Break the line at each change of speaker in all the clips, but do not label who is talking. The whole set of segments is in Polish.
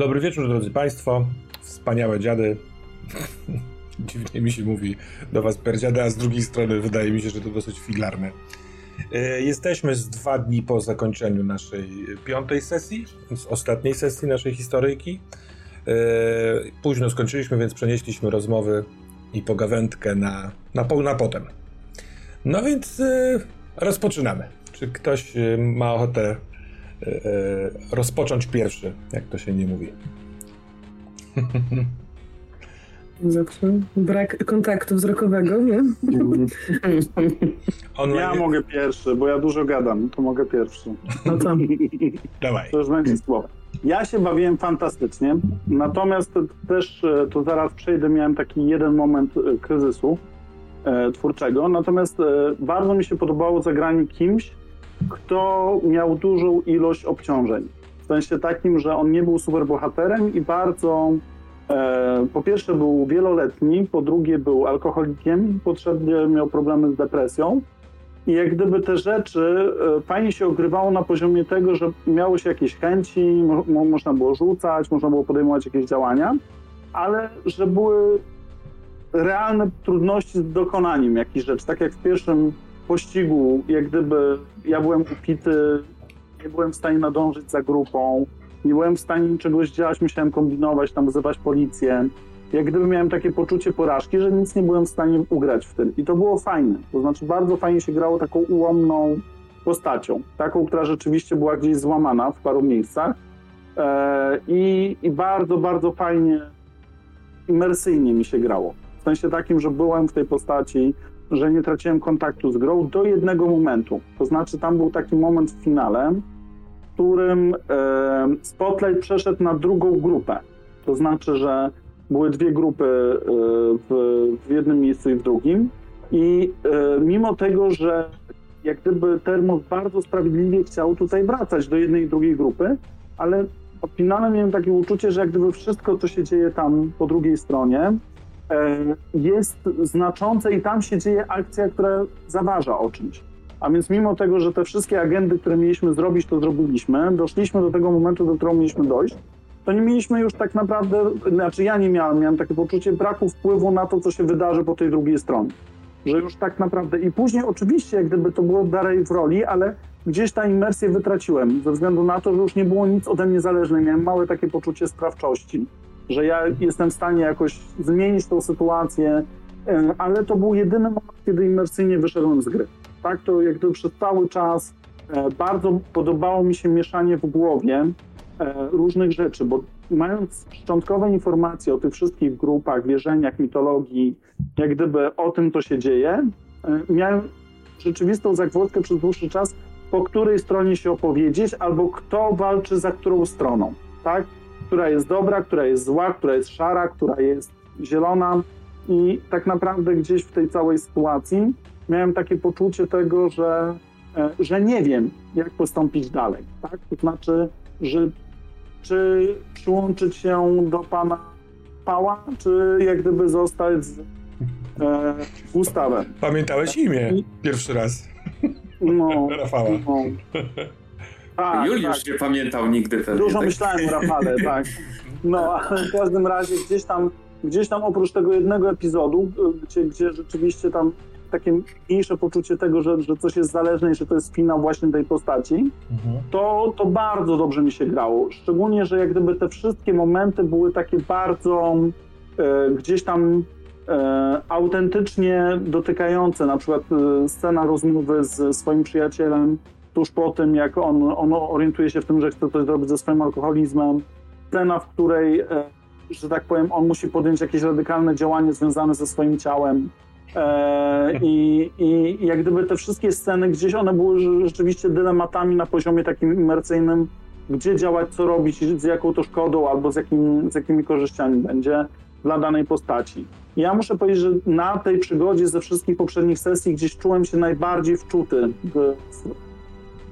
Dobry wieczór, drodzy Państwo. Wspaniałe dziady. Dziwnie mi się mówi do Was perdziada, a z drugiej strony wydaje mi się, że to dosyć figlarne. E, jesteśmy z dwa dni po zakończeniu naszej piątej sesji, z ostatniej sesji naszej historyjki. E, późno skończyliśmy, więc przenieśliśmy rozmowy i pogawędkę na, na, na potem. No więc e, rozpoczynamy. Czy ktoś ma ochotę rozpocząć pierwszy, jak to się nie mówi?
Zawsze brak kontaktu wzrokowego, nie?
Ja mogę pierwszy, bo ja dużo gadam, to mogę pierwszy.
No to.
Dawaj.
To już będzie słowo. Ja się bawiłem fantastycznie, natomiast też, e, to zaraz przejdę, miałem taki jeden moment e, kryzysu e, twórczego, natomiast e, bardzo mi się podobało zagranie kimś, kto miał dużą ilość obciążeń. W sensie takim, że on nie był superbohaterem i bardzo E, po pierwsze był wieloletni, po drugie był alkoholikiem, po trzecie miał problemy z depresją. I jak gdyby te rzeczy e, fajnie się ogrywało na poziomie tego, że miało się jakieś chęci, mo można było rzucać, można było podejmować jakieś działania, ale że były realne trudności z dokonaniem jakichś rzeczy. Tak jak w pierwszym pościgu, jak gdyby ja byłem upity, nie byłem w stanie nadążyć za grupą, nie byłem w stanie niczego zdziałać, musiałem kombinować, tam wzywać policję. Jak gdyby miałem takie poczucie porażki, że nic nie byłem w stanie ugrać w tym. I to było fajne. To znaczy bardzo fajnie się grało taką ułomną postacią. Taką, która rzeczywiście była gdzieś złamana w paru miejscach. Eee, i, I bardzo, bardzo fajnie, imersyjnie mi się grało. W sensie takim, że byłem w tej postaci, że nie traciłem kontaktu z grą do jednego momentu. To znaczy tam był taki moment w finale, którym e, Spotlight przeszedł na drugą grupę. To znaczy, że były dwie grupy e, w, w jednym miejscu i w drugim. I e, mimo tego, że jak gdyby Termos bardzo sprawiedliwie chciał tutaj wracać do jednej i drugiej grupy, ale finalnie miałem takie uczucie, że jak gdyby wszystko, co się dzieje tam po drugiej stronie, jest znaczące i tam się dzieje akcja, która zaważa o czymś. A więc mimo tego, że te wszystkie agendy, które mieliśmy zrobić, to zrobiliśmy, doszliśmy do tego momentu, do którego mieliśmy dojść, to nie mieliśmy już tak naprawdę, znaczy ja nie miałem, miałem takie poczucie braku wpływu na to, co się wydarzy po tej drugiej stronie. Że już tak naprawdę i później oczywiście, jak gdyby to było dalej w roli, ale gdzieś ta imersję wytraciłem, ze względu na to, że już nie było nic ode mnie zależne. Miałem małe takie poczucie sprawczości, że ja jestem w stanie jakoś zmienić tą sytuację, e, ale to był jedyny moment, kiedy imersyjnie wyszedłem z gry tak, to jak gdyby przez cały czas e, bardzo podobało mi się mieszanie w głowie e, różnych rzeczy, bo mając szczątkowe informacje o tych wszystkich grupach, wierzeniach, mitologii, jak gdyby o tym, co się dzieje, miałem rzeczywistą zagwozdkę przez dłuższy czas, po której stronie się opowiedzieć, albo kto walczy za którą stroną, tak? Która jest dobra, która jest zła, która jest szara, która jest zielona. I tak naprawdę gdzieś w tej całej sytuacji miałem takie poczucie tego, że, e, że nie wiem, jak postąpić dalej. Tak? To znaczy, że czy przyłączyć się do pana Pała, czy jak gdyby zostać z e, Gustawem.
Pamiętałeś imię pierwszy raz.
No,
Rafała. No.
Tak, Juliusz tak. nie pamiętał nigdy
pewnie. Dużo tak? myślałem o Rafale, tak. No, ale w każdym razie gdzieś tam, gdzieś tam oprócz tego jednego epizodu, gdzie, gdzie rzeczywiście tam takie mniejsze poczucie tego, że, że coś jest zależne i że to jest finał właśnie tej postaci, mhm. to, to bardzo dobrze mi się grało. Szczególnie, że jak gdyby te wszystkie momenty były takie bardzo e, gdzieś tam e, autentycznie dotykające. Na przykład e, scena rozmowy z swoim przyjacielem tuż po tym, jak on, on orientuje się w tym, że chce coś zrobić ze swoim alkoholizmem. Scena, w której, e, że tak powiem, on musi podjąć jakieś radykalne działanie związane ze swoim ciałem E, I, I jak gdyby te wszystkie sceny gdzieś one były rzeczywiście dylematami na poziomie takim imersyjnym, gdzie działać, co robić, z jaką to szkodą albo z, jakim, z jakimi korzyściami będzie dla danej postaci. Ja muszę powiedzieć, że na tej przygodzie ze wszystkich poprzednich sesji gdzieś czułem się najbardziej wczuty w, w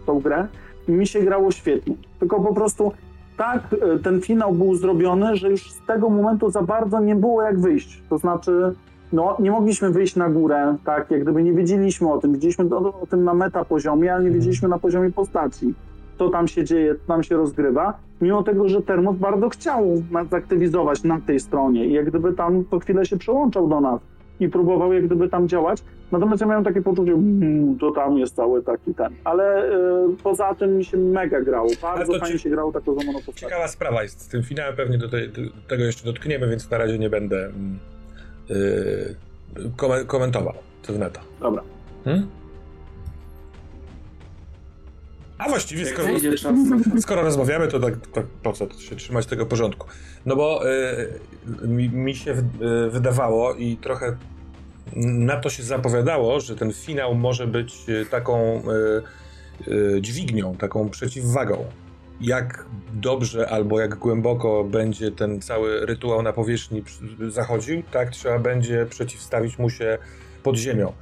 tą grę i mi się grało świetnie. Tylko po prostu tak e, ten finał był zrobiony, że już z tego momentu za bardzo nie było jak wyjść. To znaczy no, nie mogliśmy wyjść na górę, tak, jak gdyby nie wiedzieliśmy o tym, widzieliśmy o, o tym na meta poziomie, ale nie wiedzieliśmy na poziomie postaci. co tam się dzieje, co tam się rozgrywa, mimo tego, że Termos bardzo chciał nas zaktywizować na tej stronie i jak gdyby tam co chwilę się przełączał do nas i próbował jak gdyby tam działać. Natomiast ja miałem takie poczucie, mmm, to tam jest cały taki ten. Ale y, poza tym mi się mega grało. Bardzo fajnie się grało taką złamaną postacią.
Ciekawa sprawa jest z tym finałem, pewnie do, do, tego jeszcze dotkniemy, więc na razie nie będę yy, komentował. Co w neta.
Dobra. Hmm?
A właściwie, skoro, skoro rozmawiamy, to tak, tak po co się trzymać tego porządku? No bo y, mi, mi, się y, wydawało i trochę na to się zapowiadało, że ten finał może być y, taką y, y, dźwignią, taką przeciwwagą. Jak dobrze albo jak głęboko będzie ten cały rytuał na powierzchni zachodził, tak trzeba będzie przeciwstawić mu się pod ziemią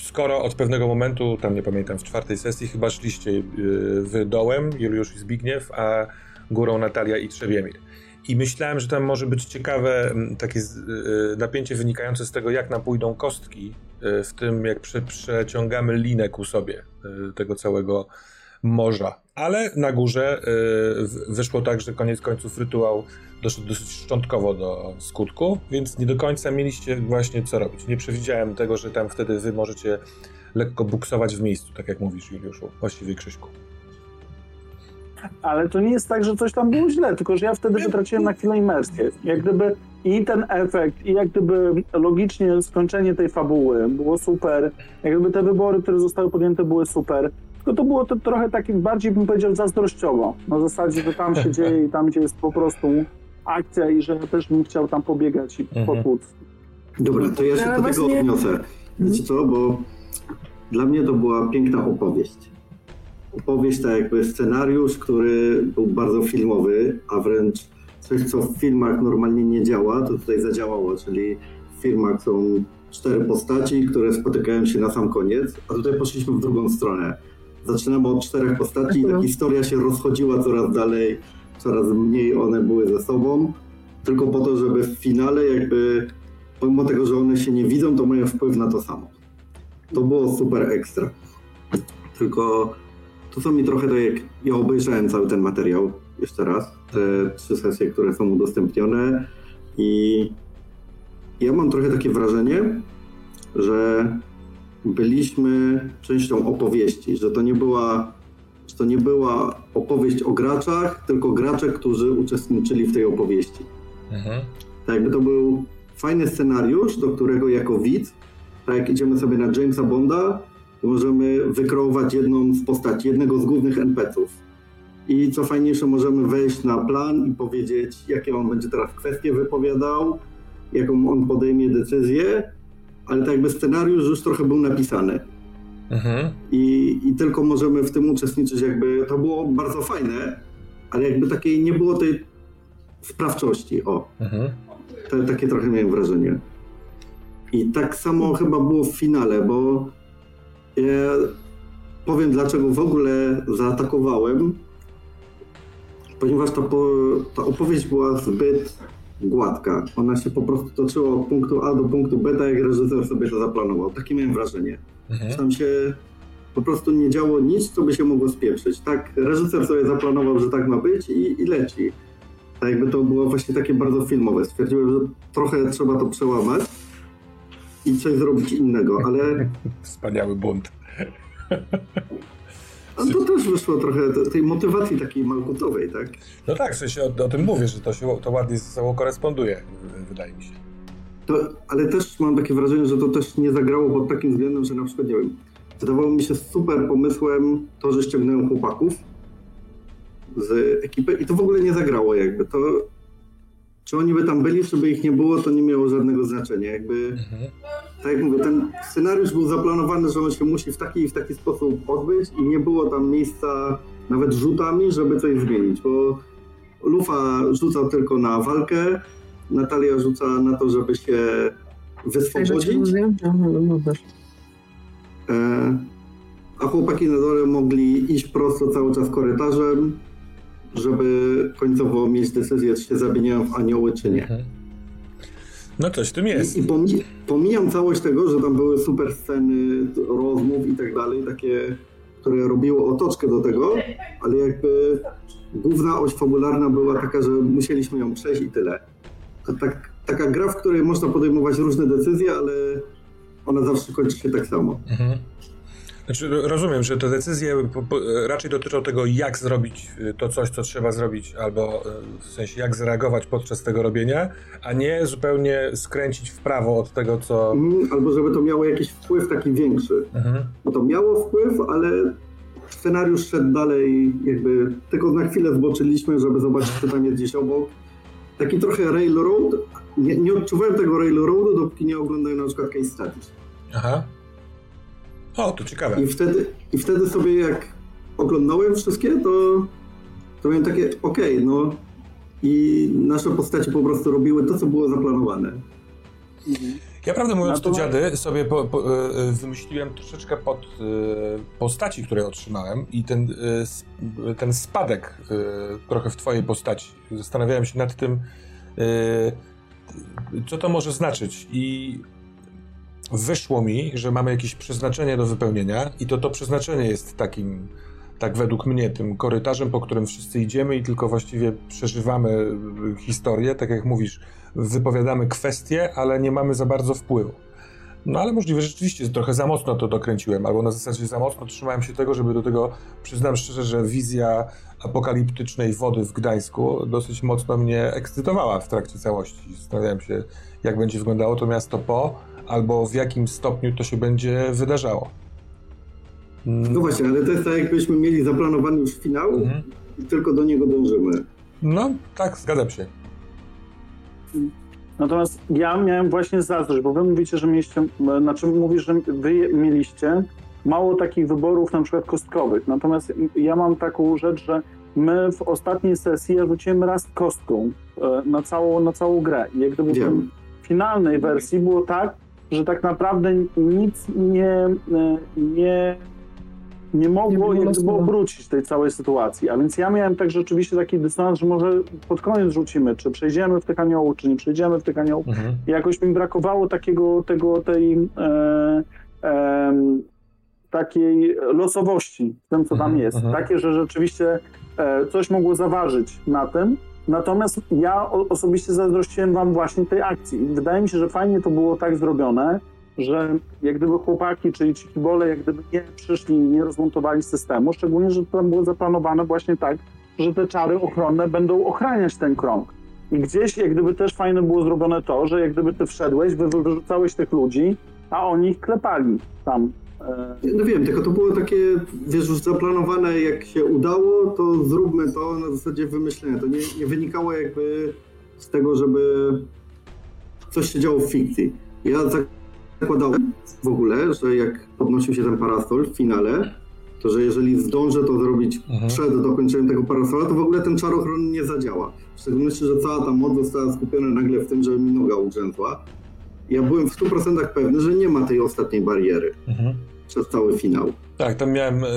skoro od pewnego momentu, tam nie pamiętam, w czwartej sesji chyba szliście y, w dołem, Juliusz i Zbigniew, a górą Natalia i Trzebiemir. I myślałem, że tam może być ciekawe takie y, napięcie wynikające z tego, jak nam pójdą kostki, y, w tym jak prze, przeciągamy linę ku sobie tego całego morza. Ale na górze wyszło tak, że koniec końców rytuał doszedł dosyć szczątkowo do skutku, więc nie do końca mieliście właśnie co robić. Nie przewidziałem tego, że tam wtedy wy możecie lekko buksować w miejscu, tak jak mówisz Juliuszu, właściwie Krzyśku.
Ale to nie jest tak, że coś tam było źle, tylko że ja wtedy wytraciłem na chwilę imersję. Jak gdyby i ten efekt, i jak gdyby logicznie skończenie tej fabuły było super, jak gdyby te wybory, które zostały podjęte były super, tylko to było to trochę takie bardziej bym powiedział zazdrościowo. Na zasadzie, że tam się dzieje i tam gdzie jest po prostu akcja i że ja też bym chciał tam pobiegać i mhm. potłuc.
Dobra, to ja się do tego odniosę. Wiecie co, bo dla mnie to była piękna opowieść. Opowieść, tak jakby scenariusz, który był bardzo filmowy, a wręcz coś, co w filmach normalnie nie działa, to tutaj zadziałało, czyli w filmach są cztery postaci, które spotykają się na sam koniec, a tutaj poszliśmy w drugą stronę. Zaczynamy od czterech postaci i ta historia się rozchodziła coraz dalej, coraz mniej one były ze sobą, tylko po to, żeby w finale jakby, pomimo tego, że one się nie widzą, to mają wpływ na to samo. To było super ekstra. Tylko to, co mi trochę to jak ja obejrzałem cały ten materiał jeszcze raz, te trzy sesje, które są udostępnione i ja mam trochę takie wrażenie, że byliśmy częścią opowieści, że to nie była że to nie była opowieść o graczach, tylko gracze, którzy uczestniczyli w tej opowieści. Mhm. Tak jakby to był fajny scenariusz, do którego jako widz, tak jak idziemy sobie na Jamesa Bonda, możemy wykreować jedną z postaci, jednego z głównych NPC-ów. I co fajniejsze, możemy wejść na plan i powiedzieć, jakie on będzie teraz kwestie wypowiadał, jaką on podejmie decyzję, ale tak jakby scenariusz już trochę był napisany. Mhm. I, I tylko możemy w tym uczestniczyć, jakby to było bardzo fajne, ale jakby takiej nie było tej sprawczości. O, mhm. Te, takie trochę miałem wrażenie. I tak samo chyba było w finale, bo ja powiem dlaczego w ogóle zaatakowałem, ponieważ ta, ta opowieść była zbyt gładka. Ona się po prostu toczyła od punktu A do punktu B, tak jak reżyser sobie to zaplanował. Takie miałem wrażenie. Mhm. Tam się po prostu nie działo nic, co by się mogło spieprzyć. Tak, reżyser sobie zaplanował, że tak ma być i, i leci. Tak jakby to było właśnie takie bardzo filmowe. Stwierdziłem, że trochę trzeba to przełamać i coś zrobić innego, ale...
Wspaniały bunt.
A to też wyszło trochę tej motywacji takiej malkutowej, tak?
No tak, w sensie o, o tym mówię, że to, się, to ładnie ze sobą koresponduje, wydaje mi się.
To, ale też mam takie wrażenie, że to też nie zagrało pod takim względem, że na przykład, nie wiem, wydawało mi się super pomysłem to, że ściągnąłem chłopaków z ekipy i to w ogóle nie zagrało jakby. To, czy oni by tam byli, czy by ich nie było, to nie miało żadnego znaczenia. Jakby, mhm. tak jak mówię, ten scenariusz był zaplanowany, że on się musi w taki i w taki sposób odbyć i nie było tam miejsca nawet rzutami, żeby coś zmienić, bo Lufa rzucał tylko na walkę, Natalia rzuca na to, żeby się wyswobodzić. E, a chłopaki na dole mogli iść prosto cały czas korytarzem, żeby końcowo mieć decyzję, czy się zamieniają w anioły, czy nie. Mhm.
No coś w tym jest.
I, i pomijam całość tego, że tam były super sceny rozmów i tak dalej, takie, które robiło otoczkę do tego, ale jakby główna oś fabularna była taka, że musieliśmy ją przejść i tyle. To tak, taka gra, w której można podejmować różne decyzje, ale ona zawsze kończy się tak samo. Mhm.
Znaczy, rozumiem, że te decyzje raczej dotyczą tego, jak zrobić y, to coś, co trzeba zrobić, albo y, w sensie jak zareagować podczas tego robienia, a nie zupełnie skręcić w prawo od tego, co.
Mm, albo żeby to miało jakiś wpływ taki większy. Mhm. Bo to miało wpływ, ale scenariusz szedł dalej, jakby tylko na chwilę zboczyliśmy, żeby zobaczyć, co tam jest gdzieś obok. Taki trochę railroad. Nie, nie odczuwałem tego railroadu, dopóki nie oglądałem na przykład case studies.
Aha. O, to ciekawe.
I wtedy, I wtedy sobie jak oglądałem wszystkie, to, to miałem takie, okej, okay, no i nasze postacie po prostu robiły to, co było zaplanowane.
Ja prawdę mówiąc, to dziady sobie po, po, e, wymyśliłem troszeczkę pod e, postaci, które otrzymałem i ten, e, ten spadek trochę w twojej postaci. Zastanawiałem się nad tym, co to może znaczyć i wyszło mi, że mamy jakieś przeznaczenie do wypełnienia i to to przeznaczenie jest takim, tak według mnie, tym korytarzem, po którym wszyscy idziemy i tylko właściwie przeżywamy historię, tak jak mówisz, wypowiadamy kwestie, ale nie mamy za bardzo wpływu. No ale możliwe, że rzeczywiście trochę za mocno to dokręciłem, albo na zasadzie za mocno trzymałem się tego, żeby do tego, przyznam szczerze, że wizja apokaliptycznej wody w Gdańsku dosyć mocno mnie ekscytowała w trakcie całości. Zastanawiałem się, jak będzie wyglądało to miasto po, albo w jakim stopniu to się będzie wydarzało.
No właśnie, ale to jest tak, jakbyśmy mieli zaplanowany już finał mhm. i tylko do niego dążymy.
No, tak, zgadzam się.
Natomiast ja miałem właśnie zazdrość, bo wy mówicie, że mieliście, znaczy mówisz, że wy mieliście mało takich wyborów na przykład kostkowych. Natomiast ja mam taką rzecz, że my w ostatniej sesji ja rzuciłem raz kostką e, na całą, na całą grę. I jak gdyby w finalnej wersji było tak, że tak naprawdę nic nie, e, nie, nie mogło nie jakby obrócić tej całej sytuacji. A więc ja miałem tak rzeczywiście taki dysonans, że może pod koniec rzucimy, czy przejdziemy w tych aniołów, czy nie przejdziemy w tych aniołów. Mhm. Jakoś mi brakowało takiego, tego, tej e, e, takiej losowości w tym, co tam mhm. jest. Mhm. Takie, że rzeczywiście e, coś mogło zaważyć na tym, Natomiast ja osobiście zazdrościłem wam właśnie tej akcji. Wydaje mi się, że fajnie to było tak zrobione, że jak gdyby chłopaki, czyli ci kibole, jak gdyby nie przyszli i nie rozmontowali systemu, szczególnie, że to tam było zaplanowane właśnie tak, że te czary ochronne będą ochraniać ten krąg. I gdzieś jak gdyby też fajne było zrobione to, że jak gdyby ty wszedłeś, wyrzucałeś tych ludzi, a oni ich klepali tam
no wiem, tylko to było takie, wiesz, już zaplanowane, jak się udało, to zróbmy to na zasadzie wymyślenia. To nie, nie wynikało jakby z tego, żeby coś się działo w fikcji. Ja zakładałem w ogóle, że jak podnosił się ten parasol w finale, to że jeżeli zdążę to zrobić mhm. przed dokończeniem tego parasola, to w ogóle ten czarochron nie zadziała. W szczególności, że cała ta moc została skupiona nagle w tym, że mi noga ugrzęzła. Ja byłem w 100% pewny, że nie ma tej ostatniej bariery. Mhm przez cały finał.
Tak, tam miałem. E,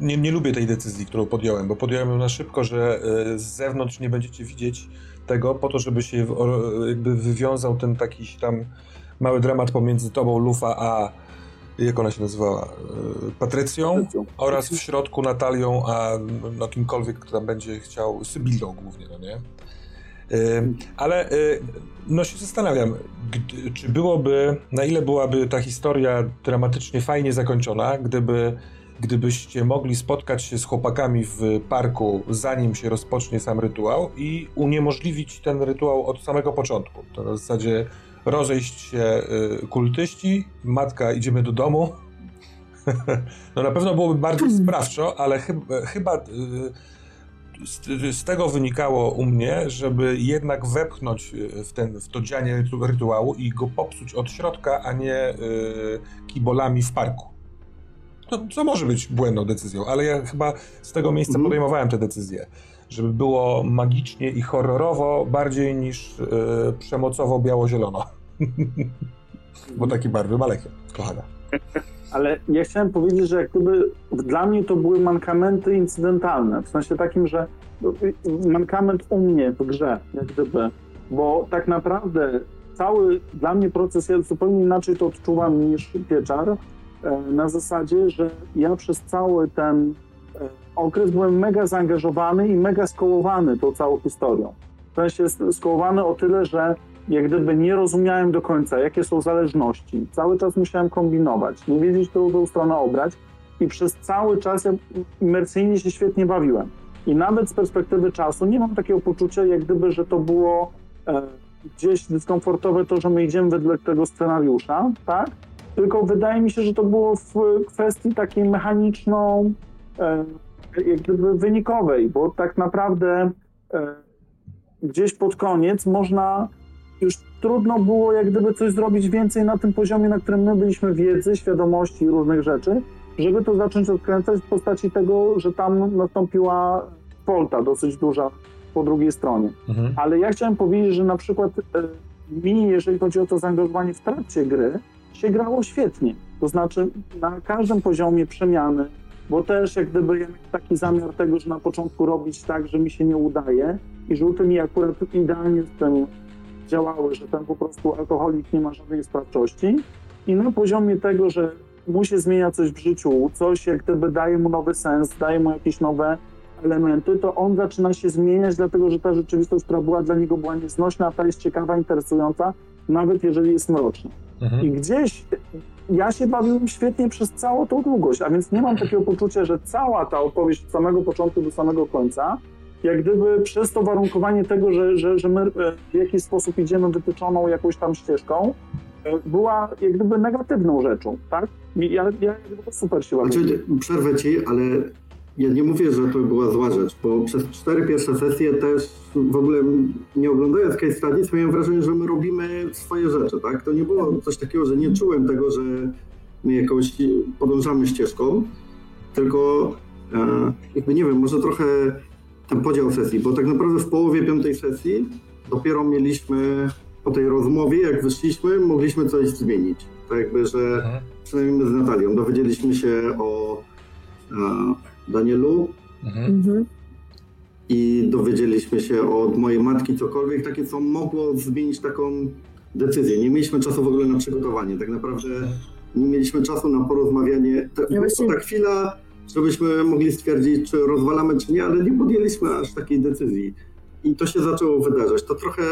nie, nie lubię tej decyzji, którą podjąłem, bo podjąłem ją na szybko, że e, z zewnątrz nie będziecie widzieć tego, po to, żeby się jakby wywiązał ten taki tam mały dramat pomiędzy tobą, Lufa, a jak ona się nazywała? E, Patrycją, Patrycją. oraz w środku Natalią, a no, kimkolwiek, kto tam będzie chciał, Sybillą głównie, no nie? Ale y, no się zastanawiam, czy byłoby, na ile byłaby ta historia dramatycznie fajnie zakończona, gdyby, gdybyście mogli spotkać się z chłopakami w parku, zanim się rozpocznie sam rytuał i uniemożliwić ten rytuał od samego początku. To na zasadzie rozejść się y, kultyści, matka idziemy do domu. no na pewno byłoby bardziej sprawczo, ale chyba, chyba z, z, tego wynikało u mnie, żeby jednak wepchnąć e, w, ten, w to dzianie rytuału i go popsuć od środka, a nie y, kibolami w parku. To, co może być błędną decyzją, ale ja chyba z tego miejsca mm. podejmowałem tę decyzję. Żeby było magicznie i horrorowo bardziej niż y, przemocowo biało-zielono. Bo takie barwy Malekiem, kochana.
Ale ja chciałem powiedzieć, że jak gdyby dla mnie to były mankamenty incydentalne, w sensie takim, że mankament u mnie w grze, jak gdyby, bo tak naprawdę cały dla mnie proces, ja zupełnie inaczej to odczuwam niż Pieczar, na zasadzie, że ja przez cały ten okres byłem mega zaangażowany i mega skołowany tą całą historią. W sensie skołowany o tyle, że jak gdyby nie rozumiałem do końca, jakie są zależności. Cały czas musiałem kombinować, nie wiedzieć, którą tą stronę obrać i przez cały czas ja imersyjnie się świetnie bawiłem. I nawet z perspektywy czasu nie mam takiego poczucia, jak gdyby, że to było e, gdzieś dyskomfortowe to, że my idziemy wedle tego scenariusza, tak? Tylko wydaje mi się, że to było w kwestii takiej mechaniczną, e, jak gdyby wynikowej, bo tak naprawdę e, gdzieś pod koniec można już trudno było jak gdyby coś zrobić więcej na tym poziomie, na którym my byliśmy wiedzy, świadomości i różnych rzeczy, żeby to zacząć odkręcać w postaci tego, że tam nastąpiła folta dosyć duża po drugiej stronie. Mhm. Ale ja chciałem powiedzieć, że na przykład e, mi, jeżeli chodzi o to zaangażowanie w trakcie gry, się grało świetnie. To znaczy na każdym poziomie przemiany, bo też jak gdyby ja miałem taki zamiar tego, że na początku robić tak, że mi się nie udaje i żółty mi akurat idealnie z tym działały, że ten po prostu alkoholik nie ma żadnej sprawczości i na poziomie tego, że mu się zmienia coś w życiu, coś jak gdyby daje mu nowy sens, daje mu jakieś nowe elementy, to on zaczyna się zmieniać, dlatego że ta rzeczywistość, która była dla niego była nieznośna, a ta jest ciekawa, interesująca, nawet jeżeli jest mroczna. Mhm. I gdzieś ja się bawiłem świetnie przez całą tą długość, a więc nie mam takiego poczucia, że cała ta opowieść od samego początku do samego końca jak gdyby przez to warunkowanie tego, że, że, że my e, w jakiś sposób idziemy wytyczoną jakąś tam ścieżką, e, była jak gdyby negatywną rzeczą, tak? Ja, ja super się
znaczy, Przerwę ci, ale ja nie mówię, że to była zła rzecz, bo przez cztery pierwsze sesje też w ogóle nie oglądając case studies miałem wrażenie, że my robimy swoje rzeczy, tak? To nie było coś takiego, że nie czułem tego, że my jakoś podążamy ścieżką, tylko e, jakby nie wiem, może trochę ten podział sesji, bo tak naprawdę w połowie piątej sesji dopiero mieliśmy po tej rozmowie, jak wyszliśmy, mogliśmy coś zmienić. Tak jakby, że mhm. przynajmniej my z Natalią dowiedzieliśmy się o e, Danielu mhm. mhm. i dowiedzieliśmy się od mojej matki cokolwiek takie, co mogło zmienić taką decyzję. Nie mieliśmy czasu w ogóle na przygotowanie. Tak naprawdę nie mieliśmy czasu na porozmawianie. Ta, ja właśnie... ta chwila żebyśmy mogli stwierdzić, czy rozwalamy, czy nie, ale nie podjęliśmy aż takiej decyzji. I to się zaczęło wydarzać. To trochę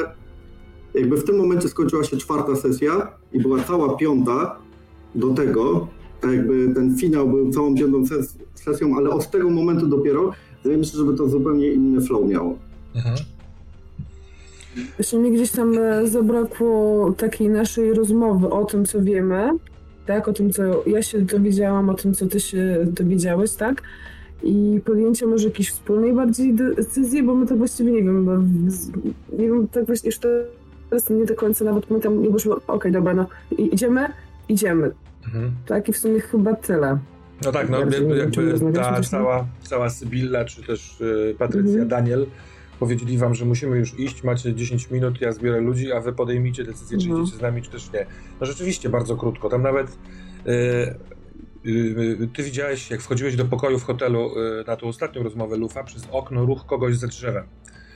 jakby w tym momencie skończyła się czwarta sesja i była cała piąta do tego, tak jakby ten finał był całą piątą ses sesją, ale od tego momentu dopiero wydaje mi się, żeby to zupełnie inny flow miało. Mhm.
Właśnie mi gdzieś tam e, zabrakło takiej naszej rozmowy o tym, co wiemy, tak? O tym, co ja się dowiedziałam, o tym, co ty się dowiedziałeś, tak? I podjęcie może jakiejś wspólnej bardziej decyzji, bo my to właściwie nie wiem, bo nie wiem, tak właśnie już teraz nie do końca nawet pamiętam, nie było, okej, okay, dobra, no idziemy, idziemy. Mhm. Tak i w sumie chyba tyle.
No tak, no jakby, jakby ta cała, cała Sybilla, czy też y, Patrycja mhm. Daniel powiedzieli wam, że musimy już iść, macie 10 minut, ja zbiorę ludzi, a wy podejmijcie decyzję, czy no. idziecie z nami, czy też nie. No rzeczywiście bardzo krótko. Tam nawet yy, yy, ty widziałeś, jak wchodziłeś do pokoju w hotelu yy, na tą ostatnią rozmowę Lufa, przez okno ruch kogoś ze drzewem.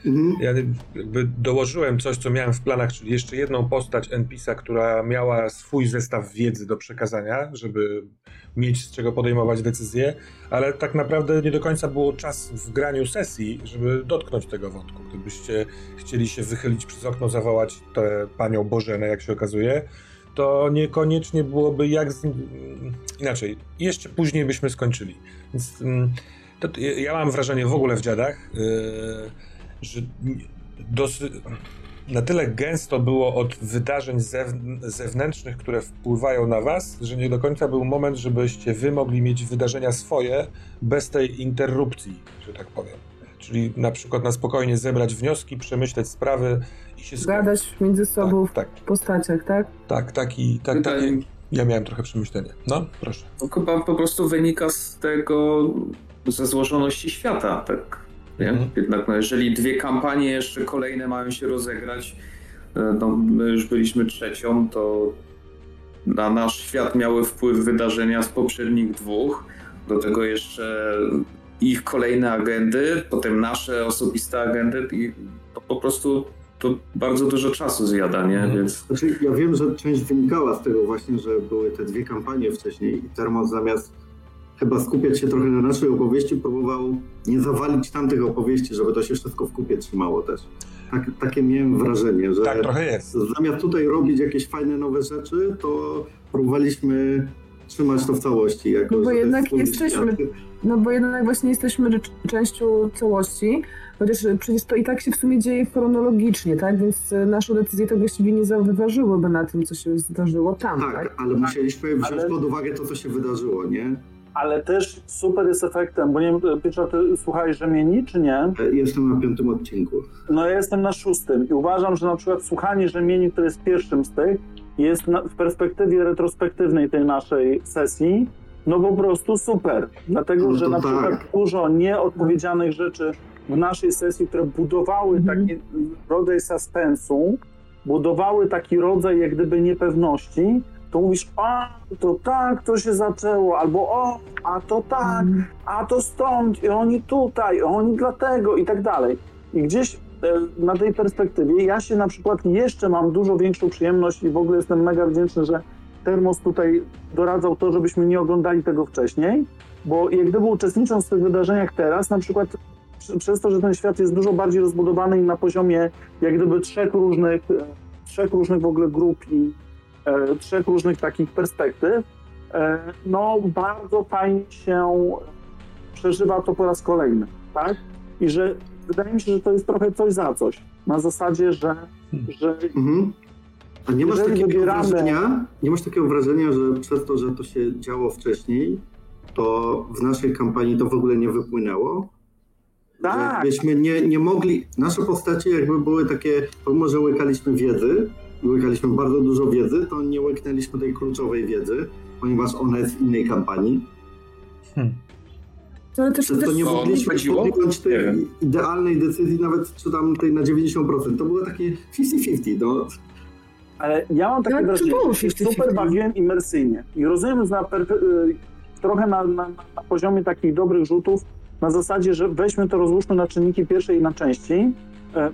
Mhm. Ja jakby dołożyłem coś, co miałem w planach, czyli jeszcze jedną postać NPC-a, która miała swój zestaw wiedzy do przekazania, żeby mieć z czego podejmować decyzje, ale tak naprawdę nie do końca było czas w graniu sesji, żeby dotknąć tego wątku. Gdybyście chcieli się wychylić przez okno, zawołać tę panią Bożenę, jak się okazuje, to niekoniecznie byłoby jak z... inaczej. Jeszcze później byśmy skończyli. Więc mm, to, ja mam wrażenie w ogóle w dziadach, yy, że dosyć na tyle gęsto było od wydarzeń zewnętrznych, które wpływają na was, że nie do końca był moment, żebyście wy mogli mieć wydarzenia swoje bez tej interrupcji, że tak powiem. Czyli na przykład na spokojnie zebrać wnioski, przemyśleć sprawy i się
Zgadać między sobą tak, w tak. postaciach, tak?
Tak, taki, tak, tak, ja miałem trochę przemyślenie. No, proszę.
No, chyba po prostu wynika z tego, ze złożoności świata, tak? Mhm. Jednak no, jeżeli dwie kampanie jeszcze kolejne mają się rozegrać, e, no, my już byliśmy trzecią, to na nasz świat miały wpływ wydarzenia z poprzednich dwóch. Do tego jeszcze ich kolejne agendy, potem nasze osobiste agendy i to po prostu to bardzo dużo czasu zjada, nie? Mhm. Więc...
Znaczy, ja wiem, że część wynikała z tego właśnie, że były te dwie kampanie wcześniej i Termos zamiast chyba skupiać się trochę na naszej opowieści, próbował nie zawalić tamtych opowieści, żeby to się wszystko w kupie trzymało też. Tak, takie miałem wrażenie, że
tak, trochę jest.
zamiast tutaj robić jakieś fajne nowe rzeczy, to próbowaliśmy trzymać to w całości. Jako,
no bo jednak jesteśmy, no bo jednak właśnie jesteśmy częścią całości, chociaż przecież to i tak się w sumie dzieje chronologicznie, tak? Więc nasze decyzje to właściwie nie zawyważyłyby na tym, co się zdarzyło tam, tak?
tak? ale musieliśmy wziąć ale... pod uwagę to, co się wydarzyło, nie?
Ale też super jest efektem, bo nie wiem, Piotr, ty słuchałeś Rzemieni, czy nie?
Jestem na piątym odcinku.
No ja jestem na szóstym i uważam, że na przykład słuchanie Rzemieni, które jest pierwszym z tych, jest na, w perspektywie retrospektywnej tej naszej sesji, no po prostu super. Dlatego, no że na przykład tak. dużo nieodpowiedzianych rzeczy w naszej sesji, które budowały mm. taki rodzaj suspensu, budowały taki rodzaj jak gdyby niepewności, to mówisz, a to tak to się zaczęło, albo o, a to tak, mm. a to stąd, i oni tutaj, i oni dlatego, i tak dalej. I gdzieś e, na tej perspektywie ja się na przykład jeszcze mam dużo większą przyjemność i w ogóle jestem mega wdzięczny, że Termos tutaj doradzał to, żebyśmy nie oglądali tego wcześniej, bo jak gdyby uczestnicząc w tych wydarzeniach teraz, na przykład przez to, że ten świat jest dużo bardziej rozbudowany i na poziomie jak gdyby trzech różnych, e, trzech różnych w ogóle grup i trzech różnych takich perspektyw, e, no bardzo fajnie się przeżywa to po raz kolejny, tak? I że wydaje mi się, że to jest trochę coś za coś. Na zasadzie, że. że mhm.
A nie masz takiego wybieramy... wrażenia, nie masz takiego wrażenia, że przez to, że to się działo wcześniej, to w naszej kampanii to w ogóle nie wypłynęło?
Tak.
Byśmy nie, nie mogli, nasze postacie jakby były takie, pomimo że łykaliśmy wiedzy, łykaliśmy bardzo dużo wiedzy, to nie łyknęliśmy tej kluczowej wiedzy, ponieważ ona jest w innej kampanii. Hmm. To, też, to nie mogliśmy podjąć tej idealnej decyzji, nawet czy tam tej na 90%. To było takie 50-50. No.
Ale ja mam takie wrażenie, że się super bawiłem imersyjnie. I rozumiem na y, trochę na, na, na poziomie takich dobrych rzutów, na zasadzie, że weźmy to, rozłóżmy na czynniki pierwsze i na części,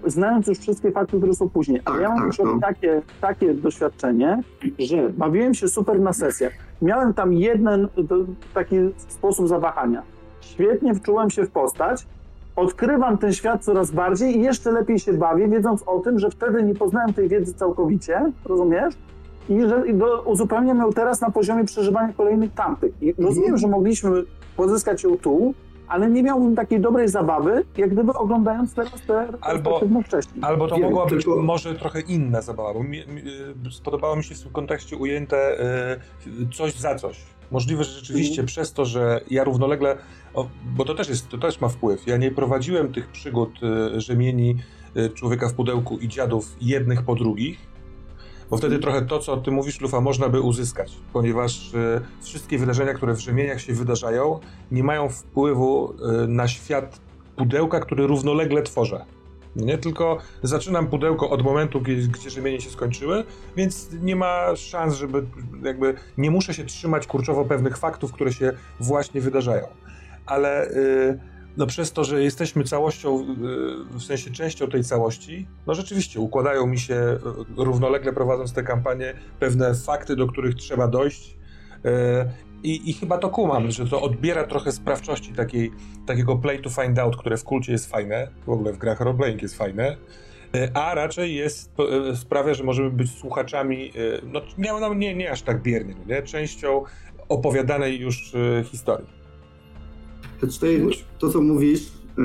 znając już wszystkie fakty, które są później. Ale ja mam tak, no. takie, takie doświadczenie, że bawiłem się super na sesjach. Miałem tam jeden taki sposób zawahania. Świetnie wczułem się w postać, odkrywam ten świat coraz bardziej i jeszcze lepiej się bawię, wiedząc o tym, że wtedy nie poznałem tej wiedzy całkowicie, rozumiesz? I że do, uzupełniam ją teraz na poziomie przeżywania kolejnych tamtych. I rozumiem, mhm. że mogliśmy pozyskać ją tu, ale nie miałbym takiej dobrej zabawy, jak gdyby oglądając teraz te albo, wcześniej.
Albo to Wiem, mogła być tylko... może trochę inna zabawa, bo mi, mi, spodobało mi się w tym kontekście ujęte y, coś za coś. Możliwe, że rzeczywiście mm. przez to, że ja równolegle, o, bo to też, jest, to też ma wpływ, ja nie prowadziłem tych przygód y, rzemieni y, człowieka w pudełku i dziadów jednych po drugich, bo wtedy trochę to, co ty mówisz, Lufa, można by uzyskać, ponieważ y, wszystkie wydarzenia, które w rzemieniach się wydarzają, nie mają wpływu y, na świat pudełka, który równolegle tworzę. Nie tylko zaczynam pudełko od momentu, gdzie, rzemienie się skończyły, więc nie ma szans, żeby jakby nie muszę się trzymać kurczowo pewnych faktów, które się właśnie wydarzają. Ale y, no przez to, że jesteśmy całością, y, w sensie częścią tej całości, no rzeczywiście układają mi się y, równolegle prowadząc tę kampanię pewne fakty, do których trzeba dojść. Y, I, I, chyba to kumam, że to odbiera trochę sprawczości takiej, takiego play to find out, które w kulcie jest fajne, w ogóle w grach roleplaying jest fajne, a raczej jest, sprawia, że możemy być słuchaczami, no nie, nie, nie aż tak biernie, nie? częścią opowiadanej już historii.
Tutaj to, co mówisz, e,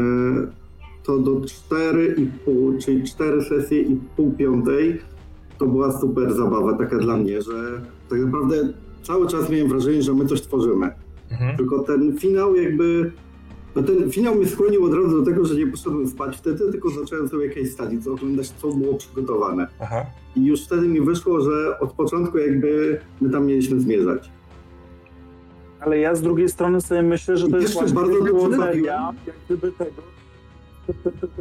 to do 4,5, czyli 4 sesje i pół piątej, to była super zabawa taka dla mnie, że tak naprawdę cały czas miałem wrażenie, że my coś tworzymy. Mhm. Tylko ten finał jakby no ten finał mnie skłonił od razu do tego, że nie poszedłem spać wtedy, tylko zacząłem sobie jakieś study, co oglądać, co było przygotowane. Aha. I już wtedy mi wyszło, że od początku jakby my tam mieliśmy zmierzać.
Ale ja z drugiej strony sobie myślę, że to jest właśnie filozofia jak gdyby tego,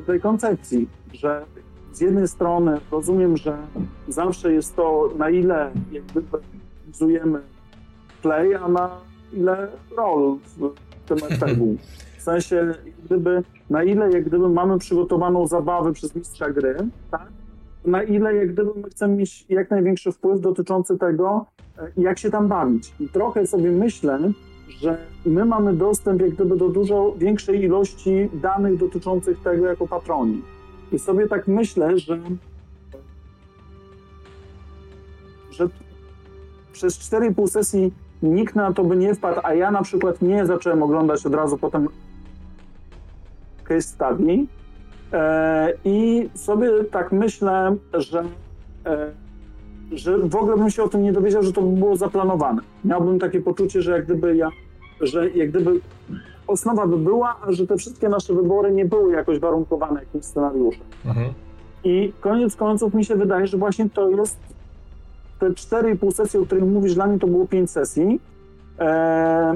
tej koncepcji, że z jednej strony rozumiem, że zawsze jest to na ile jakby realizujemy play, a na ile rol w tym RPG. W sensie, gdyby, na ile jak gdyby mamy przygotowaną zabawę przez mistrza gry, tak? na ile jak gdyby my chcemy mieć jak największy wpływ dotyczący tego, jak się tam bawić. I trochę sobie myślę, że my mamy dostęp jak gdyby do dużo większej ilości danych dotyczących tego jako patroni. I sobie tak myślę, że, że przez 4,5 sesji nikt na to by nie wpadł, a ja na przykład nie zacząłem oglądać od razu potem case study. E, I sobie tak myślę, że, e, że w ogóle bym się o tym nie dowiedział, że to by było zaplanowane. Miałbym takie poczucie, że jak gdyby ja, że jak gdyby osnowa by była, a że te wszystkie nasze wybory nie były jakoś warunkowane jakimś scenariuszem. Mhm. I koniec końców mi się wydaje, że właśnie to jest te 4,5 sesji, o których mówisz, dla mnie to było 5 sesji. E,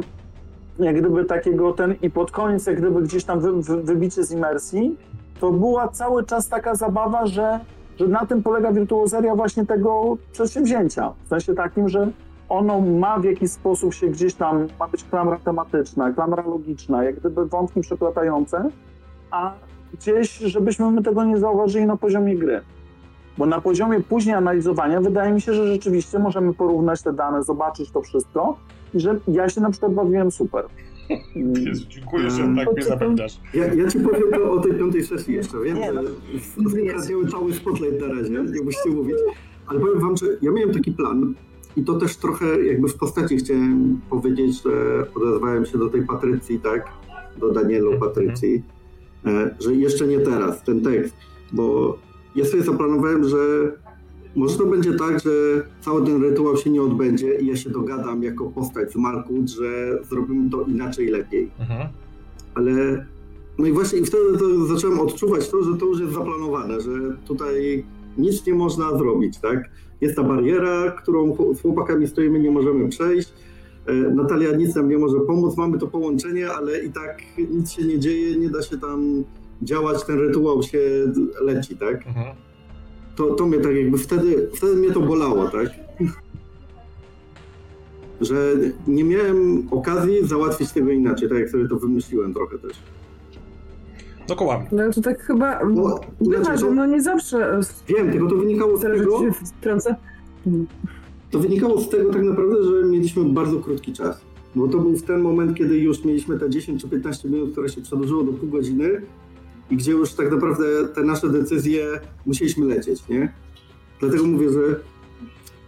jak gdyby takiego ten i pod koniec, jak gdyby gdzieś tam wy, wy, wybicie z imersji, to była cały czas taka zabawa, że, że na tym polega wirtuozeria właśnie tego przedsięwzięcia. W sensie takim, że ono ma w jakiś sposób się gdzieś tam, ma być klamra tematyczna, klamra logiczna, jak gdyby wątki przeplatające, a gdzieś, żebyśmy my tego nie zauważyli na poziomie gry. Bo na poziomie później analizowania wydaje mi się, że rzeczywiście możemy porównać te dane, zobaczyć to wszystko i że ja się na przykład bawiłem super.
Jezu, dziękuję, że tak mnie zapewniasz.
Ja, ja ci powiem to o tej piątej sesji jeszcze, wiem, nie, no, że cały spotlight na razie, nie musicie mówić, ale powiem wam, że ja miałem taki plan i to też trochę jakby w postaci chciałem powiedzieć, że odezwałem się do tej Patrycji, tak, do Danielu mhm. Patrycji, e, że jeszcze nie teraz, ten tekst, bo ja sobie zaplanowałem, że może to będzie tak, że cały ten rytuał się nie odbędzie i ja się dogadam jako postać z Markut, że zrobimy to inaczej, lepiej. Mhm. Ale no i właśnie i wtedy to zacząłem odczuwać to, że to już jest zaplanowane, że tutaj nic nie można zrobić, tak? Jest ta bariera, którą z chłopakami stoimy, nie możemy przejść. E, Natalia nic nam nie może pomóc, mamy to połączenie, ale i tak nic się nie dzieje, nie da się tam działać, ten rytuał się leci, tak? Mhm to, to mnie tak jakby wtedy, wtedy mnie to bolało, tak? Że nie miałem okazji załatwić tego inaczej, tak jak sobie to wymyśliłem trochę też.
Kołam.
No to tak chyba. No, znaczy, to, no nie zawsze.
Wiem, tylko to wynikało z tego. To wynikało z tego tak naprawdę, że mieliśmy bardzo krótki czas. Bo to był w ten moment, kiedy już mieliśmy te 10 czy 15 minut, które się przedłużyło do pół godziny i gdzie już tak naprawdę te nasze decyzje musieliśmy lecieć, nie? Dlatego mówię, że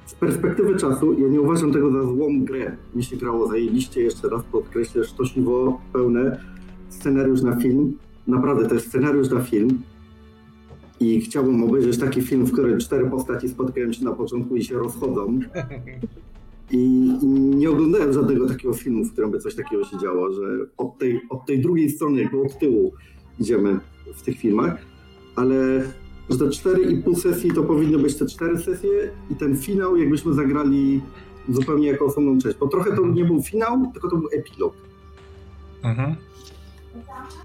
z perspektywy czasu ja nie uważam tego za złą grę. Mi się grało zajebiście, jeszcze raz podkreślę, sztosniwo pełne scenariusz na film. Naprawdę to jest scenariusz na film. I chciałbym obejrzeć taki film, w którym cztery postaci spotkają się na początku i się rozchodzą. I, nie oglądałem żadnego takiego filmu, w którym by coś takiego się działo, że od tej, od tej drugiej strony, jakby od tyłu, idziemy w tych filmach, ale że te 4,5 sesji to powinny być te 4 sesje i ten finał jakbyśmy zagrali zupełnie jako osobną część, bo trochę to nie był finał, tylko to był epilog. Mhm.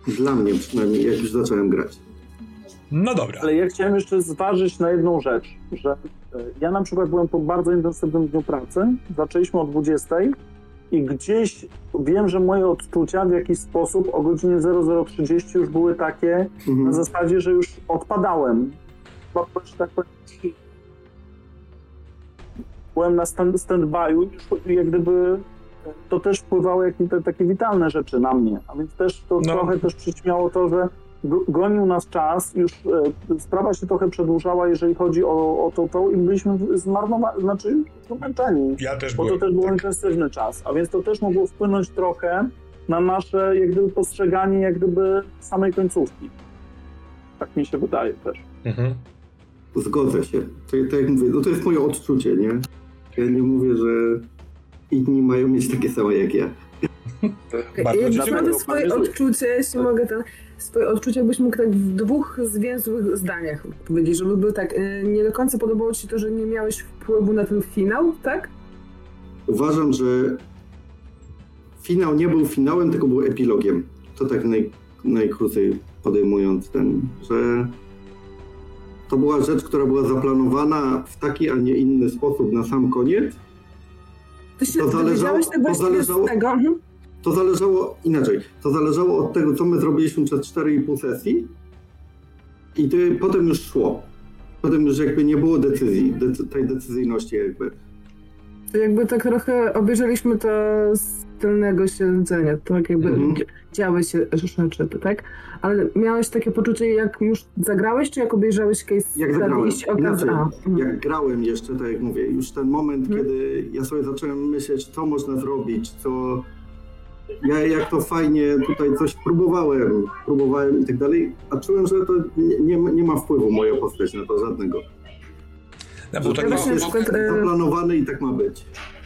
Dla mnie przynajmniej, jak już zacząłem grać.
No dobra.
Ale ja chciałem jeszcze zważyć na jedną rzecz, że e, ja na przykład byłem po bardzo intensywnym dniu pracy, zaczęliśmy o 20 i gdzieś wiem, że moje odczucia w jakiś sposób o godzinie 0030 już były takie mhm. na zasadzie, że już odpadałem. Tak byłem na stand, stand-by'u i jak gdyby to też wpływało jakieś takie witalne rzeczy na mnie, a więc też to no. trochę też przyćmiało to, że gonił nas czas, już e, sprawa się trochę przedłużała, jeżeli chodzi o, o to, to i byliśmy zmarnowani, znaczy zmęczeni.
Ja też
Bo
byłem,
to też był tak. intensywny czas, a więc to też mogło wpłynąć trochę na nasze jak gdyby postrzeganie jak gdyby samej końcówki. Tak mi się wydaje też. Mhm.
Zgodzę się. To, to jak mówię, no to jest moje odczucie, nie? Ja nie mówię, że inni mają mieć takie same jak ja.
Ja mam swoje odczucie, jeśli mogę ten swoje odczucia byś mógł tak w dwóch zwięzłych zdaniach powiedzieć, żeby był tak, y, nie do końca podobało ci to, że nie miałeś wpływu na ten finał, tak?
Uważam, że finał nie był finałem, tylko był epilogiem. To tak naj, najkrócej podejmując ten, że to była rzecz, która była zaplanowana w taki, a nie inny sposób na sam koniec.
Ty się to zależało, to zależało, z tego? Mhm
to zależało inaczej. To zależało od tego, co my zrobiliśmy przez 4,5 sesji i to potem już szło. potem już jakby nie było decyzji, decy tej decyzyjności jakby.
Jakby tak trochę obejrzeliśmy to z tylnego siedzenia, tak jakby mhm. działy się rzeczy, tak? Ale miałeś takie poczucie, jak już zagrałeś, czy jak obejrzałeś case
Jak zagrałem, Inaczej, jak grałem jeszcze, tak jak mówię, już ten moment, hmm. kiedy ja sobie zacząłem myśleć, co można zrobić, co... Ja jak to fajnie tutaj coś próbowałem, próbowałem i tak dalej, a czułem, że to nie, nie, nie ma wpływu moja postać na to żadnego. Ja, bo tak jest zaplanowany i tak ma być.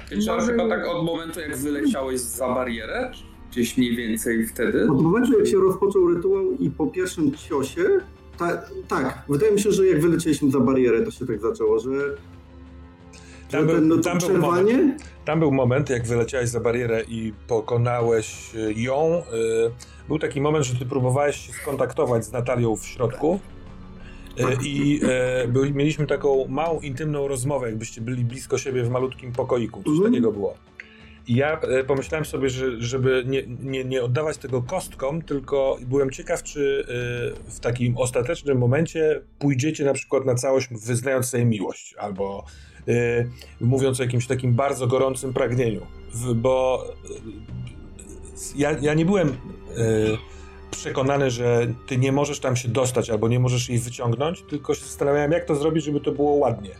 Czyli chyba tak od momentu, jak wyleciałeś za barierę? Gdzieś mniej więcej wtedy?
Od momentu, jak się rozpoczął rytuał i po pierwszym ciosie, ta, tak, wydaje mi się, że jak wylecieliśmy za barierę, to się tak zaczęło, że
tam, był, no, tam, był moment, tam był moment, jak wyleciałeś za barierę i pokonałeś ją. Y, był taki moment, że ty próbowałeś się skontaktować z Natalią w środku. E, I e, mieliśmy taką małą, intymną rozmowę, jakbyście byli blisko siebie w malutkim pokoiku. Coś mm. takiego było. Ja e, pomyślałem sobie, że, żeby nie, nie, nie oddawać tego kostkom, tylko byłem ciekaw, czy e, w takim ostatecznym momencie pójdziecie na przykład na całość, wyznając sobie miłość, albo e, mówiąc o jakimś takim bardzo gorącym pragnieniu. Bo ja, ja nie byłem przekonany, że ty nie możesz tam się dostać albo nie możesz jej wyciągnąć, tylko się zastanawiałem, jak to zrobić, żeby to było ładnie.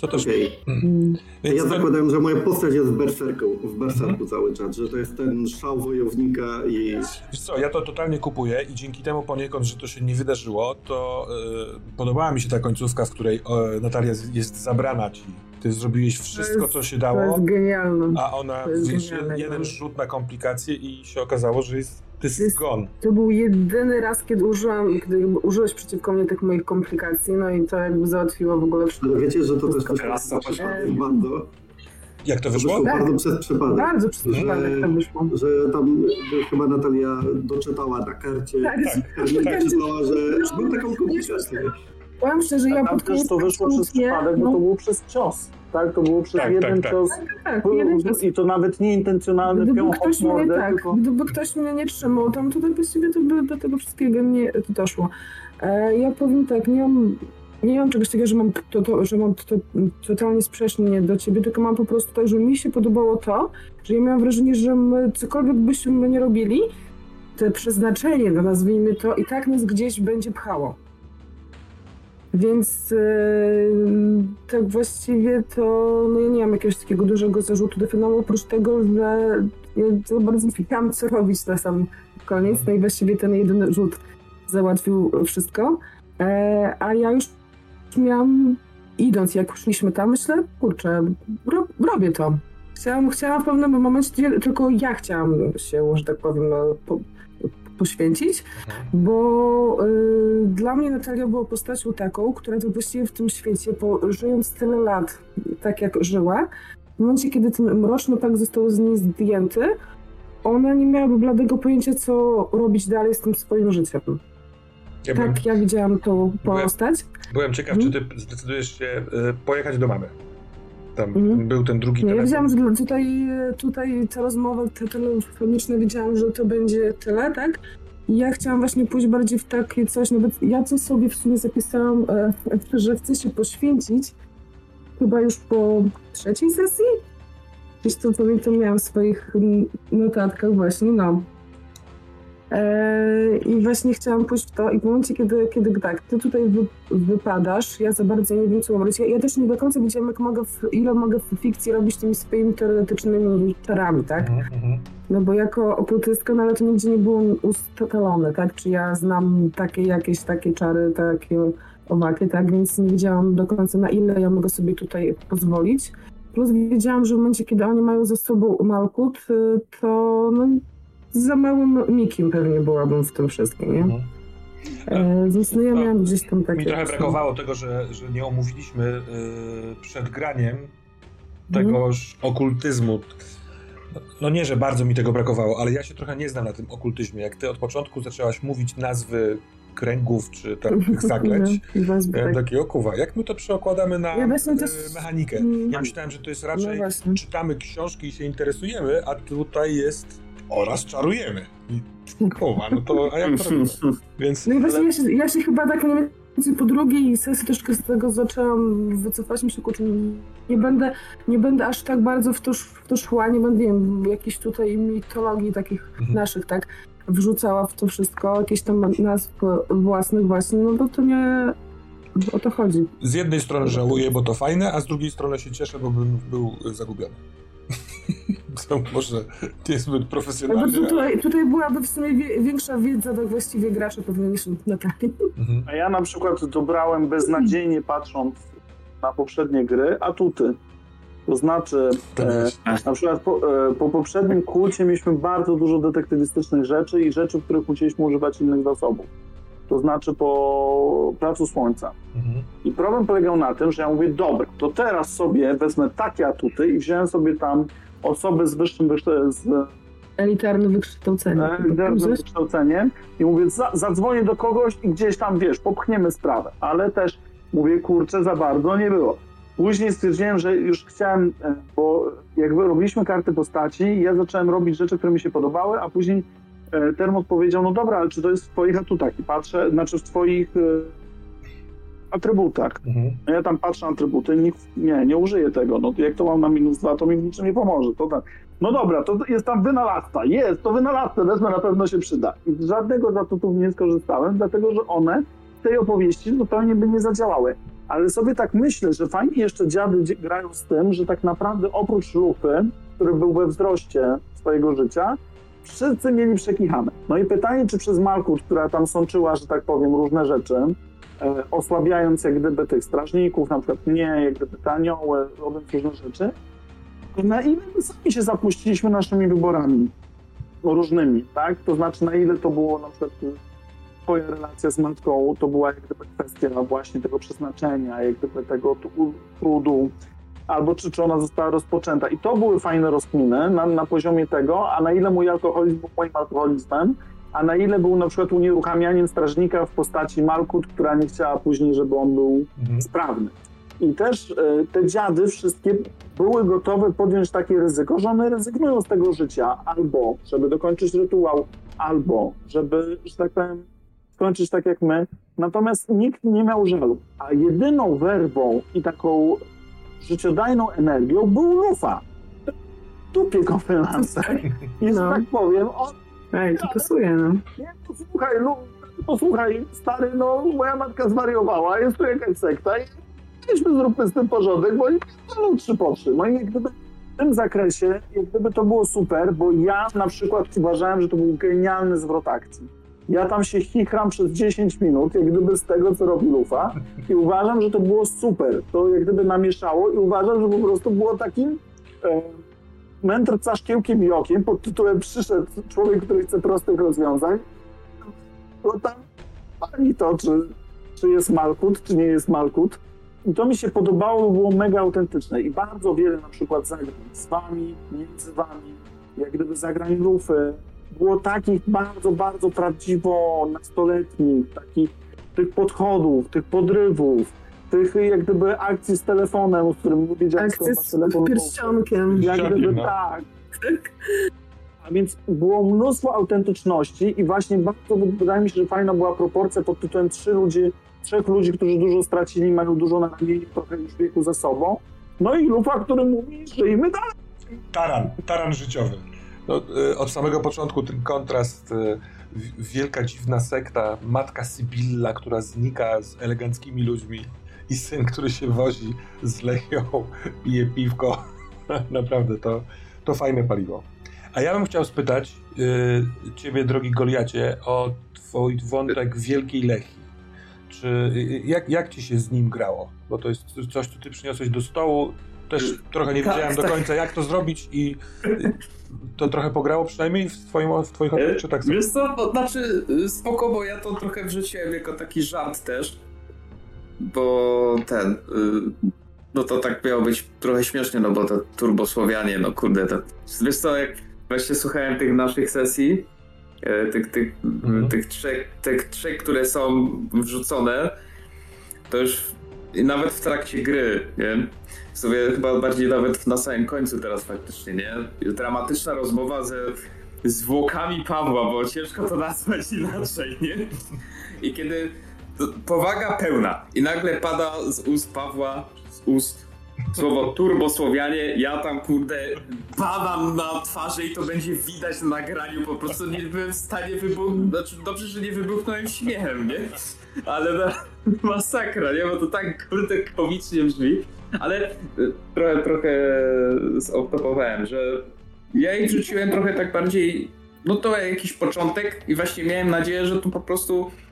Co też... Okay. Mm. Więc ja zakładałem, że moja postać jest w berserku, w berserku mm. cały czas, że to jest ten szał wojownika i...
Wiesz co, ja to totalnie kupuję i dzięki temu poniekąd, że to się nie wydarzyło, to yy, podobała mi się ta końcówka, w której yy, Natalia jest zabrana ci. Ty zrobiłeś wszystko,
jest,
co się dało. To
jest genialne.
A ona, wiesz, jeden rzut na komplikacje i się okazało, że jest to jest zgon.
To był jedyny raz, kiedy użyłam, kiedy użyłeś przeciwko mnie tych moich komplikacji, no i to jakby załatwiło w ogóle
wszystko. Ale wiecie, że to też teraz bardzo...
Jak to wyszło?
Tak. Bardzo przez przypadek.
Bardzo przez przypadek to wyszło.
Że tam chyba Natalia doczytała na karcie, tak, tak, tak, tak. że był taką komplikację.
Powiem szczerze, ja pod
koniec to wyszło przez przypadek, bo to no. było przez cios. Tak, to było przez tak, jeden tak, cios. Tak, jeden cios. I to nawet nie intencjonalny
gdyby ktoś mnie, mordę, tak, tylko... Gdyby ktoś mnie nie trzymał tam, to tak właściwie to by do tego wszystkiego nie doszło. E, ja powiem tak, nie mam, nie mam czegoś takiego, że mam, to, to, że mam to, totalnie sprzecznie do ciebie, tylko mam po prostu tak, że mi się podobało to, że ja miałam wrażenie, że my, cokolwiek byśmy nie robili, to przeznaczenie, no nazwijmy to, i tak nas gdzieś będzie pchało. Więc yy, tak właściwie to no ja nie mam jakiegoś takiego dużego zarzutu do finału, oprócz tego, że ja za bardzo wiedziałam, co robić na sam koniec. No i właściwie ten jeden rzut załatwił wszystko. E, a ja już miałam, idąc, jak szliśmy tam, myślę, kurczę, ro, robię to. Chciałam, chciałam w pewnym momencie, tylko ja chciałam się, że tak powiem, no, po, poświęcić, mhm. bo y, dla mnie Natalia była postacią taką, która to właściwie w tym świecie, po, żyjąc tyle lat, tak jak żyła, w momencie, kiedy ten mroczny pak został z niej zdjęty, ona nie miałaby bladego pojęcia, co robić dalej z tym swoim życiem. Ja tak, byłem, ja widziałam tą postać.
Byłem, byłem ciekaw, hmm? czy ty zdecydujesz się y, pojechać do mamy. Tam mhm. był ten drugi
Nie, Ja wiedziałam, że tutaj, tutaj ta rozmowa te telefoniczna, wiedziałam, że to będzie tyle, tak? Ja chciałam właśnie pójść bardziej w takie coś, nawet ja co sobie w sumie zapisałam, e, że chcę się poświęcić chyba już po trzeciej sesji? Gdzieś to pamiętam miałam w swoich notatkach właśnie, no. Eee, I właśnie chciałam pójść w to i w momencie, kiedy, kiedy tak, ty tutaj wy, wypadasz, ja za bardzo nie wiem, co mam robić. Ja, ja też nie do końca wiedziałam, jak mogę w, ile mogę w fikcji robić tymi swoimi teoretycznymi czarami, tak? Mm -hmm. No bo jako okultystka, no ale to nigdzie nie było ustalone, tak? Czy ja znam takie jakieś takie czary, takie owaki, tak? Więc nie wiedziałam do końca, na ile ja mogę sobie tutaj pozwolić. Plus wiedziałam, że w momencie, kiedy oni mają ze sobą Malkut, to no, za małym mikiem pewnie byłabym w tym wszystkim, nie? Mhm. E, więc no ja miałam gdzieś tam takie...
Mi trochę brakowało tego, że, że nie omówiliśmy y, przed graniem tegoż mhm. okultyzmu. No nie, że bardzo mi tego brakowało, ale ja się trochę nie znam na tym okultyzmie. Jak ty od początku zaczęłaś mówić nazwy kręgów czy tam tych zakleć, no, ja takie okuwa. Jak my to przeokładamy na ja też... mechanikę? Ja mm. myślałem, że to jest raczej no czytamy książki i się interesujemy, a tutaj jest oraz czarujemy. I kurwa, no to a jak to robimy?
Więc... No i właśnie ja się, ja się chyba tak nie po drugiej sesji troszkę z tego zaczęłam wycofać mi się kurczę, nie będę, nie będę aż tak bardzo w to, w to szła, nie będę wiem, jakichś tutaj mitologii takich mhm. naszych, tak, wrzucała w to wszystko, jakieś tam nazw własnych właśnie, no bo to nie o to chodzi.
Z jednej strony żałuję, bo to fajne, a z drugiej strony się cieszę, bo bym był zagubiony. to może niezbyt profesjonalnie.
No tutaj, tutaj byłaby w sumie większa wiedza tak właściwie graczy pewnie niż Natalii.
Mhm. A ja na przykład dobrałem beznadziejnie patrząc na poprzednie gry atuty. To znaczy, e, na przykład po, e, po, poprzednim kulcie mieliśmy bardzo dużo detektywistycznych rzeczy i rzeczy, w których musieliśmy używać innych zasobów. To znaczy po pracu słońca. Mhm. I problem polegał na tym, że ja mówię, dobra, to teraz sobie wezmę takie atuty i wziąłem sobie tam osoby z wyższym
elitarnym wykształceniem.
Elitarnym wykształceniem i mówię, za, zadzwonię do kogoś i gdzieś tam, wiesz, popchniemy sprawę. Ale też mówię, kurczę, za bardzo nie było. Później stwierdziłem, że już chciałem, e, bo jak robiliśmy karty postaci, ja zacząłem robić rzeczy, które mi się podobały, a później e, Termot powiedział, no dobra, ale czy to jest w twoich atutach? I patrzę, znaczy w twoich e, atrybutach. Mhm. Ja tam patrzę na atrybuty, nikt, nie, nie użyję tego. No jak to mam na minus dwa, to mi niczym nie pomoże. To tak. No dobra, to jest tam wynalazca. Jest, to wynalazca, wezmę, na pewno się przyda. I z żadnego z atutów nie skorzystałem, dlatego że one w tej opowieści zupełnie by nie zadziałały. Ale sobie tak myślę, że fajnie jeszcze dziady grają z tym, że tak naprawdę oprócz Lufy, który był we wzroście swojego życia, wszyscy mieli przekichane. No i pytanie, czy przez Malkut, która tam sączyła, że tak powiem, różne rzeczy, osłabiając jak gdyby tych strażników, na przykład mnie, jak gdyby te anioły, robiąc różne rzeczy. Na ile my sami się zapuściliśmy naszymi wyborami różnymi, tak? To znaczy na ile to było na przykład twoja relacja z matką, to była jak gdyby kwestia właśnie tego przeznaczenia, jak gdyby tego trudu, albo czy, czy ona została rozpoczęta. I to były fajne rozkminy na, na poziomie tego, a na ile mój alkoholizm był moim alkoholizmem, a na ile był na przykład unieruchamianiem strażnika w postaci Malkut, która nie chciała później, żeby on był mhm. sprawny. I też e, te dziady wszystkie były gotowe podjąć takie ryzyko, że one rezygnują z tego życia albo, żeby dokończyć rytuał, albo, żeby, że tak powiem, skończyć tak jak my. Natomiast nikt nie miał żalu. A jedyną werwą i taką życiodajną energią był Lufa. Dupie konferencer. I no. tak powiem, on
Ej, to pasuje, no.
Nie, posłuchaj, no, posłuchaj, stary, no, moja matka zwariowała, jest tu jakaś sekta i zróbmy z tym porządek, bo oni palą trzy po trzy. No i jak gdyby w tym zakresie, jak gdyby to było super, bo ja na przykład uważałem, że to był genialny zwrot akcji. Ja tam się chichram przez 10 minut, jak gdyby z tego, co robi Lufa i uważam, że to było super. To jak gdyby namieszało i uważam, że po prostu było takim... E, mędrca szkiełkiem i okiem pod tytułem Przyszedł człowiek, który chce prostych rozwiązań, bo tam pani to, czy, czy jest Malkut, czy nie jest Malkut. I to mi się podobało, było mega autentyczne i bardzo wiele na przykład zagrań z wami, między wami, jak gdyby zagrań Rufy, było takich bardzo, bardzo prawdziwo nastoletnich, takich tych podchodów, tych podrywów, tych jak gdyby akcji z telefonem, z którym nie wiedziałem,
Akcji z telefonu. pierścionkiem.
Jak gdyby no. tak. A więc było mnóstwo autentyczności i właśnie bardzo wydaje mi się, że fajna była proporcja pod tytułem trzy ludzi, trzech ludzi, którzy dużo stracili, mają dużo na ramieniu, trochę już wieku ze sobą. No i lufa, który mówi, żyjmy dalej.
Taran, taran życiowy. No, y, od samego początku ten kontrast, y, wielka dziwna sekta, matka Sybilla, która znika z eleganckimi ludźmi, i syn, który się wozi z Lechią, pije piwko. Naprawdę, to, to fajne paliwo. A ja bym chciał spytać yy, ciebie, drogi Goliacie, o twój wątek Wielkiej Lechii. Czy, y, jak, jak ci się z nim grało? Bo to jest coś, co ty przyniosłeś do stołu. Też trochę nie tak, wiedziałem tak. do końca, jak to zrobić i y, to trochę pograło przynajmniej w, twoim, w twoich oczach, czy tak
Wiesz co, znaczy spoko, bo ja to trochę wrzuciłem jako taki żart też bo ten. Y, no to tak miało być trochę śmiesznie, no bo to turbosłowianie, no kurde, to. Wiesz co, jak właśnie słuchałem tych naszych sesji, e, tych, tych, mhm. tych, trzech, tych trzech, które są wrzucone, to już nawet w trakcie gry, nie? Sobie chyba bardziej nawet na samym końcu teraz faktycznie, nie? Dramatyczna rozmowa ze zwłokami Pawła, bo ciężko to nazwać inaczej, nie? I kiedy powaga pełna. I nagle pada z ust Pawła, z ust słowo turbosłowianie, ja tam kurde badam na twarzy i to będzie widać na nagraniu, po prostu nie byłem w stanie wybuchnąć, znaczy dobrze, że nie wybuchnąłem śmiechem, nie? Ale no, masakra, nie? Bo to tak kurde komicznie brzmi. Ale y, trochę, trochę zoptopowałem, że ja ich wrzuciłem trochę tak bardziej, no to jakiś początek i właśnie miałem nadzieję, że tu po prostu E,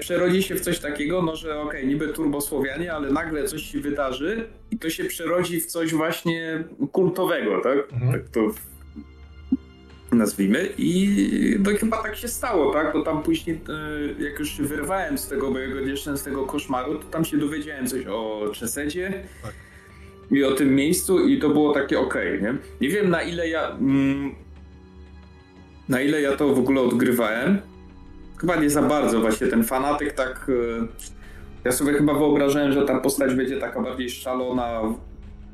przerodzi się w coś takiego, no że okej, okay, niby turbosłowianie, ale nagle coś się wydarzy i to się przerodzi w coś właśnie kultowego, tak? Mhm. Tak to nazwijmy. I to chyba tak się stało, tak? Bo tam później, e, jak już się wyrwałem z tego mojego z tego koszmaru, to tam się dowiedziałem coś o Czesedzie tak. i o tym miejscu i to było takie okej, okay, nie? Nie wiem na ile ja... Mm, na ile ja to w ogóle odgrywałem, chyba nie za bardzo właśnie ten fanatyk tak... E, ja sobie chyba wyobrażałem, że ta postać będzie taka bardziej szalona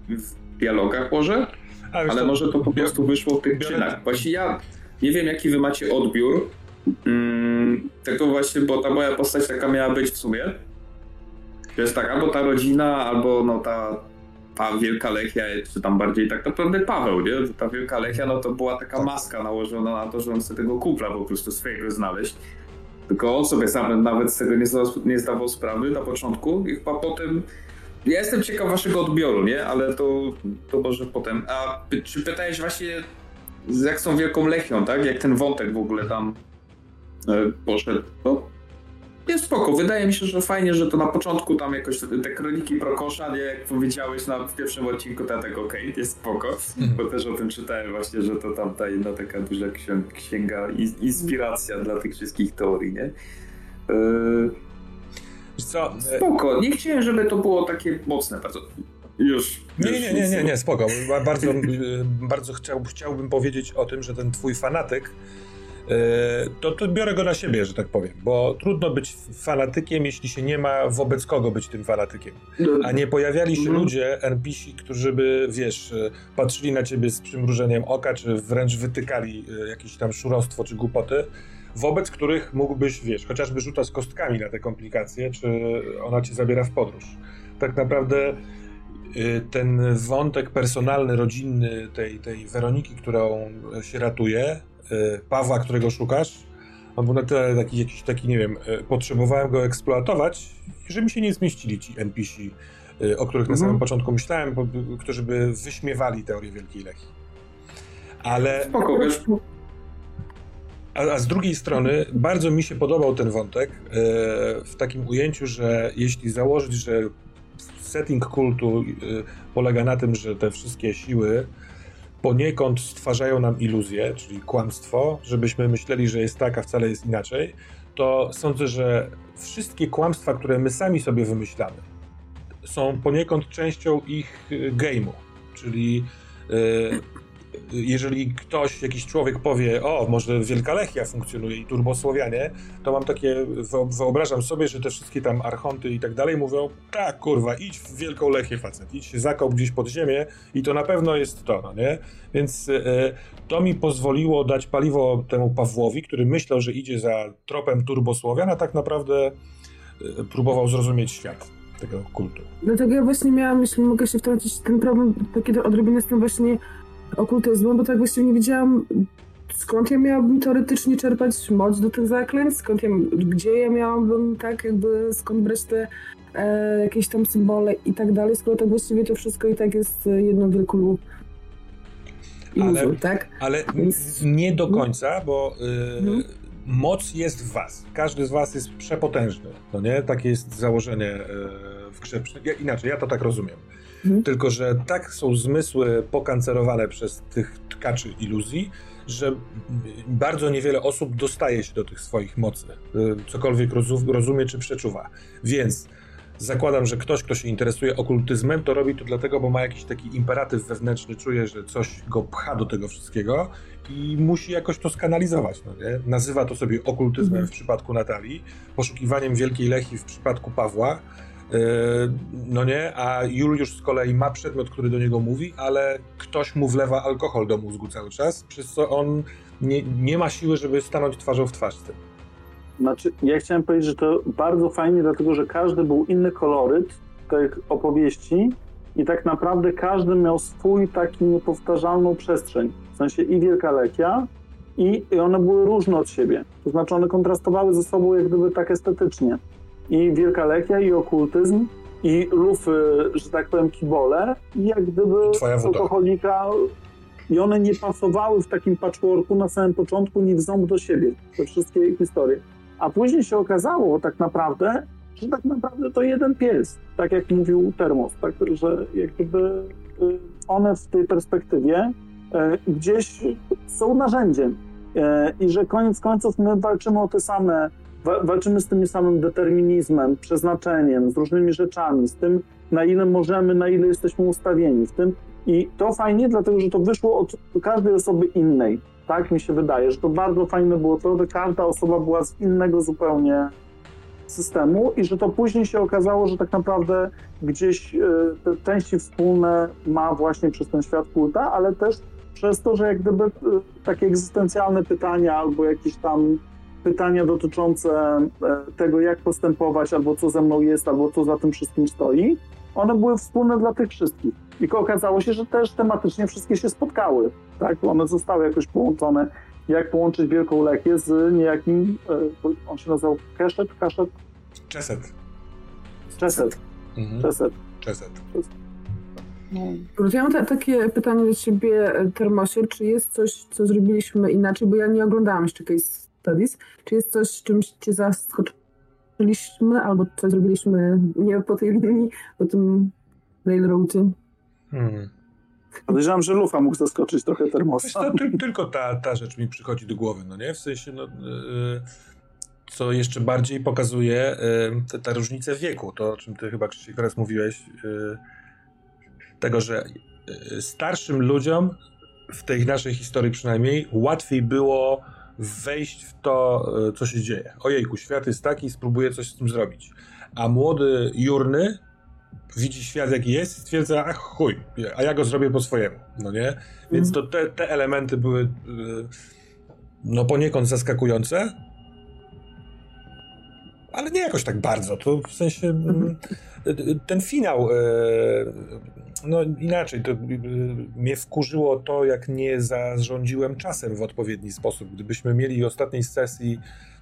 w dialogach może, ale to, może to po prostu wyszło w tych czynach. Właśnie ja nie wiem jaki wy macie odbiór, mm, tego właśnie, bo ta moja postać taka miała być w sumie. To jest tak, albo ta rodzina, albo no ta, ta wielka lechia, czy tam bardziej tak naprawdę Paweł, nie? Ta wielka lechia, no to była taka maska nałożona na to, że on chce tego kupla po prostu swojego znaleźć. Tylko on sobie sam nawet z tego nie, nie zdawał sprawy na początku i chyba potem... Ja jestem ciekaw waszego odbioru, nie? Ale to, to może potem. A czy pytałeś właśnie jak są Wielką Lechią, tak? Jak ten wątek w ogóle tam e, poszedł? No, jest spoko. Wydaje mi się, że fajnie, że to na początku tam jakoś te kroniki Prokosza, nie, jak powiedziałeś na, w pierwszym odcinku, to tak okej, okay, jest spoko, mm. bo też o tym czytałem właśnie, że to tam ta jedna taka duża księga, inspiracja dla tych wszystkich teorii, nie? Yy... Co? Spoko. Nie chciałem, żeby to było takie mocne bardzo. Już.
Nie, nie, nie, nie, nie, spoko. Bardzo, bardzo chciał, chciałbym powiedzieć o tym, że ten twój fanatyk E, to, to biorę go na siebie, że tak powiem, bo trudno być fanatykiem, jeśli się nie ma wobec kogo być tym fanatykiem. A nie pojawiali się mhm. ludzie, NPC, którzy by, wiesz, e, patrzyli na ciebie z przymrużeniem oka, czy wręcz wytykali e, jakieś tam szurostwo czy głupoty, wobec których mógłbyś, wiesz, chociażby rzucać kostkami na te komplikacje, czy ona cię zabiera w podróż. Tak naprawdę ten wątek personalny, rodzinny tej, tej Weroniki, którą się ratuje, E, Pawła, którego szukasz, on był na tyle taki, jakiś taki, nie wiem, e, potrzebowałem go eksploatować, że mi się nie zmieścili ci NPC, e, o których na mhm. samym początku myślałem, bo, którzy by wyśmiewali teorię Wielkiej Lechii. Ale... Spoko, wiesz. A, a, z drugiej strony bardzo mi się podobał ten wątek w takim ujęciu, że jeśli założyć, że setting kultu polega na tym, że te wszystkie siły poniekąd stwarzają nam iluzję, czyli kłamstwo, żebyśmy myśleli, że jest tak, a wcale jest inaczej, to sądzę, że wszystkie kłamstwa, które my sami sobie wymyślamy, są poniekąd częścią ich y, game'u. Czyli y, jeżeli ktoś, jakiś człowiek powie, o, może Wielka Lechia funkcjonuje i turbosłowianie, to mam takie, wyobrażam sobie, że te wszystkie tam archonty i tak dalej mówią, tak, kurwa, idź w Wielką Lechię, facet, idź zakop gdzieś pod ziemię i to na pewno jest to, no nie? Więc e, to mi pozwoliło dać paliwo temu Pawłowi, który myślał, że idzie za tropem turbosłowian, a tak naprawdę e, próbował zrozumieć świat tego kultu.
Dlatego ja właśnie miałam, jeśli mogę się wtrącić, ten problem taki odrobinę z tym właśnie okultyzmu, bo tak właściwie nie wiedziałam, skąd ja miałabym teoretycznie czerpać moc do tych zaklęć, skąd ja, gdzie ja miałabym tak jakby, skąd brać te e, jakieś tam symbole i tak dalej, skoro tak właściwie to wszystko i tak jest jedno wielką
ale, tak? Ale Więc... nie do końca, bo y, mhm. moc jest w was. Każdy z was jest przepotężny, no nie? Takie jest założenie y, w grze. Ja, inaczej, ja to tak rozumiem. Mhm. Tylko, że tak są zmysły pokancerowane przez tych tkaczy iluzji, że bardzo niewiele osób dostaje się do tych swoich mocy, y, cokolwiek rozumie czy przeczuwa. Więc zakładam, że ktoś, kto się interesuje okultyzmem, to robi to dlatego, bo ma jakiś taki imperatyw wewnętrzny, czuje, że coś go pcha do tego wszystkiego i musi jakoś to skanalizować. No nie? Nazywa to sobie okultyzmem mhm. w przypadku Natalii, poszukiwaniem Wielkiej Lechi w przypadku Pawła, no nie, a Juliusz z kolei ma przedmiot, który do niego mówi, ale ktoś mu wlewa alkohol do mózgu cały czas, przez co on nie, nie ma siły, żeby stanąć twarzą w twarz z tym.
Znaczy, ja chciałem powiedzieć, że to bardzo fajnie, dlatego że każdy był inny koloryt tych opowieści i tak naprawdę każdy miał swój taki niepowtarzalną przestrzeń. W sensie i Wielka Lekia, i, i one były różne od siebie. To znaczy one kontrastowały ze sobą jak gdyby tak estetycznie. I Wielka Lekia, i okultyzm, i lufy, że tak powiem, kibole, i jak gdyby alkoholika. I one nie pasowały w takim patchworku na samym początku ni w ząb do siebie, te wszystkie historie. A później się okazało tak naprawdę, że tak naprawdę to jeden pies, tak jak mówił Termos, tak, że jak gdyby y, one w tej perspektywie e, gdzieś są narzędziem e, i że koniec końców my walczymy o te same, walczymy z tym samym determinizmem, przeznaczeniem, z różnymi rzeczami, z tym na ile możemy, na ile jesteśmy ustawieni w tym. I to fajnie, dlatego że to wyszło od każdej osoby innej, tak mi się wydaje, że to bardzo fajne było to, że każda osoba była z innego zupełnie systemu i że to później się okazało, że tak naprawdę gdzieś e, te części wspólne ma właśnie przez ten świat kulta, ale też przez to, że jak gdyby e, takie egzystencjalne pytania albo jakieś tam pytania dotyczące e, tego, jak postępować, albo co ze mną jest, albo co za tym wszystkim stoi, one były wspólne dla tych wszystkich. I okazało się, że też tematycznie wszystkie się spotkały. Tak? One zostały jakoś połączone jak połączyć Wielką Lekię z niejakim, e, on się nazywał Keszet, Kaszet?
Czeset.
Czeset. Mhm. Czeset.
Czeset.
No. Ja mam takie pytanie do ciebie, Termosie, czy jest coś, co zrobiliśmy inaczej, bo ja nie oglądałam jeszcze case studies, czy jest coś, czymś cię zaskoczyliśmy, albo coś zrobiliśmy nie po tej linii, po tym railroadzie? Hmm.
Podejrzewam, że Lufa mógł zaskoczyć trochę termosa.
To, ty, tylko ta, ta rzecz mi przychodzi do głowy, no nie? W sensie, no, yy, co jeszcze bardziej pokazuje yy, te, te różnice wieku, to o czym ty chyba Krzysiek teraz mówiłeś, yy, tego, że starszym ludziom w tej naszej historii przynajmniej łatwiej było wejść w to, co się dzieje. Ojejku, świat jest taki, spróbuję coś z tym zrobić. A młody Jurny widzi świat jaki jest i stwierdza, ach chuj, a ja go zrobię po swojemu, no nie? Więc to te, te elementy były y, no poniekąd zaskakujące, ale nie jakoś tak bardzo, to w sensie mm, ten finał, y, no inaczej, to y, mnie wkurzyło to, jak nie zarządziłem czasem w odpowiedni sposób. Gdybyśmy mieli ostatniej sesji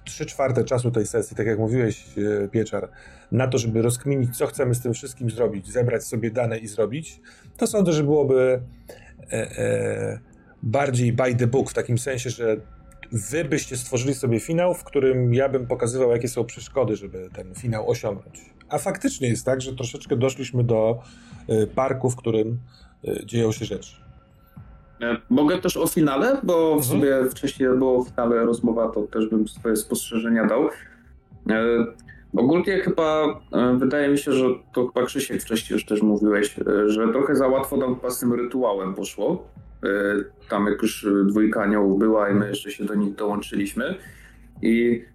trzy czwarte czasu tej sesji, tak jak mówiłeś, e, Pieczar, na to, żeby rozkminić, co chcemy z tym wszystkim zrobić, zebrać sobie dane i zrobić, to sądzę, że byłoby e, e, bardziej by the book, w takim sensie, że wy byście stworzyli sobie finał, w którym ja bym pokazywał, jakie są przeszkody, żeby ten finał osiągnąć. A faktycznie jest tak, że troszeczkę doszliśmy do e, parku, w którym e, dzieją się rzeczy.
E, mogę też o finale, bo w mhm. sobie wcześniej było o finale rozmowa, to też bym swoje spostrzeżenia dał. E, ogólnie chyba e, wydaje mi się, że to chyba Krzysiek wcześniej już też mówiłeś, że trochę za łatwo tam chyba z tym rytuałem poszło. Tam jak już dwójka aniołów była i my jeszcze się do nich dołączyliśmy. I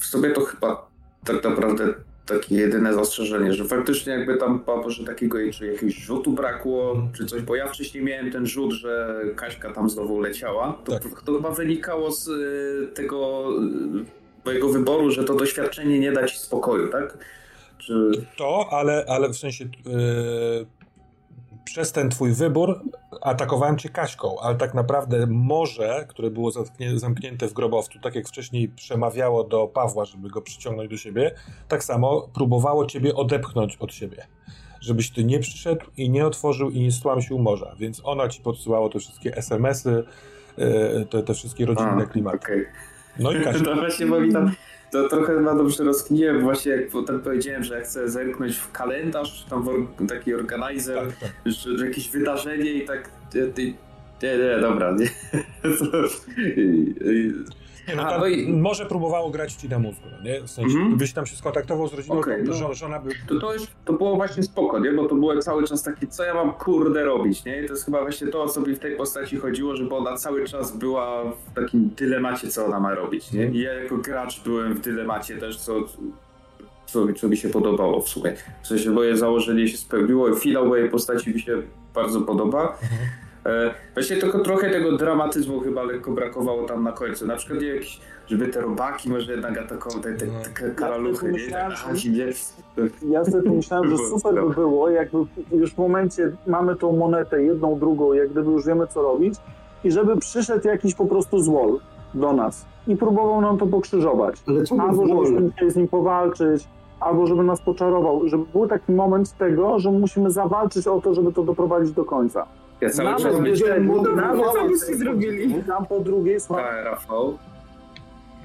w sobie to chyba tak naprawdę takie jedyne zastrzeżenie, że faktycznie jakby tam że takiego czy jakiegoś rzutu brakło, czy coś, bo ja wcześniej miałem ten rzut, że Kaśka tam znowu leciała, to, tak. to chyba wynikało z y, tego mojego wyboru, że to doświadczenie nie da ci spokoju, tak?
Czy... To, ale, ale w sensie yy, przez ten twój wybór atakowałem cię Kaśką, ale tak naprawdę morze, które było zamknięte w grobowcu, tak jak wcześniej przemawiało do Pawła, żeby go przyciągnąć do siebie, tak samo próbowało ciebie odepchnąć od siebie. Żebyś ty nie przyszedł i nie otworzył i nie stłamsił morza. Więc ona ci podsyłało te wszystkie SMS-y, e, te, te wszystkie rodzinne klimaty. Okay.
No i Kasia. To właśnie, bo tam to trochę na dobrze rozkniłem, właśnie jak potem powiedziałem, że chcę zerknąć w kalendarz, tam w taki organizer, tak, tak. Że, że, jakieś wydarzenie i tak. Nie, nie, dobra. Nie.
Nie, no, A, no i... Może próbowało grać ci na mózgu, no nie? W sensie, mm -hmm. byś tam się skontaktował z rodziną, okay, to, no. żona by...
To, to, już, to było właśnie spoko, nie? Bo to było cały czas takie, co ja mam kurde robić, nie? I to jest chyba właśnie to, o co mi w tej postaci chodziło, żeby ona cały czas była w takim dylemacie, co ona ma robić, nie? I ja jako gracz byłem w dylemacie też, co, co, co mi się podobało w sumie. W sensie moje założenie się spełniło, finał mojej postaci mi się bardzo podoba. E, właśnie tylko trochę tego dramatyzmu chyba lekko brakowało tam na końcu. Na przykład jakieś, żeby te robaki może jednak atakowały, te, te, te karaluchy, nie? Tak,
ja sobie pomyślałem, że super by było, jakby już w momencie mamy tą monetę, jedną, drugą, jak gdyby już wiemy co robić i żeby przyszedł jakiś po prostu złol do nas i próbował nam to pokrzyżować. Albo żebyśmy chcieli z nim powalczyć, albo żeby nas poczarował, żeby był taki moment tego, że musimy zawalczyć o to, żeby to doprowadzić do końca.
Ja cały nawet czas
myślałem, co byście zrobili. Tam po drugiej,
słuchaj. Rafał.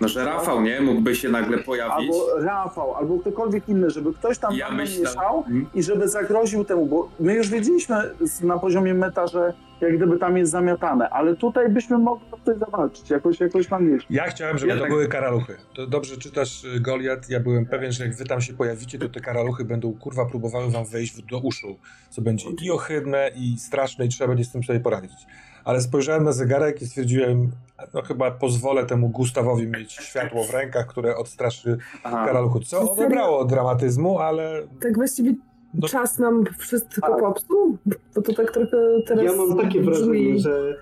No, że Rafał, nie? Mógłby się nagle pojawić.
Albo Rafał, albo ktokolwiek inny, żeby ktoś tam ja mieszał hmm? i żeby zagroził temu, bo my już wiedzieliśmy na poziomie meta, że jak gdyby tam jest zamiatane, ale tutaj byśmy mogli tutaj zawalczyć, jakoś, jakoś tam wiesz.
Ja chciałem, żeby ja to tak... były karaluchy. To dobrze czytasz y, Goliat, ja byłem pewien, że jak wy tam się pojawicie, to te karaluchy będą kurwa próbowały wam wejść do uszu, co będzie i ohydne, i straszne, i trzeba będzie z tym sobie poradzić. Ale spojrzałem na zegarek i stwierdziłem, no chyba pozwolę temu Gustawowi mieć światło w rękach, które odstraszy Aha. karaluchu. Co odebrało dramatyzmu, ale...
Tak właściwie no. czas nam wszystko tak. popsuł? Bo to tak trochę teraz...
Ja mam takie wrażenie, że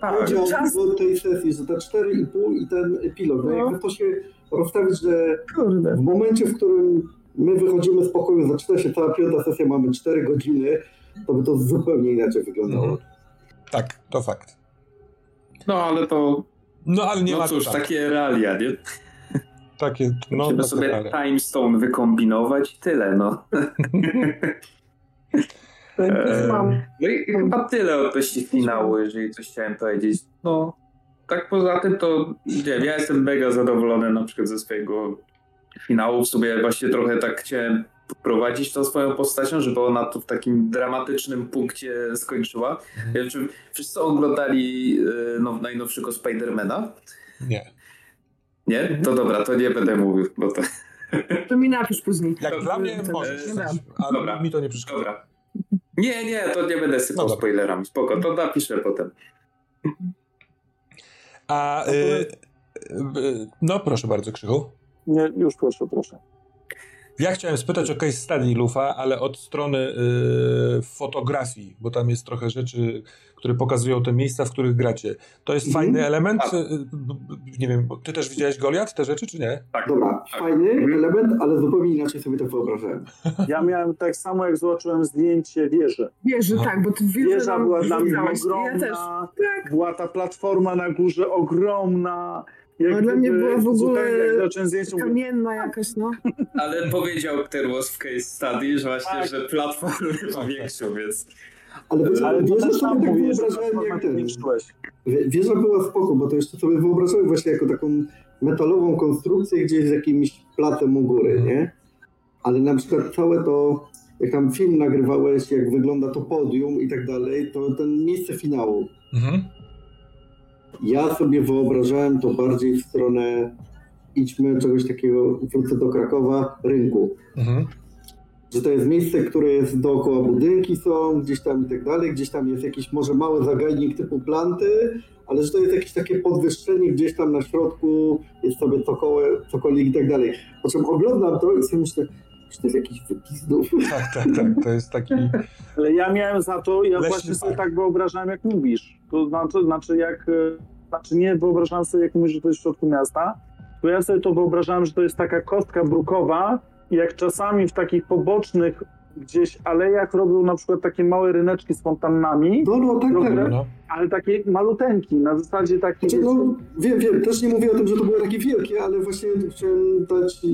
podział czas... tej sesji, że te 4,5 i ten epilog, no, no jakby to się rozstawić, że Kurde. w momencie, w którym my wychodzimy z pokoju, zaczyna się cała piąta sesja, mamy 4 godziny, to by to zupełnie inaczej wyglądało. Mhm.
Tak, to fakt.
No ale to...
No ale nie
no
ma
cóż, tak. takie realia, nie?
Takie, no,
Musimy sobie time stone wykombinować i tyle, no. no i chyba tyle odnośnie finału, jeżeli coś chciałem powiedzieć. No, tak poza tym to, nie wiem, ja jestem mega zadowolony na przykład ze swojego finału. W sumie właśnie trochę tak chciałem prowadzić tą swoją postacią, żeby ona to w takim dramatycznym punkcie skończyła. Mhm. Ja wiem, czy wszyscy oglądali y, no, najnowszego Spidermana?
Nie.
Nie? To dobra, to nie będę mówił, bo to...
To mi napisz później.
Jak dla mnie możesz, ale dobra. mi to nie przeszkadza. Dobra.
Nie, nie, to nie będę sypał no spoilerami. Spoko, to napiszę potem.
A, y, y, no proszę bardzo, Krzychu.
Nie, już proszę, proszę.
Ja chciałem spytać o case study Lufa, ale od strony y, fotografii, bo tam jest trochę rzeczy, które pokazują te miejsca, w których gracie. To jest mhm. fajny element? Tak. Nie wiem, ty też widziałeś Goliat, te rzeczy, czy nie?
Tak. Dobra, tak. fajny mhm. element, ale zupełnie inaczej sobie to wyobrażałem.
Ja miałem tak samo, jak zobaczyłem zdjęcie wieży.
Wieży, tak, bo ty wieża,
wieża była dla mnie ogromna, ja tak. była ta platforma na górze ogromna,
jak A dla mnie była w ogóle kamienna jakaś, no.
Ale powiedział Terłos w case study, że właśnie, tak. że platformy ma większą, więc...
Ale, wiesz, ale sobie tak wyobrażałem jak ten. Wieża była spoko, bo to jeszcze sobie wyobrażałem właśnie jako taką metalową konstrukcję gdzieś z jakimś placem u góry, nie? Ale na przykład całe to, jak tam film nagrywałeś, jak wygląda to podium i tak dalej, to ten miejsce finału. Mhm ja sobie wyobrażałem to bardziej w stronę idźmy czegoś takiego, wrócę do Krakowa, rynku. Mhm. Że to jest miejsce, które jest dookoła budynki są, gdzieś tam i tak dalej, gdzieś tam jest jakiś może mały zagajnik typu planty, ale że to jest jakieś takie podwyższenie gdzieś tam na środku, jest sobie cokoły, cokolwiek i tak dalej. Po czym oglądam to i sobie myślę, że to jest jakiś wypizdów.
Tak, tak, tak, to jest taki...
Ale ja miałem za to, ja właśnie sobie tak wyobrażałem, jak mówisz. To znaczy, znaczy jak znaczy nie wyobrażałem sobie, jak mówisz, że to jest w środku miasta, bo ja sobie to wyobrażałem, że to jest taka kostka brukowa i jak czasami w takich pobocznych gdzieś alejach robią na przykład takie małe ryneczki z fontannami.
No, no, tak, tak. No.
Ale takie maluteńki, na zasadzie takiej...
Znaczy, no, wiem, wiem, też nie mówię o tym, że to były takie wielkie, ale właśnie chciałem dać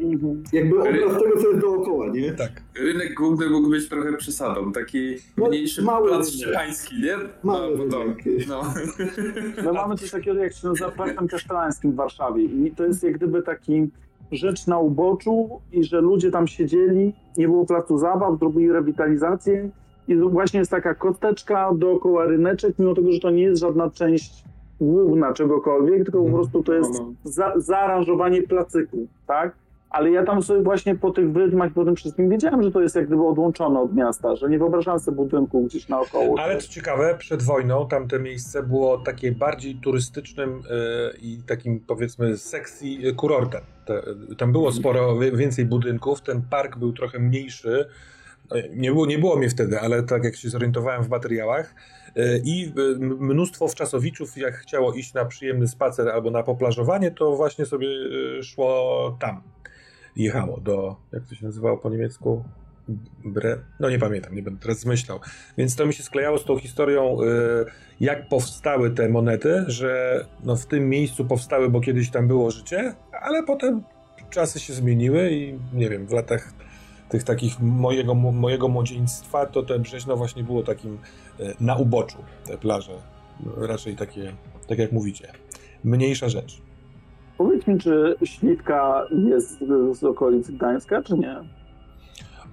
Mhm. Jakby obraz tego, co jest dookoła, nie?
Tak.
Rynek główny mógł być trochę przesadą. Taki no, mniejszy mały plac szczepański, nie?
Mały no,
no. no. mamy coś takiego, jak się nazywa Parkiem Kasztelańskim w Warszawie. I to jest jak gdyby taki rzecz na uboczu i że ludzie tam siedzieli, nie było placu zabaw, zrobili rewitalizację i właśnie jest taka koteczka dookoła ryneczek, mimo tego, że to nie jest żadna część główna czegokolwiek, tylko po mhm. prostu to jest no, no. za, zaaranżowanie placyku, tak? Ale ja tam sobie właśnie po tych wydmach po tym wszystkim wiedziałem, że to jest jak gdyby odłączone od miasta, że nie wyobrażałem sobie budynku gdzieś naokoło.
Ale co ciekawe, przed wojną tamte miejsce było takie bardziej turystycznym yy, i takim powiedzmy sexy kurortem. Te, tam było sporo więcej budynków, ten park był trochę mniejszy, nie było, nie było mnie wtedy, ale tak jak się zorientowałem w materiałach e, i e, mnóstwo wczasowiczów, jak chciało iść na przyjemny spacer albo na poplażowanie, to właśnie sobie szło tam. Jechało do, jak to się nazywało po niemiecku? Bre... No nie pamiętam, nie będę teraz zmyślał. Więc to mi się sklejało z tą historią, jak powstały te monety, że no w tym miejscu powstały, bo kiedyś tam było życie, ale potem czasy się zmieniły i nie wiem, w latach tych takich mojego, mojego młodzieństwa, to te Brzeźno właśnie było takim e, na uboczu, te plaże. Raczej takie, tak jak mówicie, mniejsza rzecz.
Powiedz mi, czy Śliwka jest z okolic Gdańska, czy nie?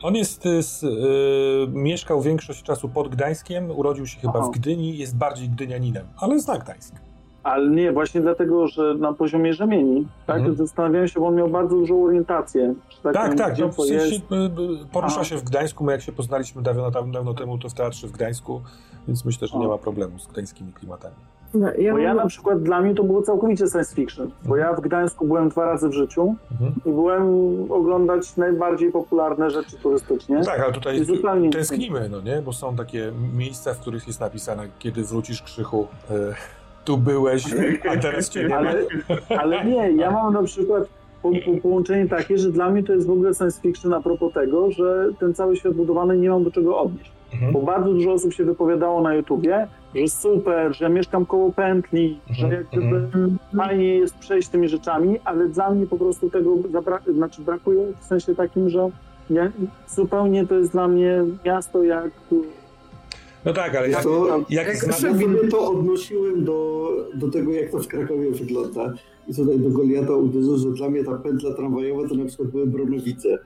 On jest, z, y, mieszkał większość czasu pod Gdańskiem, urodził się chyba Aha. w Gdyni, jest bardziej gdynianinem, ale zna Gdańsk.
Ale nie, właśnie dlatego, że na poziomie rzemieni, tak? Mhm. Zastanawiałem się, bo on miał bardzo dużą orientację.
Tak, tak, tak. No, w sensie, jest... Y, y, porusza się w Gdańsku. My jak się poznaliśmy dawno, dawno temu, to w teatrze w Gdańsku, więc myślę, że nie ma problemu z gdańskimi klimatami.
No, ja bo ja na przykład dla mnie to było całkowicie science fiction, bo ja w Gdańsku byłem dwa razy w życiu mhm. i byłem oglądać najbardziej popularne rzeczy turystycznie.
tak, ale tutaj tęsknimy, no nie? Bo są takie miejsca, w których jest napisane, kiedy wrócisz Krzychu, e, tu byłeś, a teraz cię nie
ale, ale nie, ja mam na przykład po, po, połączenie takie, że dla mnie to jest w ogóle science fiction a propos tego, że ten cały świat budowany nie mam do czego odnieść. Mhm. Bo bardzo dużo osób się wypowiadało na YouTubie, że super, że mieszkam koło pętli, mhm. że jak gdyby mhm. fajnie jest przejść tymi rzeczami, ale dla mnie po prostu tego zabra- znaczy brakuje w sensie takim, że nie, zupełnie to jest dla mnie miasto jak
no tak, ale jak,
to, jak, jak sobie to odnosiłem do, do tego, jak to w Krakowie wygląda. I tutaj do Goliata uderzył, że dla mnie ta pętla tramwajowa to na przykład były Bronowice.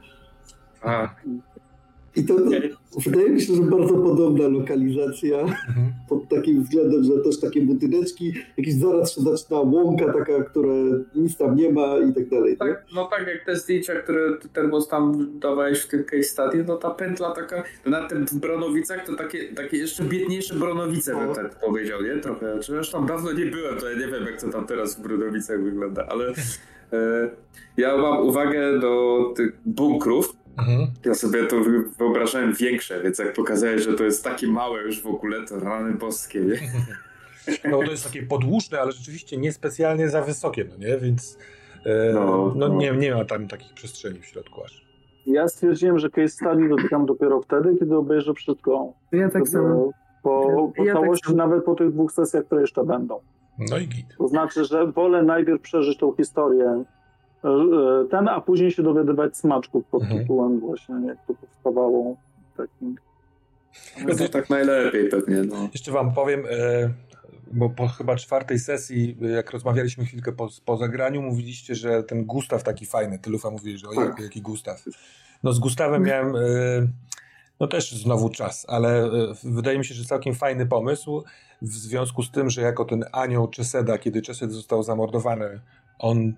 A. I to, to wydaje mi się, że bardzo podobna lokalizacja mhm. pod takim względem, że też takie budyneczki, jakiś zaraz się zaczyna łąka taka, która nic tam nie ma i tak dalej.
Tak, no tak jak te zdjęcia, które ty teraz tam dawałeś w tym case study, no ta pętla taka, to na tym w Bronowicach to takie, takie jeszcze biedniejsze Bronowice bym tak powiedział, nie? Trochę, chociaż tam dawno nie byłem, to ja nie wiem jak to tam teraz w Bronowicach wygląda, ale e, ja mam uwagę do tych bunkrów, Mhm. Ja sobie to wyobrażałem większe, więc jak pokazałeś, że to jest takie małe już w ogóle, to rany boskie, nie?
No to jest takie podłużne, ale rzeczywiście niespecjalnie za wysokie, no nie? Więc e, no, no, no, Nie, nie ma tam takich przestrzeni w środku aż.
Ja stwierdziłem, że case study dotykam dopiero wtedy, kiedy obejrzę wszystko.
Ja tak samo.
Po, po ja tak całości, tak nawet po tych dwóch sesjach, które jeszcze będą.
No i git.
To znaczy, że wolę najpierw przeżyć tą historię ten, a później się dowiadywać smaczków pod mhm. tytułem właśnie, jak to powstawało. Takim.
No to tak najlepiej pewnie. No.
Jeszcze wam powiem, e, bo po chyba czwartej sesji, jak rozmawialiśmy chwilkę po, po zagraniu, mówiliście, że ten Gustaw taki fajny. Tylufa mówi, że o tak. jaki Gustaw. No z Gustawem miałem e, no też znowu czas, ale e, wydaje mi się, że całkiem fajny pomysł w związku z tym, że jako ten anioł Czeseda, kiedy Czesed został zamordowany, on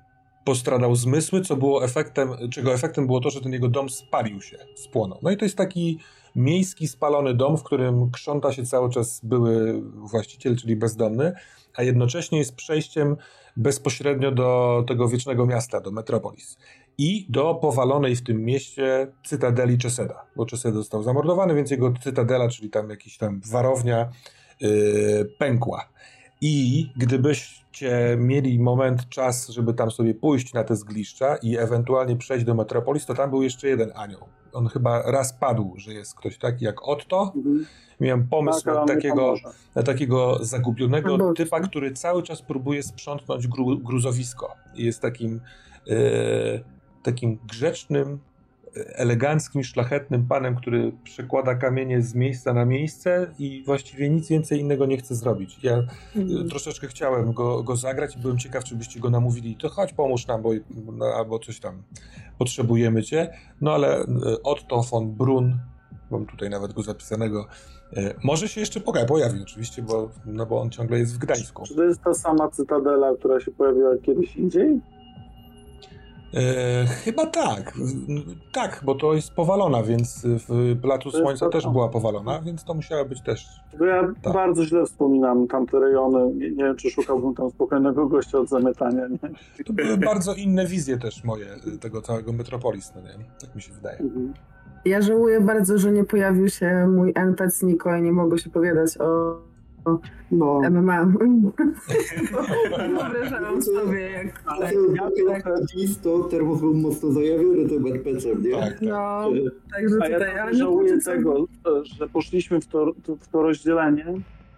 postradał zmysły, co było efektem, czego efektem było to, że ten jego dom spalił się, spłonął. No i to jest taki miejski, spalony dom, w którym krząta się cały czas były właściciel, czyli bezdomny, a jednocześnie jest przejściem bezpośrednio do tego wiecznego miasta, do Metropolis i do powalonej w tym mieście cytadeli Czeseda, bo Czesed został zamordowany, więc jego cytadela, czyli tam jakiś tam warownia, yy, pękła. I gdybyście mieli moment, czas, żeby tam sobie pójść na te zgliszcza i ewentualnie przejść do Metropolis, to tam był jeszcze jeden anioł. On chyba raz padł, że jest ktoś taki jak Otto. Mhm. Miałem pomysł tak, na, takiego, na takiego zagubionego typa, który cały czas próbuje sprzątnąć gru, gruzowisko. Jest takim, yy, takim grzecznym, eleganckim, szlachetnym panem, który przekłada kamienie z miejsca na miejsce i właściwie nic więcej innego nie chce zrobić. Ja mm. troszeczkę chciałem go, go zagrać i byłem ciekaw, czy byście go namówili, to chodź pomóż nam, bo, no, albo coś tam, potrzebujemy cię. No ale e, Otto von Brun, mam tutaj nawet go zapisanego, e, może się jeszcze pojawi oczywiście, bo, no bo on ciągle jest w Gdańsku.
Czy to jest ta sama cytadela, która się pojawiła kiedyś indziej?
E, chyba tak. Tak, bo to jest powalona, więc w Placu Słońca też była powalona, więc to musiała być też.
Bo ja tak. bardzo źle wspominam tamte rejony. Nie, nie, wiem, czy szukałbym tam spokojnego gościa od zamytania. Nie?
To były bardzo inne wizje też moje tego całego Metropolis, no nie? Tak mi się wydaje. Mhm.
Ja żałuję bardzo, że nie pojawił się mój NPC Niko i nie mogło się powiadać o no. MMA. Wyobrażałam sobie, jak... Ale
jak to termos był mocno zajawiony tym NPC-em, nie? Tak,
tak. No, także
tutaj... A ja żałuję tego, że poszliśmy w to, w to rozdzielenie,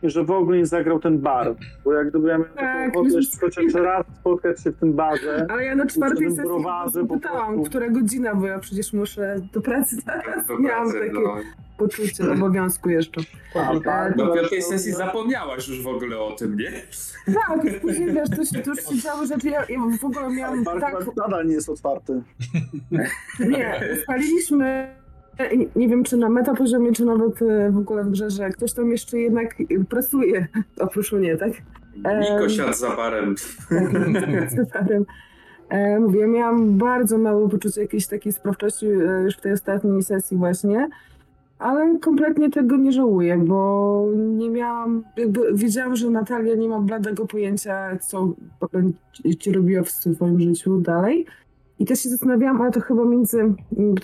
że w ogóle nie zagrał ten bar. Bo jak gdyby ja miałem tak, taką chociaż raz spotkać się w tym barze.
Ale ja na czwartej sesji browarze, pytałam, która godzina, bo ja przecież muszę do pracy zaraz. Do Miałam pracy, takie no. poczucie obowiązku jeszcze.
A, tak, do piątej sesji zapomniałaś już w ogóle o tym, nie?
Tak, później wiesz, to, się, to już się działy rzeczy. Ja, ja w ogóle miałam
bar tak... nadal nie jest otwarty.
Nie, spaliliśmy nie wiem, czy na metapoziomie, czy nawet e, w ogóle w grze, że ktoś tam jeszcze jednak pracuje, oprócz mnie, tak?
Niko siadł za barem.
Tak, za barem. E, mówię, miałam bardzo mało poczucia jakiejś takiej sprawczości e, już w tej ostatniej sesji właśnie, ale kompletnie tego nie żałuję, bo nie miałam, jakby wiedziałam, że Natalia nie ma bladego pojęcia, co ci robiła w swoim życiu dalej. I też się zastanawiałam, ale to chyba między,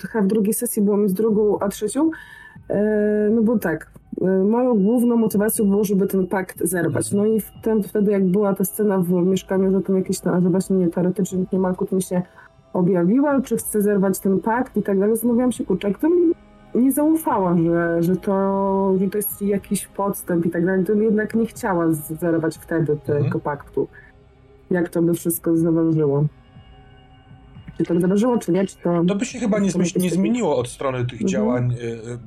chyba w drugiej sesji było między drugą a trzecią, e, no bo tak, e, moją główną motywacją było, żeby ten pakt zerwać. No i wtedy, wtedy jak była ta scena w mieszkaniu, że tam jakieś, tam, że właśnie nie, teoretycznie nie Malkut mi się objawiła, czy chce zerwać ten pakt i tak dalej, zastanawiałam się, kurczę, kto mi nie zaufała, że, że, to, że to jest jakiś podstęp i tak dalej, to jednak nie chciała zerwać wtedy tego mhm. paktu. Jak to by wszystko zawężyło czy to zdarzyło, czy nie, czy to...
To by się chyba nie, nie zmieniło od strony tych mhm. działań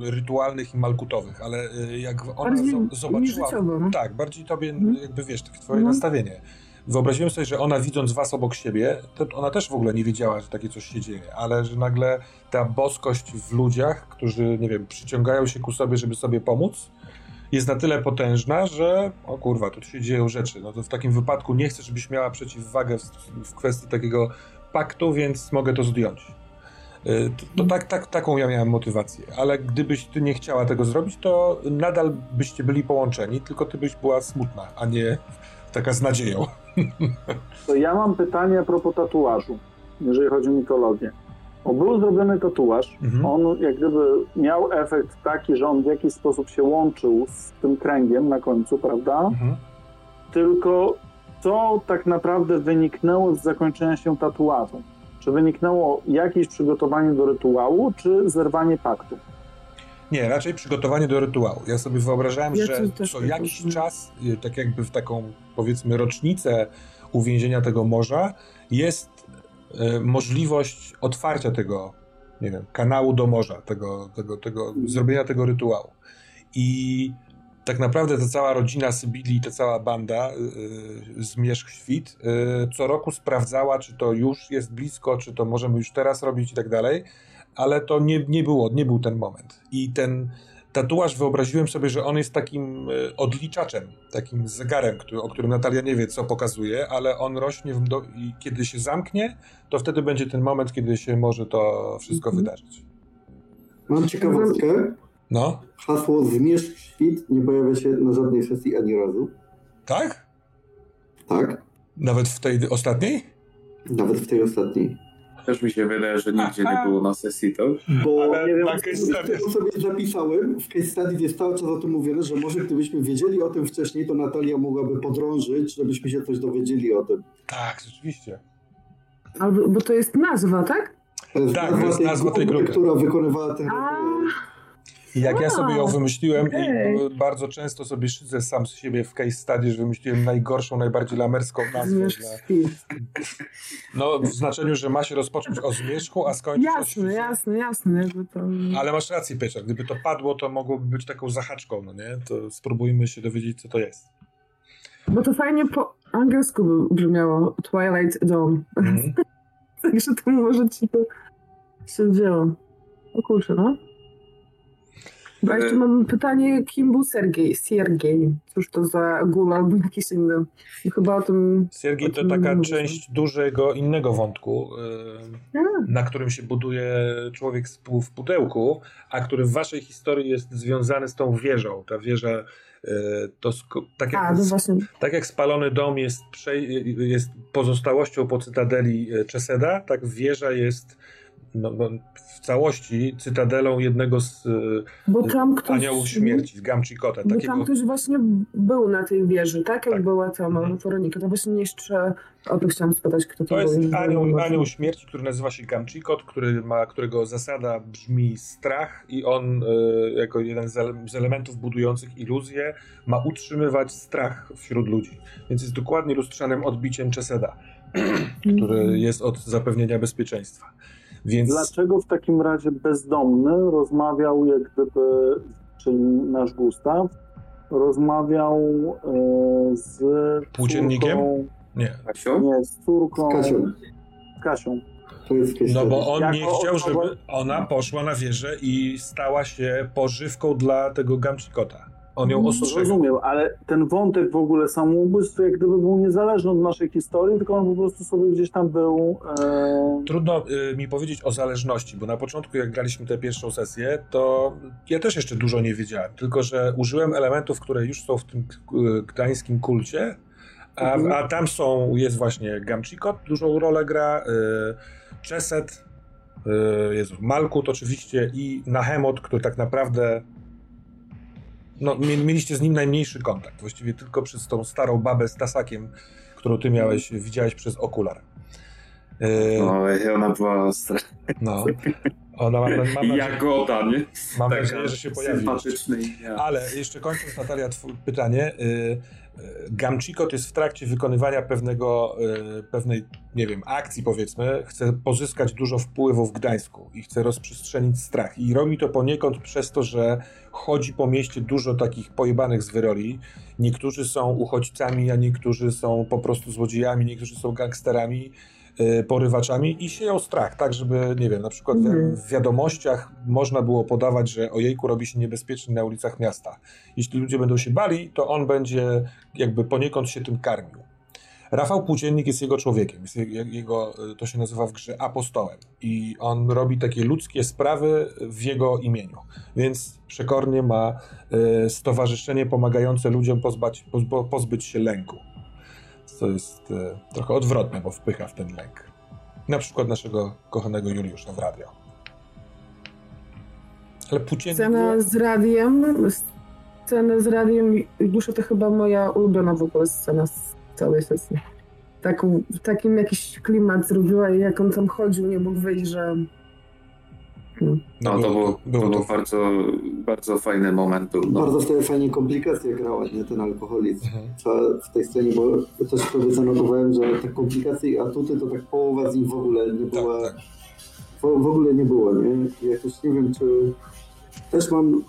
y, rytualnych i malkutowych, ale y, jak ona bardziej zobaczyła... No. Tak, bardziej tobie, mhm. jakby wiesz, twoje mhm. nastawienie. Wyobraziłem sobie, że ona widząc was obok siebie, to ona też w ogóle nie wiedziała, że takie coś się dzieje, ale że nagle ta boskość w ludziach, którzy, nie wiem, przyciągają się ku sobie, żeby sobie pomóc, jest na tyle potężna, że o kurwa, tu się dzieją rzeczy. No to w takim wypadku nie chcę, żebyś miała przeciwwagę w, w kwestii takiego paktu, więc mogę to zdjąć. Y, to, to tak, tak, taką ja miałem motywację, ale gdybyś ty nie chciała tego zrobić, to nadal byście byli połączeni, tylko ty byś była smutna, a nie taka z nadzieją.
To ja mam pytanie a propos tatuażu, jeżeli chodzi o mitologię. Bo był zrobiony tatuaż, mhm. on jak gdyby miał efekt taki, że on w jakiś sposób się łączył z tym kręgiem na końcu, prawda? Mhm. Tylko co tak naprawdę wyniknęło z zakończenia się tatuażu? Czy wyniknęło jakieś przygotowanie do rytuału, czy zerwanie paktu?
Nie, raczej przygotowanie do rytuału. Ja sobie wyobrażałem, ja że co tak jakiś czas, y, tak jakby w taką powiedzmy rocznicę uwięzienia tego morza, jest y, możliwość otwarcia tego, nie wiem, kanału do morza, tego, tego, tego, zrobienia tego rytuału. I tak naprawdę ta cała rodzina Sybili, ta cała banda yy, Zmierzch Świt yy, co roku sprawdzała, czy to już jest blisko, czy to możemy już teraz robić i tak dalej, ale to nie, nie było, nie był ten moment. I ten tatuaż wyobraziłem sobie, że on jest takim y, odliczaczem, takim zegarem, który, o którym Natalia nie wie, co pokazuje, ale on rośnie do, i kiedy się zamknie, to wtedy będzie ten moment, kiedy się może to wszystko mhm. wydarzyć.
Mam ciekawostkę.
No.
Hasło Zmierzch Świt nie pojawia się na żadnej sesji ani razu.
Tak?
Tak.
Nawet w tej ostatniej?
Nawet w tej ostatniej.
Też mi się wydaje, że nigdzie nie było na sesji to.
Bo Ale nie wiem, tego sobie zapisałem. W case study jest cały czas o tym mówione, że może gdybyśmy wiedzieli o tym wcześniej, to Natalia mogłaby podrążyć, żebyśmy się coś dowiedzieli o tym.
Tak, rzeczywiście.
Albo, bo to jest nazwa, tak?
To jest tak, nazwa, to jest nazwa tej grupy,
która wykonywała ten.
I jak ja sobie ją wymyśliłem okay. i bardzo często sobie szydzę sam z siebie w case study, że wymyśliłem najgorszą, najbardziej lamerską nazwę. Dla... No w znaczeniu, że ma się rozpocząć o zmierzchu, a skończyć
jasne, o Jasne, jasne, to...
Ale masz rację, Pieczak. Gdyby to padło, to mogłoby być taką zahaczką, no nie? To spróbujmy się dowiedzieć, co to jest.
Bo to fajnie po angielsku brzmiało Twilight Dawn. Mm. Także to może ci to się wzięło. O kurczę, no. A jeszcze mam pytanie, kim był Sergiej? Siergiej. Cóż to za gul albo jakiś inny? Chyba o tym...
Siergiej to taka część dużego innego wątku, yy, na którym się buduje człowiek w pudełku, a który w waszej historii jest związany z tą wieżą. Ta wieża yy, to tak jak, a, no tak jak spalony dom jest, jest pozostałością po cytadeli Czeseda, tak wieża jest no, no, w całości cytadelą jednego z
bo tam ktoś,
aniołów śmierci, z Gamchikota.
Bo tam ktoś właśnie był na tej wieży, tak? Jak tak. była ta mhm. Weronika. To właśnie jeszcze o to chciałam spytać, kto to,
to jest anioł, anioł śmierci, który nazywa się Gamchikot, który ma, którego zasada brzmi strach i on y, jako jeden z elementów budujących iluzję ma utrzymywać strach wśród ludzi. Więc jest dokładnie lustrzanym odbiciem Czeseda, który mhm. jest od zapewnienia bezpieczeństwa. Więc...
Dlaczego w takim razie bezdomny rozmawiał jak gdyby, czyli nasz Gustaw, rozmawiał e, z
Płóciennikiem? Nie.
Kasią? Nie, z córką.
Z Kasią.
Kasią.
No bo on nie chciał, żeby ona poszła na wieżę i stała się pożywką dla tego gamczykota. On ją ostrzegł.
Rozumiem, ale ten wątek w ogóle samobójstwa jak gdyby był niezależny od naszej historii, tylko on po prostu sobie gdzieś tam był...
E... Trudno y, mi powiedzieć o zależności, bo na początku jak graliśmy tę pierwszą sesję, to ja też jeszcze dużo nie wiedziałem, tylko że użyłem elementów, które już są w tym gdańskim kulcie, a, mhm. a tam są, jest właśnie Gamchikot, dużą rolę gra, y, Czeset, y, Jezu, Malkut oczywiście i Nahemot, który tak naprawdę no, mieliście z nim najmniejszy kontakt. Właściwie tylko przez tą starą babę z tasakiem, którą ty miałeś, widziałeś przez okular.
No, ona była ostra.
No. Ona ma,
mam nadzieję, Jagoda, nie?
Mam Taka nadzieję, że się pojawi. Ale jeszcze kończąc, Natalia, pytanie. Y, Gamchikot jest w trakcie wykonywania pewnego, e, pewnej, nie wiem, akcji powiedzmy, chce pozyskać dużo wpływu w Gdańsku i chce rozprzestrzenić strach. I robi to poniekąd przez to, że chodzi po mieście dużo takich pojebanych zwyroli. Niektórzy są uchodźcami, a niektórzy są po prostu złodziejami, niektórzy są gangsterami Y, porywaczami i sieją strach, tak żeby, nie wiem, na przykład w wiadomościach można było podawać, że ojejku robi się niebezpiecznie na ulicach miasta. Jeśli ludzie będą się bali, to on będzie jakby poniekąd się tym karmił. Rafał Płóciennik jest jego człowiekiem, jest jego, y, to się nazywa w grze apostołem i on robi takie ludzkie sprawy w jego imieniu, więc przekornie ma y, stowarzyszenie pomagające ludziom pozbać, pozbyć się lęku co jest e, trochę odwrotne, bo wpycha w ten lęk. Na przykład naszego kochanego Juliusza w radio.
Ale płóciennik... Scena z radiem, scena z radiem Juliusza to chyba moja ulubiona w ogóle scena z całej sesji. Taką, takim jakiś klimat zrobiła i jak on tam chodził, nie mógł wyjść, że
no, no to był, było, to był bardzo, bardzo fajny moment. Był,
no. Bardzo wtedy fajnie komplikacje grała, nie ten alkoholizm mhm. w tej scenie, bo też sobie zanotowałem, że te komplikacje i atuty to tak połowa z nich w ogóle nie była. Tak, tak. W, w, ogóle nie było, nie? Jakoś nie wiem, czy też mam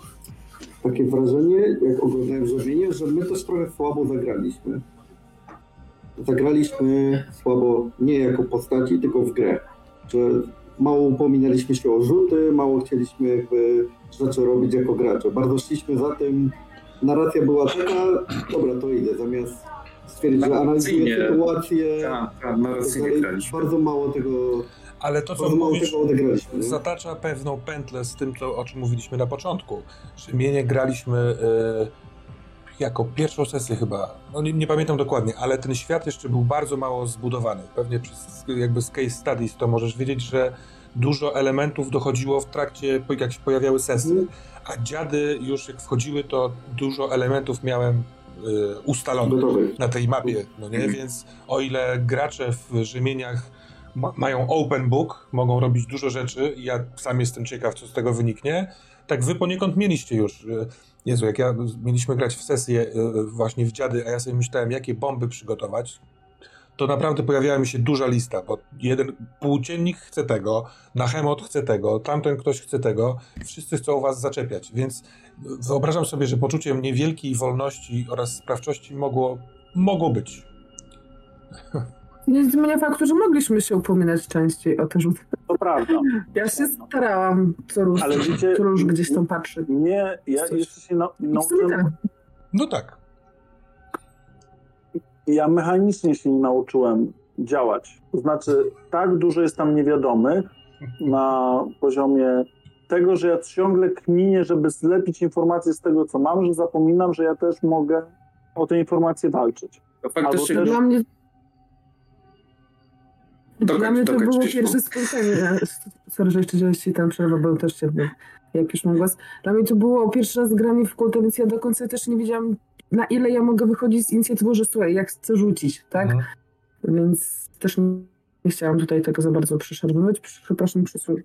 takie wrażenie, jak oglądałem zrobienie, że my też trochę słabo zagraliśmy. Zagraliśmy słabo nie jako postaci, tylko w grę. Że mało upominaliśmy się o rzuty, mało chcieliśmy jakby rzeczy robić jako gracze. Bardzo szliśmy za tym, narracja była taka, dobra, to idę, zamiast stwierdzić, że analizuję sytuację, tak, tak, bardzo mało tego
ale to, co mówisz, zatacza pewną pętlę z tym, co, o czym mówiliśmy na początku. Że mnie nie graliśmy y, jako pierwszą sesję chyba, no nie, nie, pamiętam dokładnie, ale ten świat jeszcze był bardzo mało zbudowany. Pewnie przez, jakby z case studies to możesz wiedzieć, że dużo elementów dochodziło w trakcie, jak się pojawiały sesje, mm. a dziady już jak wchodziły, to dużo elementów miałem y, ustalonych na tej mapie, no nie? Mm. Więc o ile gracze w Rzymieniach ma, mają open book, mogą robić dużo rzeczy i ja sam jestem ciekaw, co z tego wyniknie, tak wy poniekąd mieliście już. Y, Jezu, jak ja mieliśmy grać w sesję y, właśnie w dziady, a ja sobie myślałem, jakie bomby przygotować, to naprawdę pojawiała mi się duża lista, bo jeden płóciennik chce tego, Nahemot chce tego, tamten ktoś chce tego, wszyscy chcą was zaczepiać, więc wyobrażam sobie, że poczuciem niewielkiej wolności oraz sprawczości mogło, mogło być.
Nie zmienia faktu, że mogliśmy się upominać częściej o te rzuty.
To prawda.
Ja się starałam co róż, Ale wiecie, co róż gdzieś tam patrzeć.
Nie, ja jeszcze się na, nauczyłem...
No tak
ja mechanicznie się nie nauczyłem działać. To znaczy, tak dużo jest tam niewiadomych na poziomie tego, że ja ciągle kminię, żeby zlepić informacje z tego, co mam, że zapominam, że ja też mogę o te informacje walczyć.
To faktycznie też... dla mnie... Dla mnie to było pierwsze spotkanie sorry, że jeszcze ci ten przerwę, bo też cię, jak już mam głos. Dla mnie to było pierwszy raz granie w kultę, więc ja do końca też nie wiedziałam, na ile ja mogę wychodzić z inicjatywy, że słuchaj, jak chcę rzucić, tak? Mhm. Więc też nie chciałam tutaj tego za bardzo przeszarpywać. Przepraszam, przysłuchaj.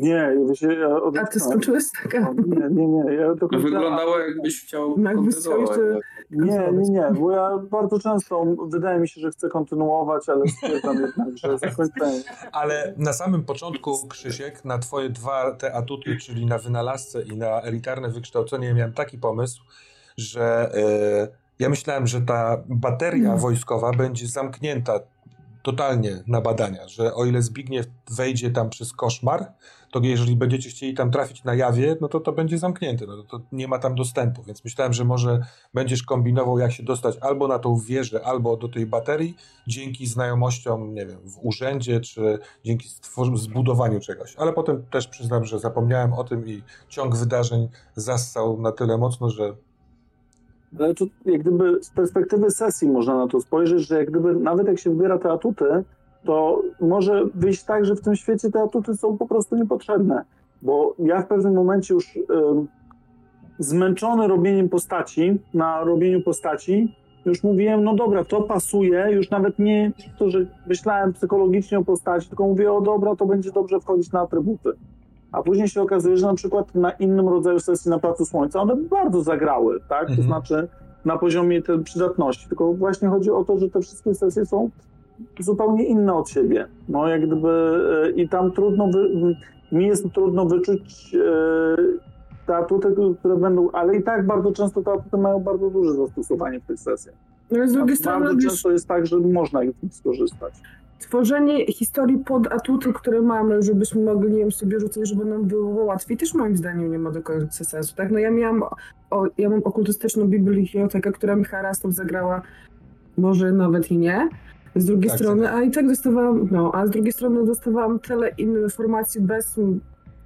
Nie, się, ja
A ty skończyłeś tak?
Nie, nie, nie. Ja
to Wyglądało jakbyś chciał
jakbyś chciał jeszcze...
Nie, nie, nie, bo ja bardzo często wydaje mi się, że chcę kontynuować, ale stwierdzam jednak, że zakończenie.
Ale na samym początku, Krzysiek, na twoje dwa te atuty, czyli na wynalazcę i na elitarne wykształcenie, miałem taki pomysł, że yy, ja myślałem, że ta bateria hmm. wojskowa będzie zamknięta totalnie na badania, że o ile Zbigniew wejdzie tam przez koszmar, to jeżeli będziecie chcieli tam trafić na jawie, no to to będzie zamknięte, no to, to nie ma tam dostępu, więc myślałem, że może będziesz kombinował, jak się dostać albo na tą wieżę, albo do tej baterii, dzięki znajomościom, nie wiem, w urzędzie, czy dzięki zbudowaniu czegoś, ale potem też przyznam, że zapomniałem o tym i ciąg wydarzeń zassał na tyle mocno, że
ale to jak gdyby z perspektywy sesji można na to spojrzeć, że jak gdyby nawet jak się wybiera te atuty, to może wyjść tak, że w tym świecie te atuty są po prostu niepotrzebne. Bo ja w pewnym momencie już zmęczony robieniem postaci, na robieniu postaci, już mówiłem, no dobra, to pasuje, już nawet nie to, że myślałem psychologicznie o postaci, tylko mówię, o dobra, to będzie dobrze wchodzić na atrybuty. A później się okazuje, że na przykład na innym rodzaju sesji na Placu Słońca one bardzo zagrały, tak? Mhm. To znaczy na poziomie tej przydatności. Tylko właśnie chodzi o to, że te wszystkie sesje są zupełnie inne od siebie. No jak gdyby e, i tam trudno, wy, mi jest trudno wyczuć e, te atuty, które będą, ale i tak bardzo często te atuty mają bardzo duże zastosowanie w tych sesjach.
Ale z drugiej strony
bardzo często jest tak, że można ich skorzystać
tworzenie historii pod atuty, które mamy, żebyśmy mogli ją sobie rzucać, żeby nam było łatwiej, też moim zdaniem nie ma do końca sensu, tak? No ja miałam, o, ja mam okultystyczną bibliotekę, która mi Harastów zagrała, może nawet i nie, z drugiej tak, strony, tak. a i tak dostawałam, no, a z drugiej strony dostawałam tyle innych informacji bez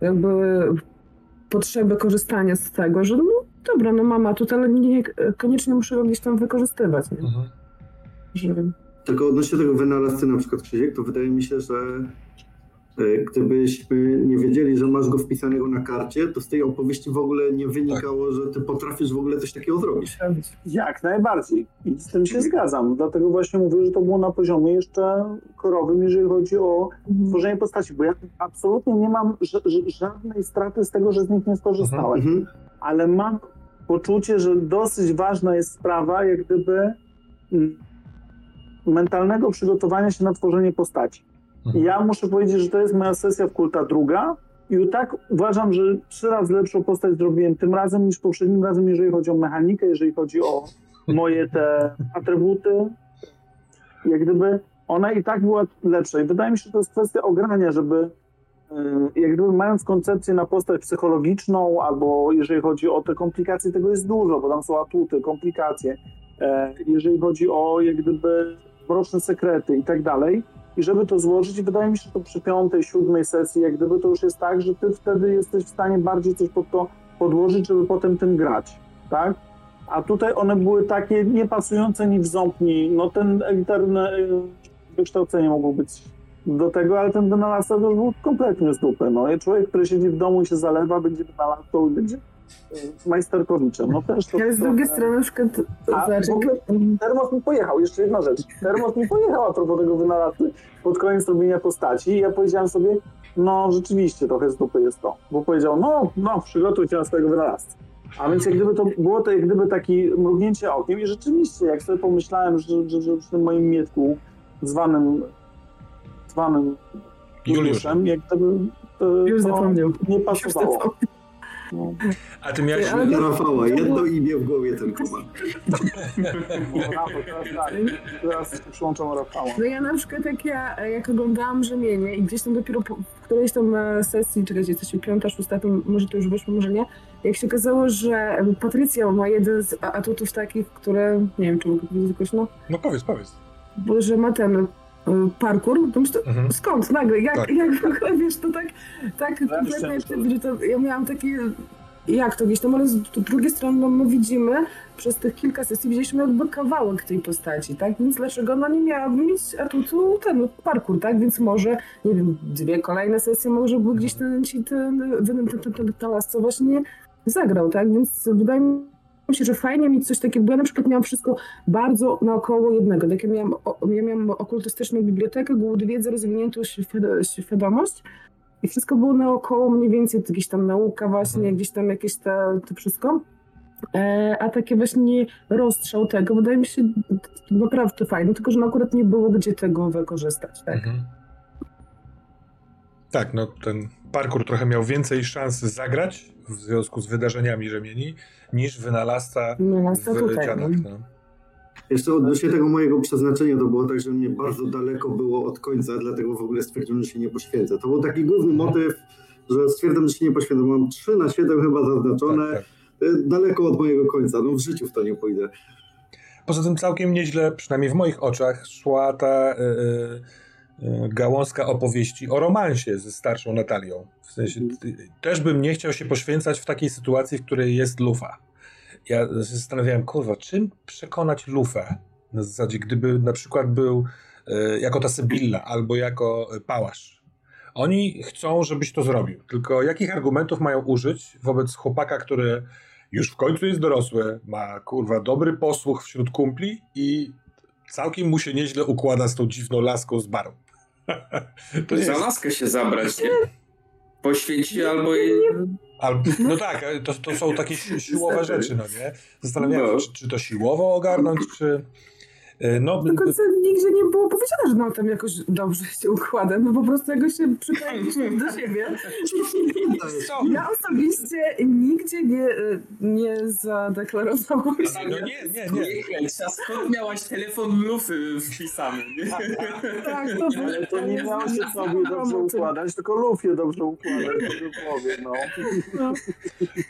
jakby potrzeby korzystania z tego, że no dobra, no mama, tu ale nie, koniecznie muszę ją gdzieś tam wykorzystywać, nie? Mhm.
Że... Tylko odnośnie tego wynalazcy na przykład Krzysiek, to wydaje mi się, że gdybyśmy nie wiedzieli, że masz go wpisanego na karcie, to z tej opowieści w ogóle nie wynikało, tak. że ty potrafisz w ogóle coś takiego zrobić.
Jak najbardziej. I z tym się zgadzam. Dlatego właśnie mówię, że to było na poziomie jeszcze korowym, jeżeli chodzi o tworzenie postaci, bo ja absolutnie nie mam żadnej straty z tego, że z nich nie skorzystałem. Mhm. mhm. Ale mam poczucie, że dosyć ważna jest sprawa, jak gdyby mm, mentalnego przygotowania się na tworzenie postaci. Mhm. Ja muszę powiedzieć, że to jest moja sesja w kulta druga i tak uważam, że trzy razy lepszą postać zrobiłem tym razem niż poprzednim razem, jeżeli chodzi o mechanikę, jeżeli chodzi o moje te atrybuty. Jak gdyby ona i tak była lepsza. I wydaje mi się, że to jest kwestia ogrania, żeby y, jak gdyby mając koncepcję na postać psychologiczną, albo jeżeli chodzi o te komplikacje, tego jest dużo, bo tam są atuty, komplikacje. E, jeżeli chodzi o jak gdyby mroczne sekrety i tak dalej. I żeby to złożyć, wydaje mi się, że to przy piątej, siódmej sesji, jak gdyby to już jest tak, że ty wtedy jesteś w stanie bardziej coś pod to podłożyć, żeby potem tym grać, tak? A tutaj one były takie niepasujące ni w ząb, ni, no ten elitarne y, wykształcenie mogło być do tego, ale ten to już był kompletnie z dupy, no. I człowiek, który siedzi w domu i się zalewa, będzie wynalazcą i będzie Majsterkowiczem. No też to,
Ale z drugiej strony na przykład...
A, znaczy... w ogóle Termos mi pojechał, jeszcze jedna rzecz. Termos mi pojechał a propos tego wynalazcy pod koniec robienia postaci i ja powiedziałem sobie, no rzeczywiście trochę z dupy jest to. Bo powiedział, no, no, przygotuj się na swojego wynalazcę. A więc jak gdyby to było to jak gdyby takie mrugnięcie okiem i rzeczywiście, jak sobie pomyślałem, że, że, że przy tym moim mietku zwanym zwanym Juliuszem, jak gdyby to,
Już zapomniał.
nie pasowało.
A ty miałeś...
Ale... Rafała, jedno imię w głowie tylko ma.
teraz przyłączam Rafała.
No ja na przykład jak ja, jak oglądałam Rzemienie i gdzieś tam dopiero po, w którejś tam e, sesji, czekajcie, jesteście piąta, szósta, to może to już wyszło, może nie, jak się okazało, że Patrycja ma jeden z atutów takich, które, nie wiem, czy mogę powiedzieć jakoś, no...
No powiedz, powiedz.
Bo, że ma ten parkour, to myślę, mhm. skąd nagle, jak, tak. jak w ogóle, wiesz, to tak, tak kompletnie, że to, ja miałam takie, jak to gdzieś tam, ale z drugiej strony no, my widzimy, przez tych kilka sesji widzieliśmy jakby kawałek tej postaci, tak? Więc dlaczego ona nie miałaby mieć atutu ten parkour, tak? Więc może, nie wiem, dwie kolejne sesje może by gdzieś ten, ten, ten, ten, ten, ten, ten, ten las, właśnie zagrał, tak? Więc wydaje mi się, że fajnie mieć coś takiego, bo ja na przykład miałam wszystko bardzo naokoło jednego. Tak ja miałam, ja miałam okultystyczną bibliotekę, głód wiedzy, rozwiniętą świadomość i wszystko było naokoło mniej więcej, gdzieś tam nauka właśnie, mhm. gdzieś tam jakieś te, to wszystko. E, a takie właśnie rozstrzał tego, wydaje mi się naprawdę fajne, tylko że no akurat nie było gdzie tego wykorzystać, tak? Mhm.
Tak, no ten parkour trochę miał więcej szans zagrać w związku z wydarzeniami rzemieni niż wynalazca w tutaj. dziadach. No.
Jeszcze odnośnie tego mojego przeznaczenia, to było tak, że mnie bardzo daleko było od końca, dlatego w ogóle stwierdziłem, że się nie poświęcę. To był taki główny motyw, że stwierdzam, że się nie poświęcę. Mam 3 na 7 chyba zaznaczone. Tak, tak. Y, daleko od mojego końca. No w życiu w to nie pójdę.
Poza tym całkiem nieźle, przynajmniej w moich oczach, szła ta yy, gałązka opowieści o romansie ze starszą Natalią. W sensie, też bym nie chciał się poświęcać w takiej sytuacji, w której jest lufa. Ja zastanawiałem, kurwa, czym przekonać lufę? Na zasadzie, gdyby na przykład był yy, jako ta Sybilla albo jako Pałasz. Oni chcą, żebyś to zrobił. Tylko jakich argumentów mają użyć wobec chłopaka, który już w końcu jest dorosły, ma kurwa dobry posłuch wśród kumpli i całkiem mu się nieźle układa z tą dziwną laską z baru.
to Za laskę się zabrać, nie? Poświęci albo jej...
Albo, no tak, to, to są takie siłowe rzeczy, no nie? Zastanawiam się, no. czy, czy to siłowo ogarnąć, czy...
E, no, do końca nigdzie nie było powiedziane, że no tam jakoś dobrze się układa, no po prostu jakoś się przyklejiliśmy do siebie. ja osobiście nigdzie nie, nie zadeklarowałam
się. No nie, nie, nie. A skąd miałaś telefon lufy wpisany?
tak, to, Ale to nie miało się sobie dobrze układać, tylko lufie dobrze układać, głowie, no. no.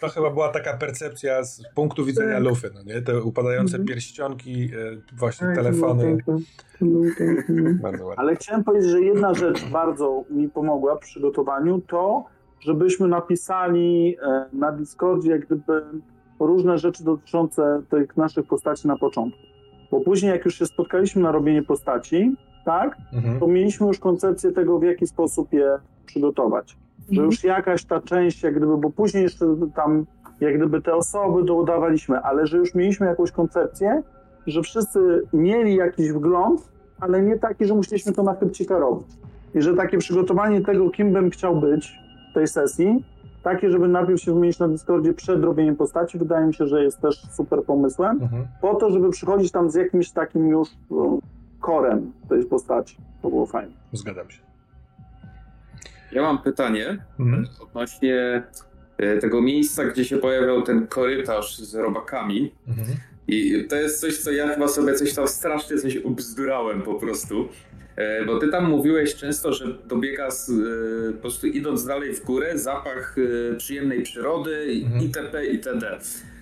To chyba była taka percepcja z punktu widzenia tak. lufy, no nie? Te upadające mhm. pierścionki, e, właśnie telefony.
Bardzo ładnie. Ale chciałem powiedzieć, że jedna rzecz bardzo mi pomogła w przygotowaniu, to żebyśmy napisali e, na Discordzie jak gdyby różne rzeczy dotyczące tych naszych postaci na początku. Bo później jak już się spotkaliśmy na robienie postaci, tak, mhm. to mieliśmy już koncepcję tego, w jaki sposób je przygotować. Że mhm. już jakaś ta część, jak gdyby, bo później jeszcze tam jak gdyby te osoby dodawaliśmy, ale że już mieliśmy jakąś koncepcję, że wszyscy mieli jakiś wgląd, ale nie taki, że musieliśmy to na chybcika robić. I że takie przygotowanie tego, kim bym chciał być w tej sesji, takie, żeby najpierw się wymienić na Discordzie przed robieniem postaci, wydaje mi się, że jest też super pomysłem, mhm. po to, żeby przychodzić tam z jakimś takim już no, korem tej postaci. To było fajne.
Zgadzam się.
Ja mam pytanie mhm. odnośnie e, tego miejsca, gdzie się pojawiał ten korytarz z robakami. Mhm. I to jest coś, co ja chyba sobie coś tam strasznie coś ubzdurałem po prostu. E, bo ty tam mówiłeś często, że dobiega z, e, po prostu idąc dalej w górę, zapach e, przyjemnej przyrody mhm. itp. itd.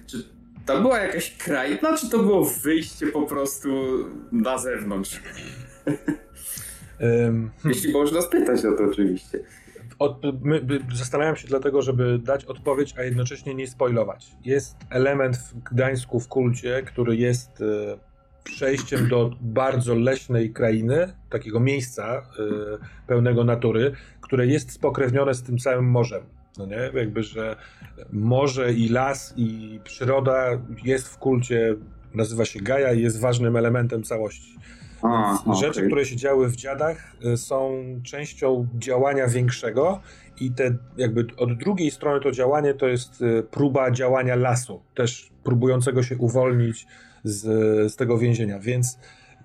Czy to była jakaś kraina, czy to było wyjście po prostu na zewnątrz? Um, Jeśli można spytać o to oczywiście.
Od, my, zastanawiam się dlatego, żeby dać odpowiedź, a jednocześnie nie spoilować. Jest element w Gdańsku, w kulcie, który jest e, przejściem do bardzo leśnej krainy, takiego miejsca e, pełnego natury, które jest spokrewnione z tym całym morzem. No nie? Jakby, że morze i las i przyroda jest w kulcie, nazywa się Gaja i jest ważnym elementem całości. A, rzeczy, okay. które się działy w dziadach, y, są częścią działania większego i te jakby od drugiej strony to działanie to jest y, próba działania lasu, też próbującego się uwolnić z, z tego więzienia, więc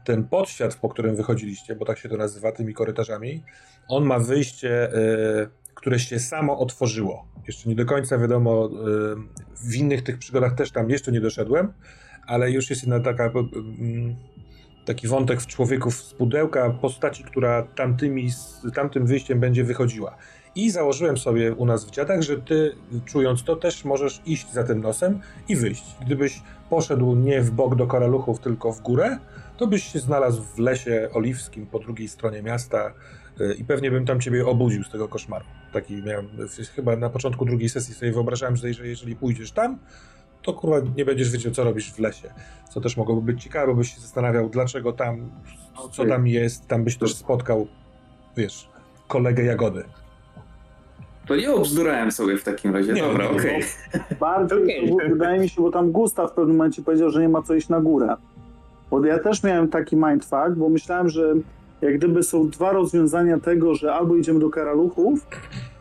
ten podświat, po którym wychodziliście, bo tak się to nazywa tymi korytarzami, on ma wyjście, y, które się samo otworzyło. Jeszcze nie do końca wiadomo, w innych tych przygodach też tam jeszcze nie doszedłem, ale już jest jedna taka taki wątek w człowieku z pudełka postaci, która tamtymi, tamtym wyjściem będzie wychodziła. I założyłem sobie u nas w dziadach, że ty, czując to, też możesz iść za tym nosem i wyjść. Gdybyś poszedł nie w bok do karaluchów, tylko w górę, to byś się znalazł w lesie oliwskim po drugiej stronie miasta, y, i pewnie bym tam ciebie obudził z tego koszmaru. Taki miałem, chyba na początku drugiej sesji sobie wyobrażałem, że jeżeli pójdziesz tam, to kurwa nie będziesz wiedział, co robisz w lesie. Co też mogłoby być ciekawe, bo byś się zastanawiał, dlaczego tam, co tam jest, tam byś też spotkał, wiesz, kolegę Jagody.
To nie obzdurałem sobie w takim razie. Nie, Dobra, okej. Okay.
Bardziej, okay. wydaje mi się, bo tam Gustaw w pewnym momencie powiedział, że nie ma co iść na górę. Bo ja też miałem taki mindfuck, bo myślałem, że jak gdyby są dwa rozwiązania tego, że albo idziemy do karaluchów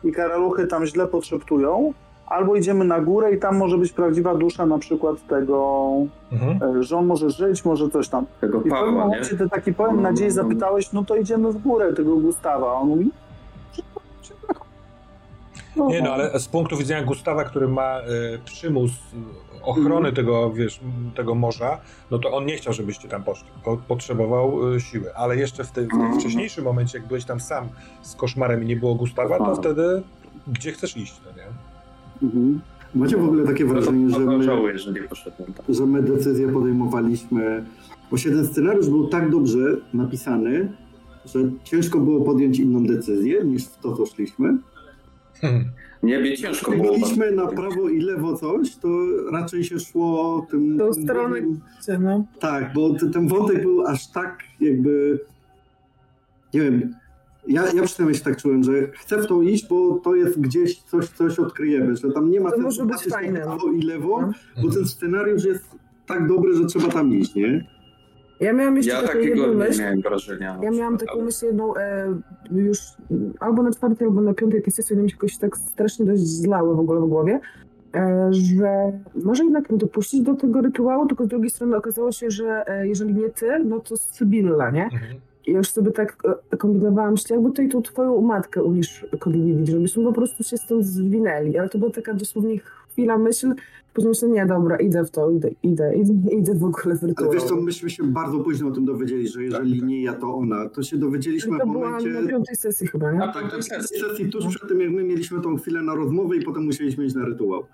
i karaluchy tam źle podszeptują, albo idziemy na górę i tam może być prawdziwa dusza na przykład tego, mhm. E, że on może żyć, może coś tam.
Tego I w pewnym
momencie ty taki pełen nadziei zapytałeś, no to idziemy w górę tego Gustawa. A on mówi,
no, nie no, ale z punktu widzenia Gustawa, który ma y, przymus ochrony mm. tego, wiesz, tego morza, no to on nie chciał, żebyście tam poszli. Po, potrzebował y, siły. Ale jeszcze w tym mm. wcześniejszym momencie, jak byłeś tam sam z koszmarem i nie było Gustawa, to wtedy gdzie chcesz iść, no nie?
Mhm. Macie w ogóle takie wrażenie, że my, że my decyzje podejmowaliśmy, bo się ten scenariusz był tak dobrze napisany, że ciężko było podjąć inną decyzję niż w to, co szliśmy.
Hmm. Nie, wie ciężko
było. mieliśmy na prawo i lewo coś, to raczej się szło tym...
Do strony, no.
Tak, bo ten wątek był aż tak jakby... Nie wiem, ja, ja przynajmniej się tak czułem, że chcę w to iść, bo to jest gdzieś coś, coś odkryjemy, że tam nie ma
to sensu patrzeć na
prawo i lewo, no. bo ten scenariusz jest tak dobry, że trzeba tam iść, nie?
Ja miałam jeszcze
ja
taką jedną myśl.
miałem wrażenia.
Ja miałam taką myśl jedną e, już albo na czwartej, albo na piątej tej sesji, one mi się jakoś tak strasznie dość zlały w ogóle w głowie, e, że może jednak nie dopuścić do tego rytuału, tylko z drugiej strony okazało się, że e, jeżeli nie ty, no to Sybilla, nie? Mhm. I już sobie tak e, kombinowałam, że jakby tutaj tą twoją matkę unisz Kodliwicz, żebyśmy po prostu się stąd zwinęli, ale to była taka dosłownie chwila myśl, później myślę, nie, dobra, idę w to, idę, idę, idę, idę w ogóle w rytuał.
Ale wiesz co, myśmy się bardzo późno o tym dowiedzieli, że jeżeli tak, tak. nie ja, to ona. To się dowiedzieliśmy
to
w momencie...
na piątej sesji chyba, nie?
Na piątej sesji. sesji, tuż przed tym, jak my mieliśmy tą chwilę na rozmowę i potem musieliśmy iść na rytuał.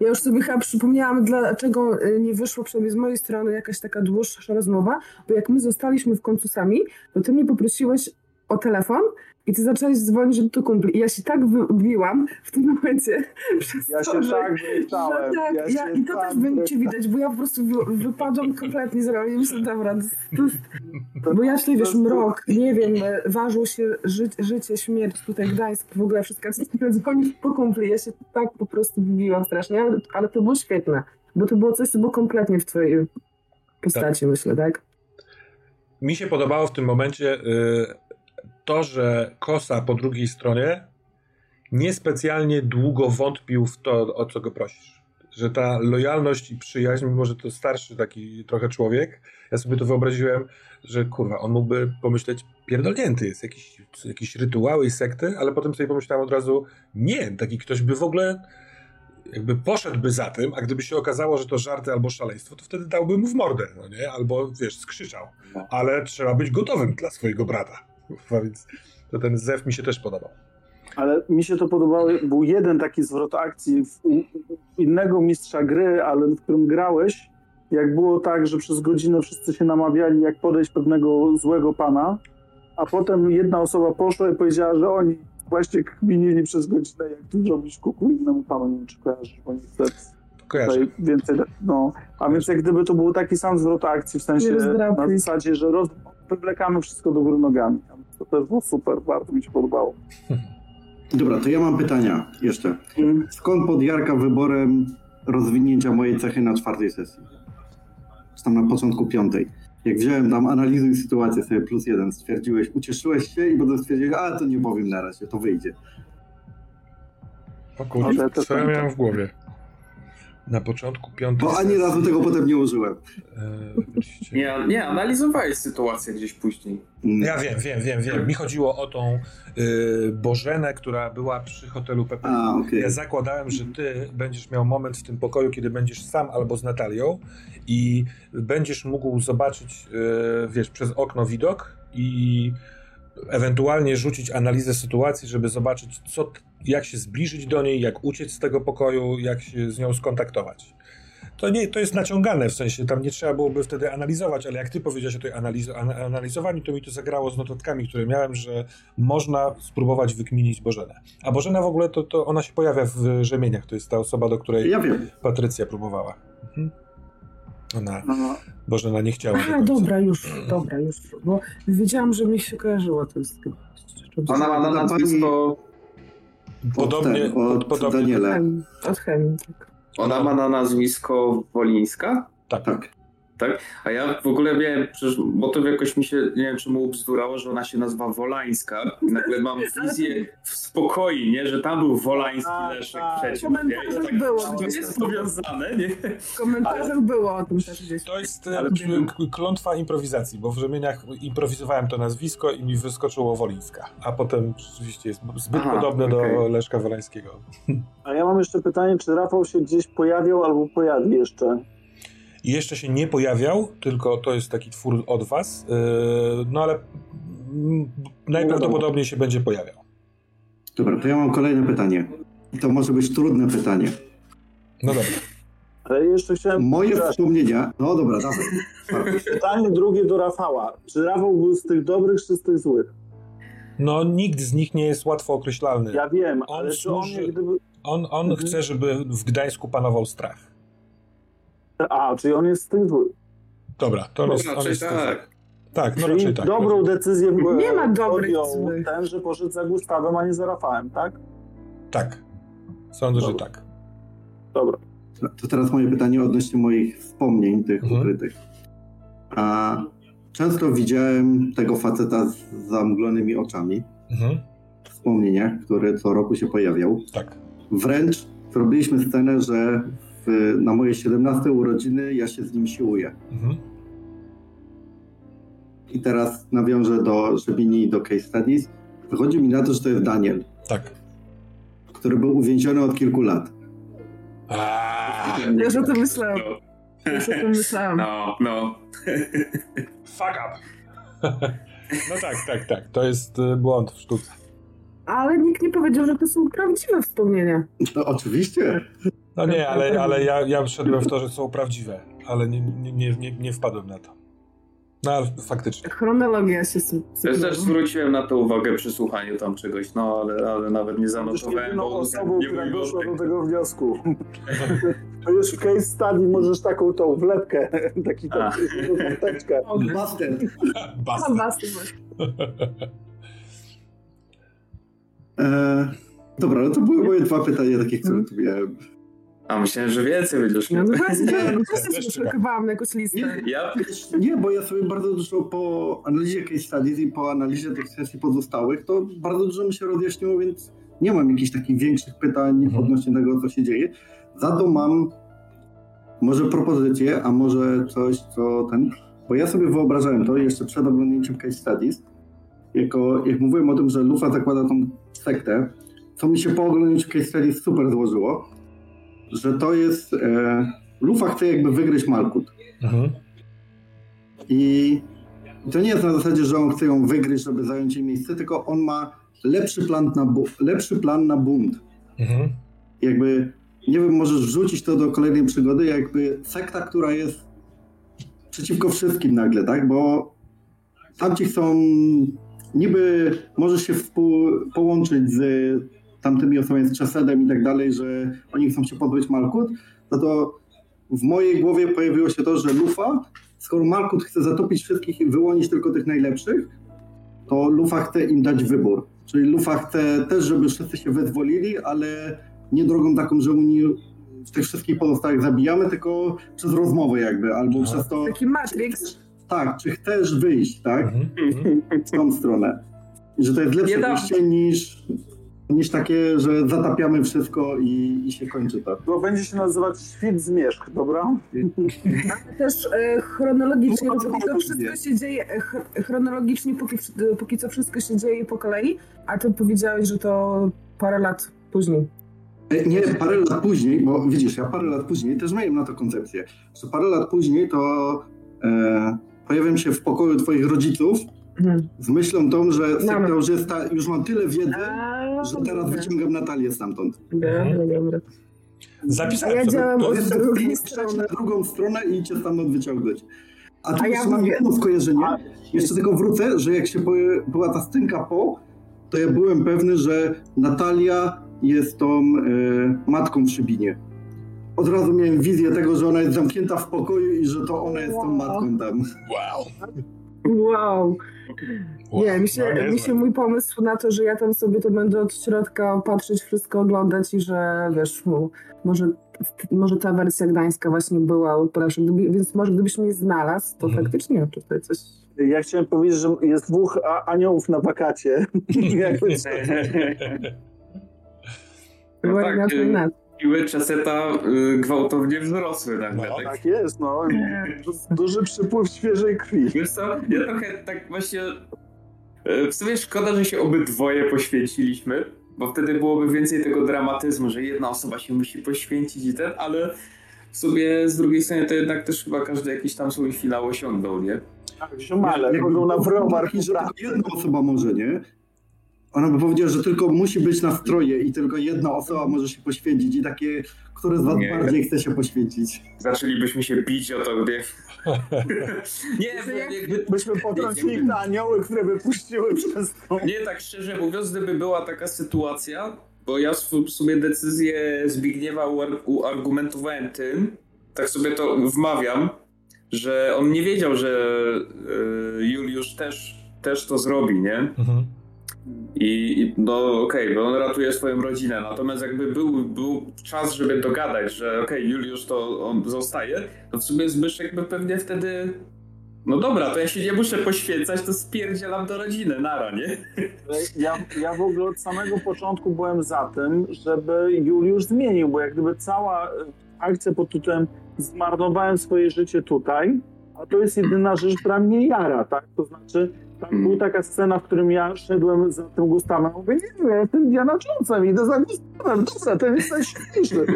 Ja już sobie chyba przypomniałam, dlaczego y, nie wyszło przynajmniej z mojej strony jakaś taka dłuższa rozmowa, bo jak my zostaliśmy w końcu sami, to ty mnie poprosiłeś o telefon i ty zacząłeś dzwonić do kumpli. I ja się tak wybiłam w tym momencie
przez ja to, się że, tak wyjechałem.
Tak, ja ja, I to tak też będzie widać, bo ja po prostu wypadłam kompletnie z roli. Myślę, dobra, to jest, bo ja się, wiesz, mrok, nie wiem, ważyło się ży, życie, śmierć, tutaj Gdańsk, w ogóle wszystko. Dzwonić po kumpli. Ja się tak po prostu wybiłam strasznie, ale, ale to było świetne, bo to było coś, co było kompletnie w twojej postaci, tak. myślę, tak?
Mi się podobało w tym momencie... Yy to, że Kosa po drugiej stronie niespecjalnie długo wątpił w to, o co go prosisz. Że ta lojalność i przyjaźń, mimo że to starszy taki trochę człowiek, ja sobie to wyobraziłem, że kurwa, on mógłby pomyśleć, pierdolnięty jest, jakieś, jakieś rytuały i sekty, ale potem sobie pomyślałem od razu, nie, taki ktoś by w ogóle jakby poszedłby za tym, a gdyby się okazało, że to żarty albo szaleństwo, to wtedy dałby mu w mordę, no nie? Albo, wiesz, skrzyczał. No. Ale trzeba być gotowym dla swojego brata. Więc to ten zew mi się też podobał.
Ale mi się to podobało, był jeden taki zwrot akcji w, innego mistrza gry, ale w którym grałeś, jak było tak, że przez godzinę wszyscy się namawiali, jak podejść pewnego złego pana, a potem jedna osoba poszła i powiedziała, że oni właśnie kminili przez godzinę, jak tu zrobić kuku innemu panu, nie wiem czy kojarzysz, bo nie chcę tutaj więcej, no, a więc jak gdyby to był taki sam zwrot akcji, w sensie na zasadzie, że roz, wywlekamy wszystko do góry nogami. To też było super, bardzo mi się podobało.
Dobra, to ja mam pytania jeszcze. Hmm. Skąd pod Jarka wyborem rozwinięcia mojej cechy na czwartej sesji? Czy tam na początku piątej? Jak wziąłem tam analizuj sytuację sobie plus jeden, stwierdziłeś, ucieszyłeś się i potem stwierdziłeś, a to nie powiem na razie, to wyjdzie.
O kurde, co ja miałem w głowie? Na początku piątej
Bo ani razu tego potem nie użyłem.
E, nie, nie, analizowałeś sytuację gdzieś później.
Mm. Ja wiem, wiem, wiem, wiem. Mi chodziło o tą y, Bożenę, która była przy hotelu Pepe. Okay. Ja zakładałem, że ty będziesz miał moment w tym pokoju, kiedy będziesz sam albo z Natalią i będziesz mógł zobaczyć, y, wiesz, przez okno widok i ewentualnie rzucić analizę sytuacji, żeby zobaczyć, co, jak się zbliżyć do niej, jak uciec z tego pokoju, jak się z nią skontaktować. To, nie, to jest naciągane, w sensie tam nie trzeba byłoby wtedy analizować, ale jak ty powiedziałeś o tej analiz analizowaniu, to mi to zagrało z notatkami, które miałem, że można spróbować wykminić Bożenę. A Bożena w ogóle to, to ona się pojawia w Rzemieniach, to jest ta osoba, do której
ja wiem.
Patrycja próbowała. Mhm. Ona,
No,
Bożena nie chciała.
A, dobra, już, dobra, już. Bo wiedziałam, że mi się kojarzyło to jest.
Ona ma na nazwisko...
Podobnie,
od, ten, od
podobnie
Daniela.
Chemii, Od chemii, tak.
Ona ma na nazwisko Wolińska?
tak.
Tak.
Tak? A ja w ogóle miałem, przecież, bo to jakoś mi się, nie wiem czy mu ubzdurało, że ona się nazywa Wolańska i nagle mam wizję w spokoju, nie? Że tam był Wolański
Tak,
Leszek
tak.
przeciw. Nie? Tak,
było
To jest powiązane, nie?
W komentarzach było o tym też gdzieś.
To jest
Ale-
Ale... klątwa improwizacji, bo w Rzemieniach improwizowałem to nazwisko i mi wyskoczyło Wolińska. A potem rzeczywiście jest zbyt
Aha,
podobne do
okej.
Leszka Wolańskiego.
a ja mam jeszcze pytanie, czy Rafał się gdzieś pojawiał albo pojawi jeszcze?
I jeszcze się nie pojawiał, tylko to jest taki twór od was. Yy, no ale mm, najprawdopodobniej się będzie pojawiał.
Dobra, to ja mam kolejne pytanie. I to może być trudne pytanie.
No dobra.
Ale jeszcze chciałem...
Moje
Przepraszam.
wspomnienia... No dobra, dawaj.
Pytanie drugie do Rafała. Czy Rafał był z tych dobrych, czy z tych złych?
No nikt z nich nie jest łatwo określalny.
Ja wiem,
On
ale czy on
służy-
gdyby...
On, on
Mhm.
chce, żeby w Gdańsku panował strach.
A, czyli on jest z tych złych.
Dobra, to on jest, on jest
tak.
Tak, no
czyli
tak.
dobrą decyzję w-
Nie ma dobrych złych.
ten, że poszedł za Gustawem, a nie za Rafałem, tak?
Tak. Sądzę, że
Dobra.
tak.
Dobra.
To teraz moje pytanie odnośnie moich wspomnień tych
Mhm.
ukrytych. A często widziałem tego faceta z zamglonymi oczami
Mhm.
w wspomnieniach, który co roku się pojawiał.
Tak.
Wręcz zrobiliśmy scenę, że w, na moje 17 urodziny ja się z nim siłuję.
Mhm.
I teraz nawiążę do Żebini i do case studies. Wychodzi mi na to, że to jest Daniel,
Tak.
który był uwięziony od kilku lat.
Aaaa,
Ja już o tym myślałam.
No,
Już o tym myślałam.
no, no.
fuck up. No tak, tak, tak. To jest y, błąd w sztuce.
Ale nikt nie powiedział, że to są prawdziwe wspomnienia.
No oczywiście.
No nie, ale, ale ja, ja wszedłem w to, że są prawdziwe, ale nie, nie, nie, nie, nie wpadłem na to. No ale faktycznie.
Chronologia się sy-
Ja
sypnęła.
też zwróciłem na to uwagę przy słuchaniu tam czegoś, no ale, ale nawet nie zanotowałem, bo
osobą,
nie
która doszła do tego wniosku. To już w case study możesz taką tą wlepkę, taki tą
A.
karteczkę.
Master. E, dobra, no to były moje dwa pytania, takie, które tu miałem.
A myślałem, że więcej będziesz
No,
miał.
no właśnie, no
Też
też się szykowałam na jakąś listę.
Nie,
Ja
Nie, bo ja sobie bardzo dużo po analizie case studies i po analizie tych sesji pozostałych, to bardzo dużo mi się rozjaśniło, więc nie mam jakichś takich większych pytań
Mhm.
odnośnie tego, co się dzieje. Za to mam może propozycję, a może coś, co ten... Bo ja sobie wyobrażałem to jeszcze przed oglądnięciem case studies, jako, jak mówiłem o tym, że Lufa zakłada tą sektę, co mi się po oglądnięciu case studies super złożyło, że to jest... E, Lufa chce jakby wygryźć Malkut.
Mhm.
I to nie jest na zasadzie, że on chce ją wygryźć, żeby zająć jej miejsce, tylko on ma lepszy plan na, bu- lepszy plan na bunt.
Mhm.
Jakby, nie wiem, możesz wrzucić to do kolejnej przygody, jakby sekta, która jest przeciwko wszystkim nagle, tak? Bo tamci chcą, niby możesz się współ, połączyć z tamtymi osobami, z Czesedem i tak dalej, że oni chcą się pozbyć Malkut, no to w mojej głowie pojawiło się to, że Lufa, skoro Malkut chce zatopić wszystkich i wyłonić tylko tych najlepszych, to Lufa chce im dać wybór. Czyli Lufa chce też, żeby wszyscy się wyzwolili, ale nie drogą taką, że Unii tych wszystkich pozostałych zabijamy, tylko przez rozmowę jakby, albo
Aha.
przez to,
Taki Matrix.
Tak, czy chcesz wyjść, tak,
Mhm. Mhm.
w tą stronę. I że to jest lepsze wyjście niż, niż takie, że zatapiamy wszystko i, i się kończy to.
To będzie się nazywać Świt Zmierzch, dobra?
Ale też e, chronologicznie,
No,
póki co wszystko się dzieje, e, ch- chronologicznie póki, póki co wszystko się dzieje po kolei, a ty powiedziałeś, że to parę lat później.
E, Nie, parę lat później, bo widzisz, ja parę lat później też miałem na to koncepcję, że parę lat później to e, pojawiam się w pokoju twoich rodziców
Mhm.
z myślą tą, że już, mam tyle wiedzy,
A,
że teraz
dobra.
wyciągam Natalię stamtąd.
Dobra, dobra.
Zapisałem
ja
sobie.
działam
To
od
jest...
drugiej strony.
na drugą stronę i cię stamtąd wyciągnąć. A tu
A ja
jeszcze mam jedno skojarzenie. Jeszcze tylko wrócę, że jak się była ta stynka po, to ja byłem pewny, że Natalia jest tą e, matką w Szybinie. Od razu miałem wizję tego, że ona jest zamknięta w pokoju i że to ona jest tą
Wow.
matką tam.
Wow.
Wow.
wow.
Nie, mi się,
No,
mi się mój pomysł na to, że ja tam sobie to będę od środka patrzeć, wszystko oglądać i że wiesz, mu- może, może ta wersja gdańska właśnie była lepsza, gdyby, więc może gdybyś mnie znalazł, to
Mhm.
faktycznie tutaj coś...
Ja chciałem powiedzieć, że jest dwóch a- aniołów na wakacie. Jakby
No tak. Siły czaseta y, gwałtownie wzrosły nagle.
No.
tak?
tak jest, no. Du- Duży przypływ świeżej krwi.
Wiesz co, ja trochę tak właśnie... y, W sumie szkoda, że się obydwoje poświęciliśmy, bo wtedy byłoby więcej tego dramatyzmu, że jedna osoba się musi poświęcić i ten, ale w sumie z drugiej strony to jednak też chyba każdy jakiś tam swój finał osiągnął, nie?
Tak, ziomale,
Jakby
chodzą na browar
tylko jedna osoba może, nie? Ona by powiedziała, że tylko musi być na stroje i tylko jedna osoba może się poświęcić i takie, które z was
Nie.
bardziej chce się poświęcić.
Zaczęlibyśmy się bić o to, gdzie... nie, jakby...
Byśmy potrącili te anioły, które by puściły przez to.
Nie, tak szczerze mówiąc, gdyby była taka sytuacja, bo ja w sumie decyzję Zbigniewa uar- uargumentowałem tym, tak sobie to wmawiam, że on nie wiedział, że y, Juliusz też, też to zrobi, nie?
Mhm.
I, no okej, bo on ratuje swoją rodzinę, natomiast jakby był, był czas, żeby dogadać, że okej, Juliusz to on zostaje, to w sumie Zbyszek by pewnie wtedy no dobra, to ja się nie muszę poświęcać, to spierdzielam do rodziny, nara, nie?
Ja, ja w ogóle od samego początku byłem za tym, żeby Juliusz zmienił, bo jak gdyby cała e, akcja pod tytułem zmarnowałem swoje życie tutaj, a to jest jedyna rzecz, która mnie jara, tak? To znaczy, tam
Mm.
była taka scena, w którym ja szedłem za tym Gustawem, mówię, nie wiem, ja jestem Diana Jonesem, idę za Gustawem, dobra, ten jest najśmieszniejszy.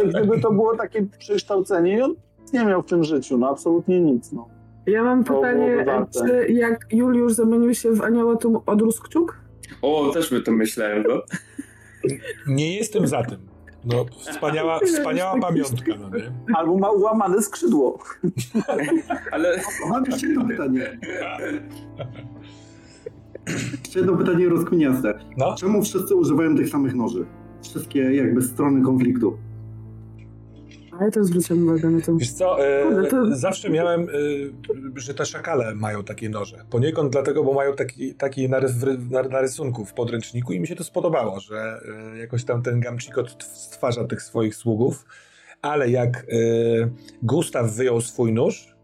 A gdyby to było takie przekształcenie i on nie miał w tym życiu, no absolutnie nic, no.
Ja mam
To
pytanie, czy jak Juliusz zamienił się w anioła, to odrósł kciuk?
O, też by to myślałem, no.
Nie jestem za tym. No, wspaniała, wspaniała pamiątka, no nie?
Albo ma łamane skrzydło.
Ale
Mam jeszcze jedno pytanie. Jeszcze jedno pytanie rozkminiaste.
No.
Czemu wszyscy używają tych samych noży? Wszystkie jakby strony konfliktu.
Ale to zwróciłem uwagę na to.
Wiesz co, e,
to-
zawsze miałem, e, że te szakale mają takie noże. Poniekąd dlatego, bo mają taki, taki narys, w ry- na, na rysunku w podręczniku i mi się to spodobało, że e, jakoś tam ten Gamczikot stwarza tych swoich sługów. Ale jak Gustaw wyjął swój nóż,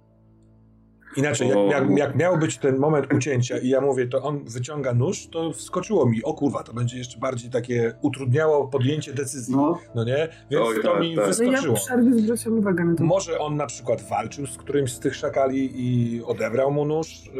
inaczej, jak, jak, jak miał być ten moment ucięcia i ja mówię, to on wyciąga nóż, to wskoczyło mi, o kurwa, to będzie jeszcze bardziej takie utrudniało podjęcie decyzji, no,
No,
nie? Więc
Oj,
to
tak,
mi
tak.
No ja
wyskoczyło.
uwagę na to.
Może on na przykład walczył z którymś z tych szakali i odebrał mu nóż.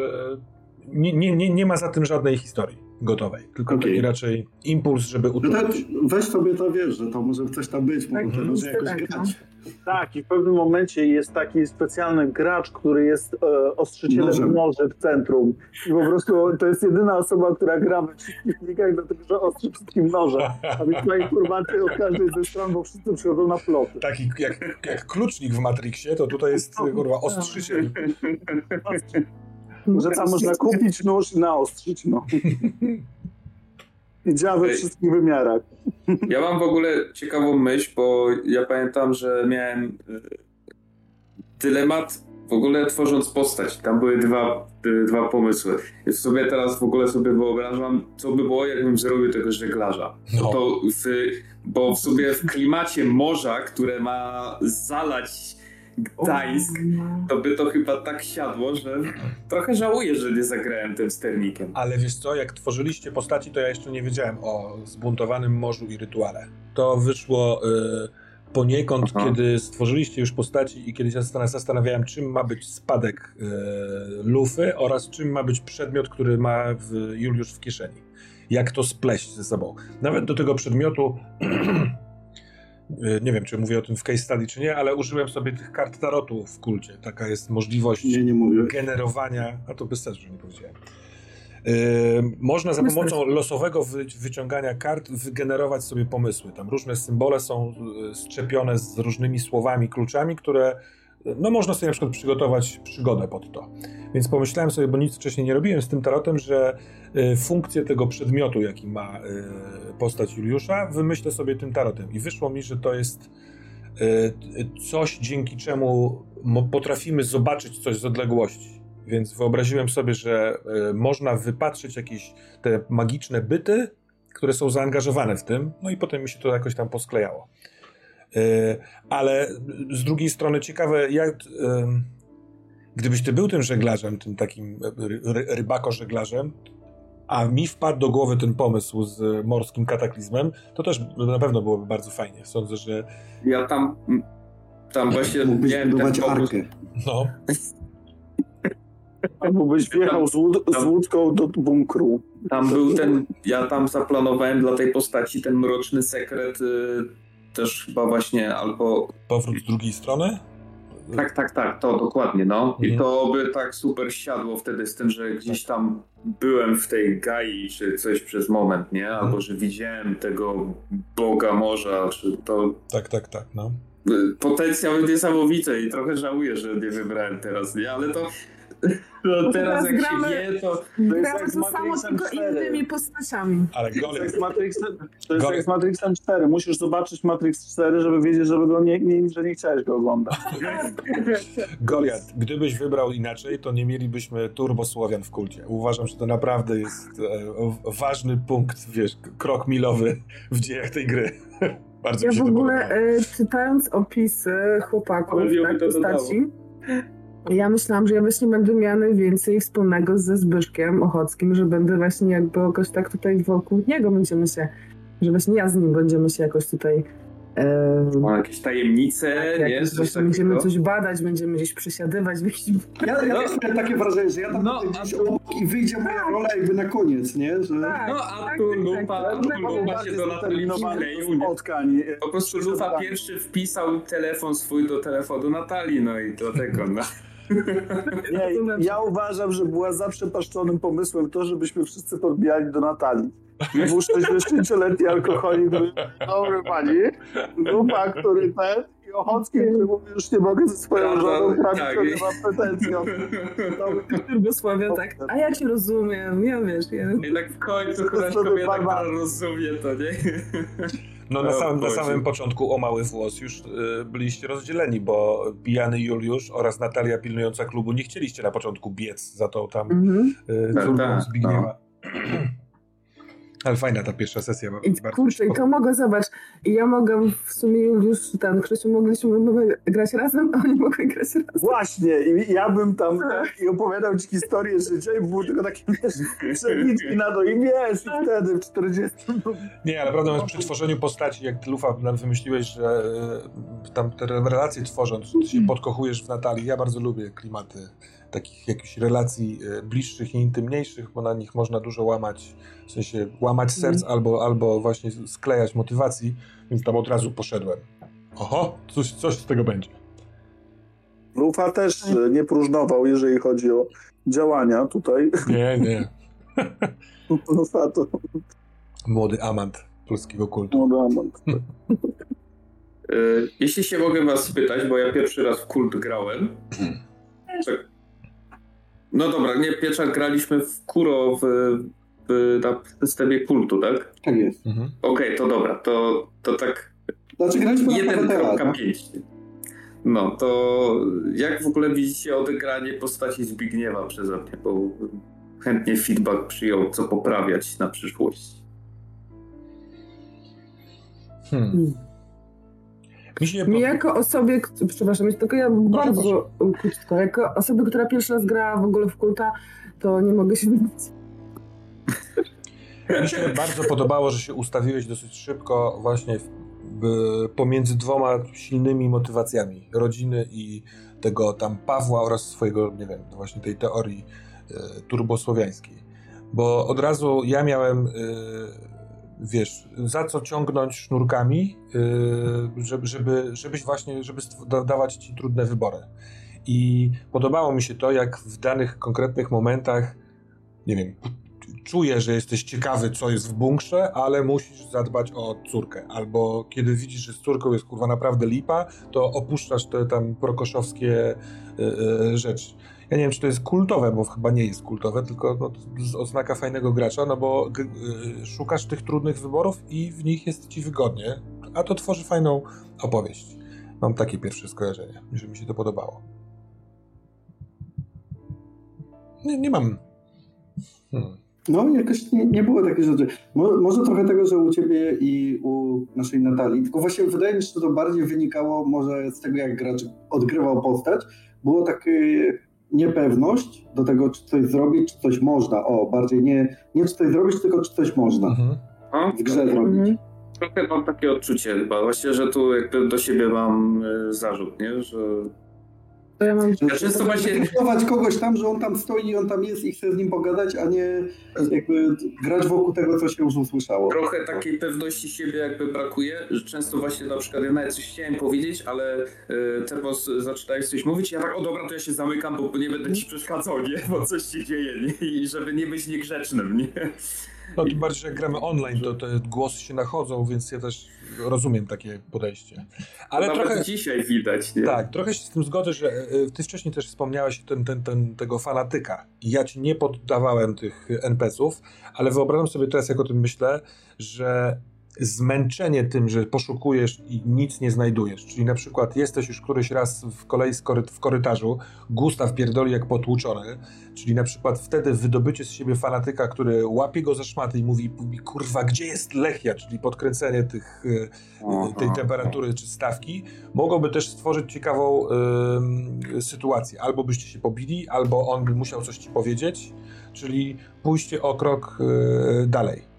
Nie, nie, nie, nie ma za tym żadnej historii gotowej, tylko
Okej.
taki raczej impuls, żeby
no tak,
utrudnić.
weź sobie to wiesz, że to może coś tam być,
Tak,
może
mhm.
może jakoś
tak, no.
grać.
Tak, i w pewnym momencie jest taki specjalny gracz, który jest e, ostrzycielem
Nożem.
noży w centrum. I po prostu to jest jedyna osoba, która gra we przeciwnikach, dlatego że ostrzy wszystkim noże. A więc ma informacje od każdej ze stron, bo wszyscy przychodzą na ploty.
Taki jak, jak klucznik w Matrixie, to tutaj jest kurwa ostrzyciel.
Że tam można kupić nóż i naostrzyć, no. I działa we wszystkich wymiarach.
ja mam w ogóle ciekawą myśl, bo ja pamiętam, że miałem y, dylemat w ogóle tworząc postać. Tam były dwa, y, dwa pomysły. I sobie teraz w ogóle sobie wyobrażam, co by było, jakbym zrobił tego żeglarza.
No.
To w, bo w sobie w klimacie morza, które ma zalać Gdańsk, to by to chyba tak siadło, że trochę żałuję, że nie zagrałem tym sternikiem.
Ale wiesz co, jak tworzyliście postaci, to ja jeszcze nie wiedziałem o zbuntowanym morzu i rytuale. To wyszło y, poniekąd,
Aha.
kiedy stworzyliście już postaci i kiedy się zastan- zastanawiałem, czym ma być spadek y, lufy oraz czym ma być przedmiot, który ma w, Juliusz w kieszeni. Jak to spleść ze sobą. Nawet do tego przedmiotu, nie wiem, czy mówię o tym w case study, czy nie, ale użyłem sobie tych kart tarotu w kulcie. Taka jest możliwość
Nie, nie
generowania, a to bez sensu, że nie powiedziałem, można za pomocą losowego wy, wyciągania kart wygenerować sobie pomysły. Tam różne symbole są szczepione z różnymi słowami, kluczami, które no można sobie na przykład przygotować przygodę pod to. Więc pomyślałem sobie, bo nic wcześniej nie robiłem z tym tarotem, że y, funkcję tego przedmiotu, jaki ma y, postać Juliusza, wymyślę sobie tym tarotem. I wyszło mi, że to jest y, coś, dzięki czemu potrafimy zobaczyć coś z odległości. Więc wyobraziłem sobie, że można wypatrzyć jakieś te magiczne byty, które są zaangażowane w tym, no i potem mi się to jakoś tam posklejało. E, ale z drugiej strony ciekawe, jak gdybyś ty był tym żeglarzem, tym takim rybako-żeglarzem, a mi wpadł do głowy ten pomysł z morskim kataklizmem, to też na pewno byłoby bardzo fajnie. Sądzę, że...
Ja tam, tam właśnie
Mógłbyś miałem budować ten pomysł... arkę.
No.
Albo byś wjechał z, łód z łódką do bunkru.
Tam był ten, ja tam zaplanowałem dla tej postaci ten mroczny sekret y, też chyba właśnie albo...
Powrót z drugiej strony?
Tak, tak, tak, to dokładnie, no. Mhm. I to by tak super siadło wtedy z tym, że gdzieś tam byłem w tej gai czy coś przez moment, nie? Albo mhm. że widziałem tego Boga morza, czy to...
Tak, tak, tak, no.
Potencjał niesamowity i trochę żałuję, że nie wybrałem teraz, nie? Ale to no teraz, jak gramy, się wie, to... to
gramy to samo, tylko 4. innymi postaciami.
Ale
To jest, Matrixem, to jest jak z Matrixem 4. Musisz zobaczyć Matrix 4, żeby wiedzieć, żeby go nie, nie, że nie chciałeś go oglądać.
Goliat, gdybyś wybrał inaczej, to nie mielibyśmy turbosłowian w kulcie. Uważam, że to naprawdę jest e, ważny punkt, wiesz, krok milowy w dziejach tej gry. Bardzo
ja
w
ogóle e, czytając opisy chłopaków, tak, postaci, ja myślałam, że ja właśnie będę miała najwięcej wspólnego ze Zbyszkiem Ochockim, że będę właśnie jakby jakoś tak tutaj wokół niego będziemy się, że właśnie ja z nim będziemy się jakoś tutaj
ma jakieś tajemnice, tak, nie?
Coś będziemy coś badać, będziemy gdzieś przesiadywać.
Ja, ja no. miałem takie wrażenie, że ja tam no, gdzieś tu... obok i wyjdzie moja rola jakby na koniec, nie? Że...
Tak, no a tak, tu tak, lupa, tak, tak, lupa się do Natalii spotkań. Po prostu lupa pierwszy wpisał telefon swój do telefonu Natalii, no i dlatego, no.
Nie, ja uważam, że była zaprzepaszczonym pomysłem to, żebyśmy wszyscy podbijali do Natalii. Był 60-letni alkoholik, dobry pani, grupa, który ten i Ochocki, który mówi, już nie mogę ze swoją żoną prawić, tak, nie mam pretensji.
Błogosławię tak, a ja cię rozumiem, ja wiesz. Ja...
I tak w końcu któraś kobieta, rozumie to, nie?
No na samym, na samym początku o mały włos już y, byliście rozdzieleni, bo pijany Juliusz oraz Natalia pilnująca klubu nie chcieliście na początku biec za to tam mm -hmm. y, Zbigniewa. No. Ale fajna ta pierwsza sesja.
Kurczę, i to mogę, zobacz, i ja mogę w sumie już ten, Krzysiu, mogliśmy grać razem, a oni mogli grać razem.
Właśnie, i ja bym tam tak, i opowiadał ci historię życia i było tylko takie, wiesz, przebitki na to i wiesz, i tak. wtedy w 40.
Nie, ale prawda jest przy tworzeniu postaci, jak Lufa nam wymyśliłeś, że y, tam te relacje tworząc, się mhm. podkochujesz w Natalii, ja bardzo lubię klimaty takich jakichś relacji e, bliższych i intymniejszych, bo na nich można dużo łamać, w sensie łamać serc mm. albo, albo właśnie sklejać motywacji, więc tam od razu poszedłem. Oho, coś, coś z tego będzie.
Rufa też nie próżnował, jeżeli chodzi o działania tutaj.
Nie, nie.
Rufa to...
Młody amant polskiego kultu.
Młody amant.
E, jeśli się mogę was spytać, bo ja pierwszy raz w kult grałem, tak no dobra, nie, Pieczak graliśmy w Kuro w, w, na systemie kultu, tak?
Tak jest.
Mhm. Okej, okay, to dobra, to, to tak...
Znaczy graliśmy
1.5. No, to jak w ogóle widzicie odegranie postaci Zbigniewa przeze mnie, bo chętnie feedback przyjął, co poprawiać na przyszłość.
Hmm. Mi, się Mi jako osobie, przepraszam, tylko ja bardzo krótko, jako osobie, która pierwszy raz grała w ogóle w kulta, to nie mogę się wybić.
Mi się bardzo podobało, że się ustawiłeś dosyć szybko właśnie w, pomiędzy dwoma silnymi motywacjami. Rodziny i tego tam Pawła oraz swojego, nie wiem, właśnie tej teorii e, turbosłowiańskiej. Bo od razu ja miałem... E, wiesz, za co ciągnąć sznurkami, yy, żeby, żeby, żebyś właśnie, żeby dawać ci trudne wybory. I podobało mi się to, jak w danych konkretnych momentach, nie wiem, czuję, że jesteś ciekawy, co jest w bunkrze, ale musisz zadbać o córkę. Albo kiedy widzisz, że z córką jest kurwa naprawdę lipa, to opuszczasz te tam prokoszowskie y, y, rzeczy. Ja nie wiem, czy to jest kultowe, bo chyba nie jest kultowe, tylko no, oznaka fajnego gracza, no bo y, szukasz tych trudnych wyborów i w nich jest ci wygodnie, a to tworzy fajną opowieść. Mam takie pierwsze skojarzenie, że mi się to podobało. Nie, nie mam.
Hmm. No, jakoś nie, nie było takich rzeczy. Mo, może trochę tego, że u ciebie i u naszej Natalii, tylko właśnie wydaje mi się, że to bardziej wynikało może z tego, jak gracz odgrywał postać. Było takie niepewność do tego, czy coś zrobić, czy coś można. O, bardziej nie, nie czy coś zrobić, tylko czy coś można mhm. w grze zrobić. Mhm.
Trochę mam takie odczucie chyba, właśnie, że tu jakby do siebie mam e, zarzut, nie? Że
to ja mam... Ja często właśnie... kogoś tam, że on tam stoi, on tam jest i chce z nim pogadać, a nie jakby grać wokół tego, co się już usłyszało.
Trochę takiej pewności siebie jakby brakuje, że często właśnie na przykład ja nawet coś chciałem powiedzieć, ale y, teraz zaczynałeś coś mówić ja tak, o dobra, to ja się zamykam, bo nie będę ci przeszkadzał, nie? Bo coś się dzieje, nie? I żeby nie być niegrzecznym, nie?
No tym bardziej, że jak gramy online, to te głosy się nachodzą, więc ja też rozumiem takie podejście.
Ale Nawet trochę dzisiaj widać, nie?
Tak, trochę się z tym zgodzę, że e, ty wcześniej też wspomniałeś ten, ten, ten, tego fanatyka. Ja ci nie poddawałem tych NPC-ów, ale wyobrażam sobie teraz, jak o tym myślę, że zmęczenie tym, że poszukujesz i nic nie znajdujesz. Czyli na przykład jesteś już któryś raz w kolei w korytarzu, Gustaw pierdoli jak potłuczony, czyli na przykład wtedy wydobycie z siebie fanatyka, który łapie go za szmaty i mówi, kurwa, gdzie jest Lechia, czyli podkręcenie tych, e, tej temperatury czy stawki, mogłoby też stworzyć ciekawą y, sytuację. Albo byście się pobili, albo on by musiał coś ci powiedzieć, czyli pójście o krok y, dalej.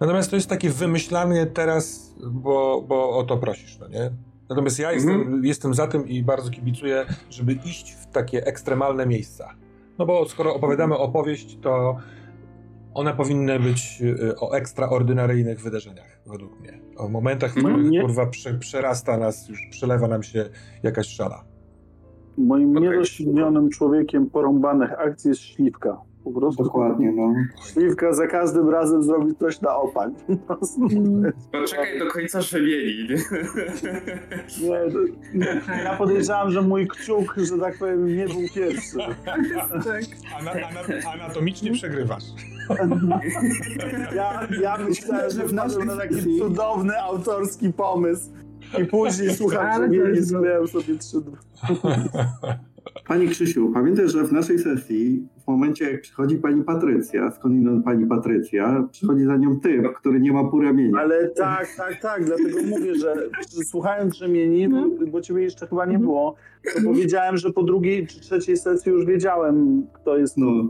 Natomiast to jest takie wymyślanie teraz, bo, bo o to prosisz, no nie? Natomiast ja jestem, mhm. jestem za tym i bardzo kibicuję, żeby iść w takie ekstremalne miejsca. No bo skoro opowiadamy opowieść, to one powinny być y, o ekstraordynaryjnych wydarzeniach, według mnie. O momentach, w no których nie. kurwa prze, przerasta nas, już przelewa nam się jakaś szala.
Moim okay. niedoświadczonym człowiekiem porąbanych akcji jest śliwka. Po prostu.
Dokładnie, no.
Śliwka za każdym razem zrobi coś na opań.
Poczekaj do końca rzemieni.
Nie, to, ja podejrzewam, że mój kciuk, że tak powiem, nie był pierwszy.
tak. Ana, ana, anatomicznie przegrywasz.
Ja, ja myślałem, że wpadłem na taki cudowny autorski pomysł i później słucham, że nie, sobie trzy
Pani Krzysiu, pamiętaj, że w naszej sesji, momencie jak przychodzi pani Patrycja, skądinąd pani Patrycja, przychodzi za nią typ, który nie ma pół ramienia.
Ale tak, tak, tak, dlatego mówię, że słuchając Rzemieni, bo ciebie jeszcze chyba nie było, to powiedziałem, że po drugiej czy trzeciej sesji już wiedziałem, kto jest no.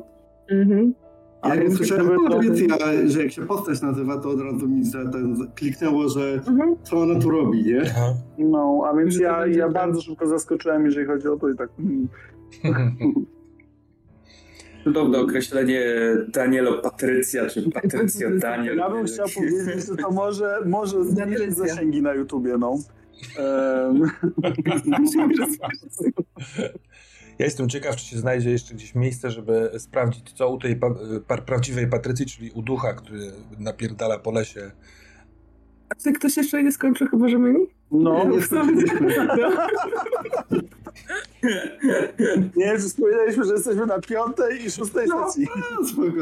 Mhm.
A jak słyszałem powiedzcie, że jak się postać nazywa, to od razu mi ten kliknęło, że mhm. co ona tu robi, nie?
No, a więc ja, ja bardzo szybko zaskoczyłem, jeżeli chodzi o to i tak...
Cudowne określenie Danielo Patrycja, czy Patrycja Daniel.
Ja bym chciał powiedzieć, że to może, może zmniejszyć zasięgi na YouTubie, no. Um.
Ja jestem ciekaw, czy się znajdzie jeszcze gdzieś miejsce, żeby sprawdzić, co u tej pa pa prawdziwej Patrycji, czyli u ducha, który napierdala po lesie.
A czy ktoś jeszcze nie skończył chyba Rzemieni?
No, nie Nie, że wspominaliśmy, że jesteśmy na piątej i szóstej no, sesji. No,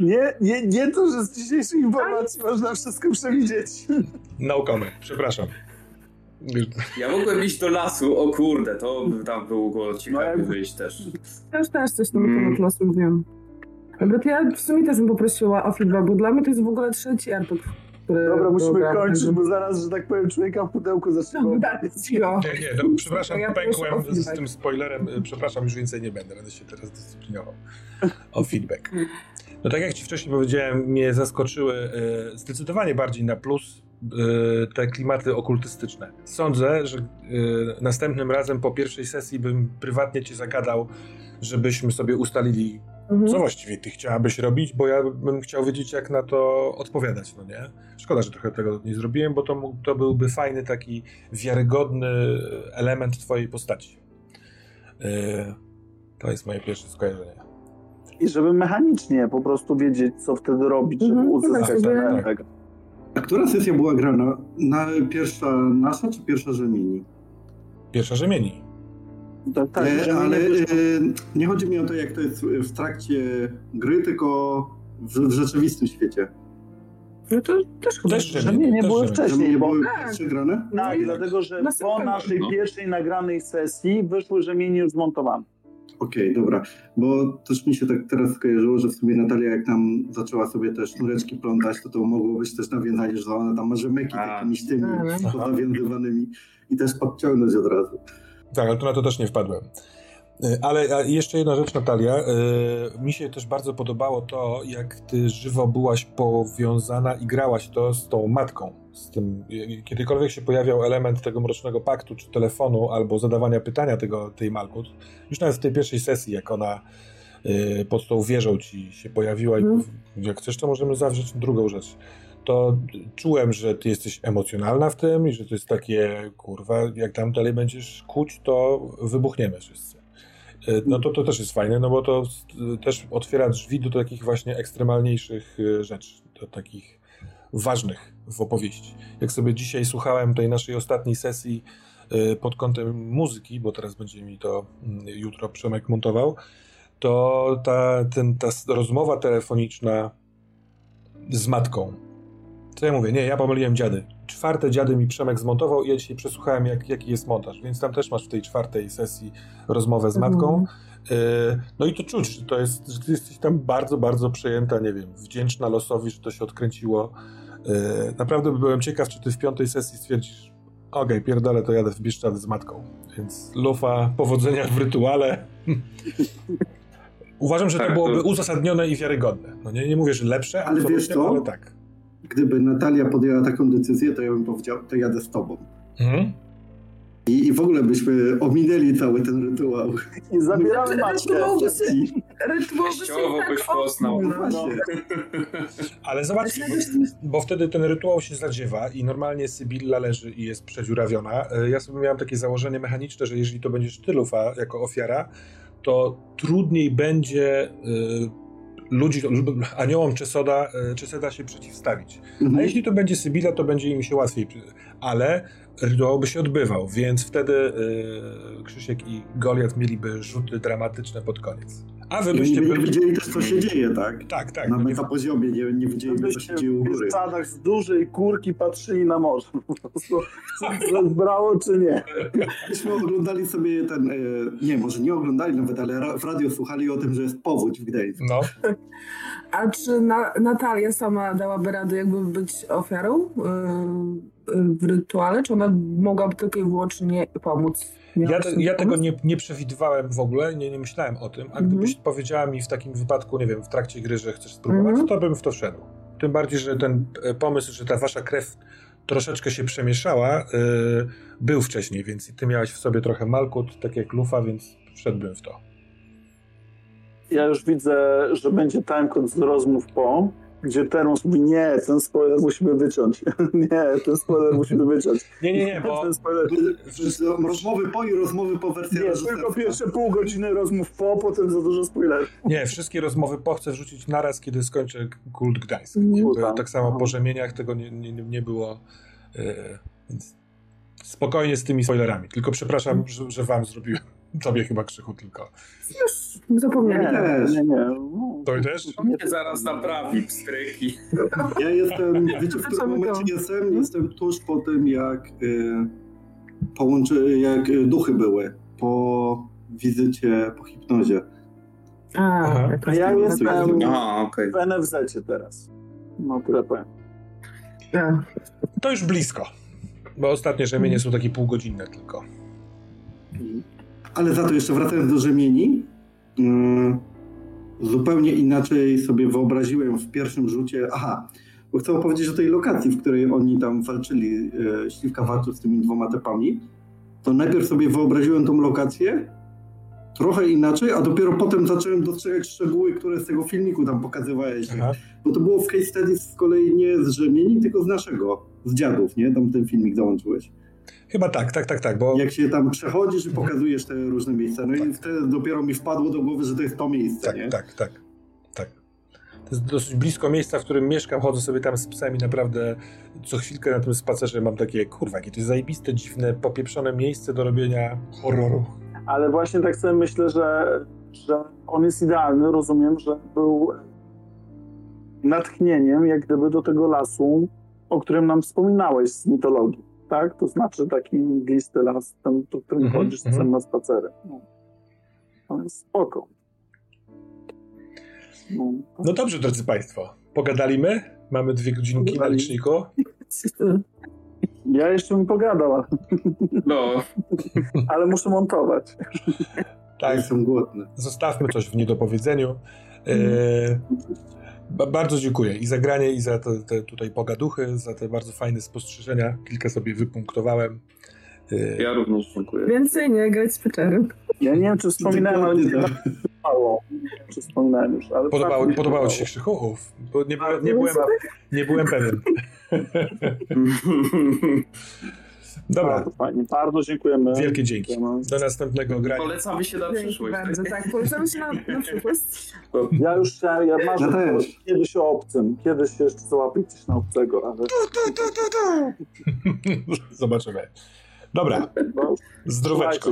Nie, nie, nie to, że z dzisiejszych informacji można wszystko przewidzieć.
Naukomy, przepraszam.
Ja mogłem iść do lasu, o kurde, to tam było ciekawe no, wyjść też.
Też też coś na temat mm. lasu wiem. Ja w sumie też bym poprosiła o feedback, bo dla mnie to jest w ogóle trzeci RPG.
Dobra, musimy kończyć, bo zaraz, że tak powiem, człowieka w pudełku zacznie no,
Nie, nie, no, przepraszam, ja pękłem z, z tym spoilerem, przepraszam, już więcej nie będę, będę się teraz dyscyplinował. O feedback. No tak jak ci wcześniej powiedziałem, mnie zaskoczyły y, zdecydowanie bardziej na plus Y, te klimaty okultystyczne. Sądzę, że y, następnym razem po pierwszej sesji bym prywatnie cię zagadał, żebyśmy sobie ustalili, mhm. co właściwie ty chciałabyś robić, bo ja bym chciał wiedzieć, jak na to odpowiadać, no nie? Szkoda, że trochę tego nie zrobiłem, bo to, mógł, to byłby fajny, taki wiarygodny element twojej postaci. Y, to jest moje pierwsze skojarzenie.
I żeby mechanicznie po prostu wiedzieć, co wtedy robić, żeby
Mhm,
uzyskać
tak,
ten
tak.
efekt.
A która sesja była grana? Na pierwsza nasza, czy pierwsza Rzemieni?
Pierwsza rzemieni.
Tak, tak,
ale
że
ale
nie
e, nie chodzi mi o to, jak to jest w trakcie gry, tylko w, w rzeczywistym świecie.
No to też chyba.
Też
że nie, nie
też
było wcześniej,
nie
bo
były
Tak.
pierwsze grane?
tak,
No i-
dlatego że
na
po naszej
no.
pierwszej nagranej sesji wyszły rzemienie już zmontowane.
Okej, dobra. Bo też mi się tak teraz skojarzyło, że w sumie Natalia jak tam zaczęła sobie te sznureczki plątać, to to mogło być też nawiązanie, że ona tam ma rzemyki
A.
takimi tymi
A,
pozawiązywanymi i też podciągnąć od razu.
Tak, ale to na to też nie wpadłem. Y, Ale jeszcze jedna rzecz, Natalia. y, Mi się też bardzo podobało to, jak ty żywo byłaś powiązana i grałaś to z tą matką. Z tym, y, kiedykolwiek się pojawiał element tego mrocznego paktu, czy telefonu, albo zadawania pytania tego, tej Malkut, już nawet w tej pierwszej sesji, jak ona pod tą wieżą ci się pojawiła i
Mhm.
jak chcesz, to możemy zawrzeć drugą rzecz. To czułem, że ty jesteś emocjonalna w tym i że to jest takie, kurwa, jak tam dalej będziesz kuć, to wybuchniemy wszyscy. Y, No to, to też jest fajne, no bo to y, też otwiera drzwi do takich właśnie ekstremalniejszych y, rzeczy, do takich ważnych w opowieści. Jak sobie dzisiaj słuchałem tej naszej ostatniej sesji pod kątem muzyki, bo teraz będzie mi to mm, jutro Przemek montował, to ta, ten, ta rozmowa telefoniczna z matką. Co ja mówię? Nie, ja pomyliłem dziady. Czwarte dziady mi Przemek zmontował i ja dzisiaj przesłuchałem, jak, jaki jest montaż. Więc tam też masz w tej czwartej sesji rozmowę z matką. Y, No i to czuć, że to jest, że ty jesteś tam bardzo, bardzo przejęta, nie wiem, wdzięczna losowi, że to się odkręciło. Y, Naprawdę byłem ciekaw, czy ty w piątej sesji stwierdzisz, okej, pierdolę, to jadę w Bieszczady z matką. Więc lufa, powodzenia w rytuale. Uważam, że to
Tak,
byłoby uzasadnione i wiarygodne. No nie, nie mówię, że lepsze,
Ale wiesz co?
ale tak.
Gdyby Natalia podjęła taką decyzję, to ja bym powiedział, to jadę z tobą.
Mhm.
I, I w ogóle byśmy ominęli cały ten rytuał.
I zabieramy
Znaczy,
Maćkę
rytuał-
wszystkich.
Rytuał by się
Teściowo
tak
byś poznał.
no.
Ale zobacz, bo wtedy ten rytuał się zadziewa i normalnie Sybilla leży i jest przedziurawiona. E, Ja sobie miałem takie założenie mechaniczne, że jeżeli to będziesz ty, Lufa, jako ofiara, to trudniej będzie y, ludzi, aniołom Czesoda, y, Czeseda się przeciwstawić. A
Mhm.
jeśli to będzie Sybilla, to będzie im się łatwiej. Ale rytuał by się odbywał, więc wtedy y, Krzysiek i Goliat mieliby rzuty dramatyczne pod koniec. A wy byście byli...
widzieli też, co się dzieje, tak?
Tak, tak.
Na
nie-
metapoziomie nie, nie widzieliby, co się dzieje u
w
góry.
Bieszczadach z dużej kurki patrzyli na morze. Po prostu, czy zbrało, czy nie.
Myśmy oglądali sobie ten, e, nie, może nie oglądali nawet, ale w radio słuchali o tym, że jest powódź w Gdańsku.
No,
A czy na, Natalia sama dałaby radę jakby być ofiarą yy, yy, w rytuale? Czy ona mogłaby tylko i wyłącznie pomóc?
Ja, te, ja tego nie, nie przewidywałem w ogóle, nie, nie myślałem o tym, a
Mhm.
gdybyś powiedziała mi w takim wypadku, nie wiem, w trakcie gry, że chcesz spróbować,
Mhm.
to bym w to wszedł. Tym bardziej, że ten e, pomysł, że ta wasza krew troszeczkę się przemieszała, y, był wcześniej, więc ty miałeś w sobie trochę malkut, tak jak lufa, więc wszedłbym w to.
Ja już widzę, że będzie timecode z rozmów po, gdzie Termus mówi, nie, ten spoiler musimy wyciąć. nie, ten spoiler musimy wyciąć.
Nie, nie, nie, bo
Ten spoiler...
Rozmowy po i rozmowy po wersji
Nie, tylko pierwsze pół godziny rozmów po, potem za dużo spoilerów.
nie, wszystkie rozmowy po chcę wrzucić naraz, kiedy skończę Kult Gdańsk. Tak samo
Aha.
po rzemieniach tego nie, nie, nie było, y, więc spokojnie z tymi spoilerami. Tylko przepraszam, że, że wam zrobiłem, tobie chyba krzychu tylko.
Zapomnieli.
nie, nie. No,
To też?
Mnie zaraz naprawi pstryki.
Ja jestem, wiecie w którym momencie jestem? Jestem tuż po tym, jak y, połączy, jak duchy były po wizycie, po hipnozie.
A, jak
A ja
to-
jestem
Aha, okej.
w NFZ teraz. No, tyle
To już blisko. Bo ostatnie rzemienie są takie półgodzinne tylko.
Ale za to jeszcze wracając do rzemieni, zupełnie inaczej sobie wyobraziłem w pierwszym rzucie. Aha, bo chcę opowiedzieć o tej lokacji, w której oni tam walczyli, y, Śliwka walczył z tymi dwoma typami. To najpierw sobie wyobraziłem tą lokację trochę inaczej, a dopiero potem zacząłem dostrzegać szczegóły, które z tego filmiku tam pokazywałeś.
Aha.
Bo to było w case studies z kolei nie z rzemieni, tylko z naszego, z dziadów, nie? Tam ten filmik załączyłeś.
Chyba tak, tak, tak, tak, bo
Jak się tam przechodzisz i pokazujesz te różne miejsca. No i wtedy dopiero mi wpadło do głowy, że to jest to miejsce,
tak,
nie?
tak, tak. To jest dosyć blisko miejsca, w którym mieszkam, chodzę sobie tam z psami, naprawdę co chwilkę na tym spacerze mam takie, kurwa, jakie to jest zajebiste, dziwne, popieprzone miejsce do robienia horroru.
Ale właśnie tak sobie myślę, że, że on jest idealny. Rozumiem, że był natchnieniem, jak gdyby do tego lasu, o którym nam wspominałeś z mitologii. Tak? To znaczy taki mglisty las, ten, do którym
Mhm,
chodzisz
mhm.
czasem na spacery. No. To jest spoko. No.
No dobrze, drodzy Państwo, pogadaliśmy? Mamy dwie godzinki na
Pogadali.
liczniku.
Ja jeszcze bym pogadał, ale,
No,
ale muszę montować.
Tak,
Jestem głodny.
zostawmy coś w niedopowiedzeniu. E, ba- bardzo dziękuję i za granie, i za te, te tutaj pogaduchy, za te bardzo fajne spostrzeżenia. Kilka sobie wypunktowałem. E,
ja również dziękuję.
Więcej nie grać z Peczerem.
Ja nie wiem, czy wspominałem, ale
tak.
podobało. Nie wiem, czy wspominałem już, ale
Podobało,
mi
podobało Ci się Krzychu? Bo nie, byłem- nie, byłem, nie byłem pewien. Dobra,
Bardzo fajnie. Bardzo dziękujemy.
wielkie dzięki.
Dziękujemy.
Do następnego grania.
Polecamy się na przyszłość.
bardzo, tak. Polecamy się na, na przyszłość.
Ja już chciałem, ja marzę
Ja też.
kiedyś o obcym. Kiedyś jeszcze załapię coś na obcego, ale
Zobaczymy. Dobra,
no,
zdróweczko.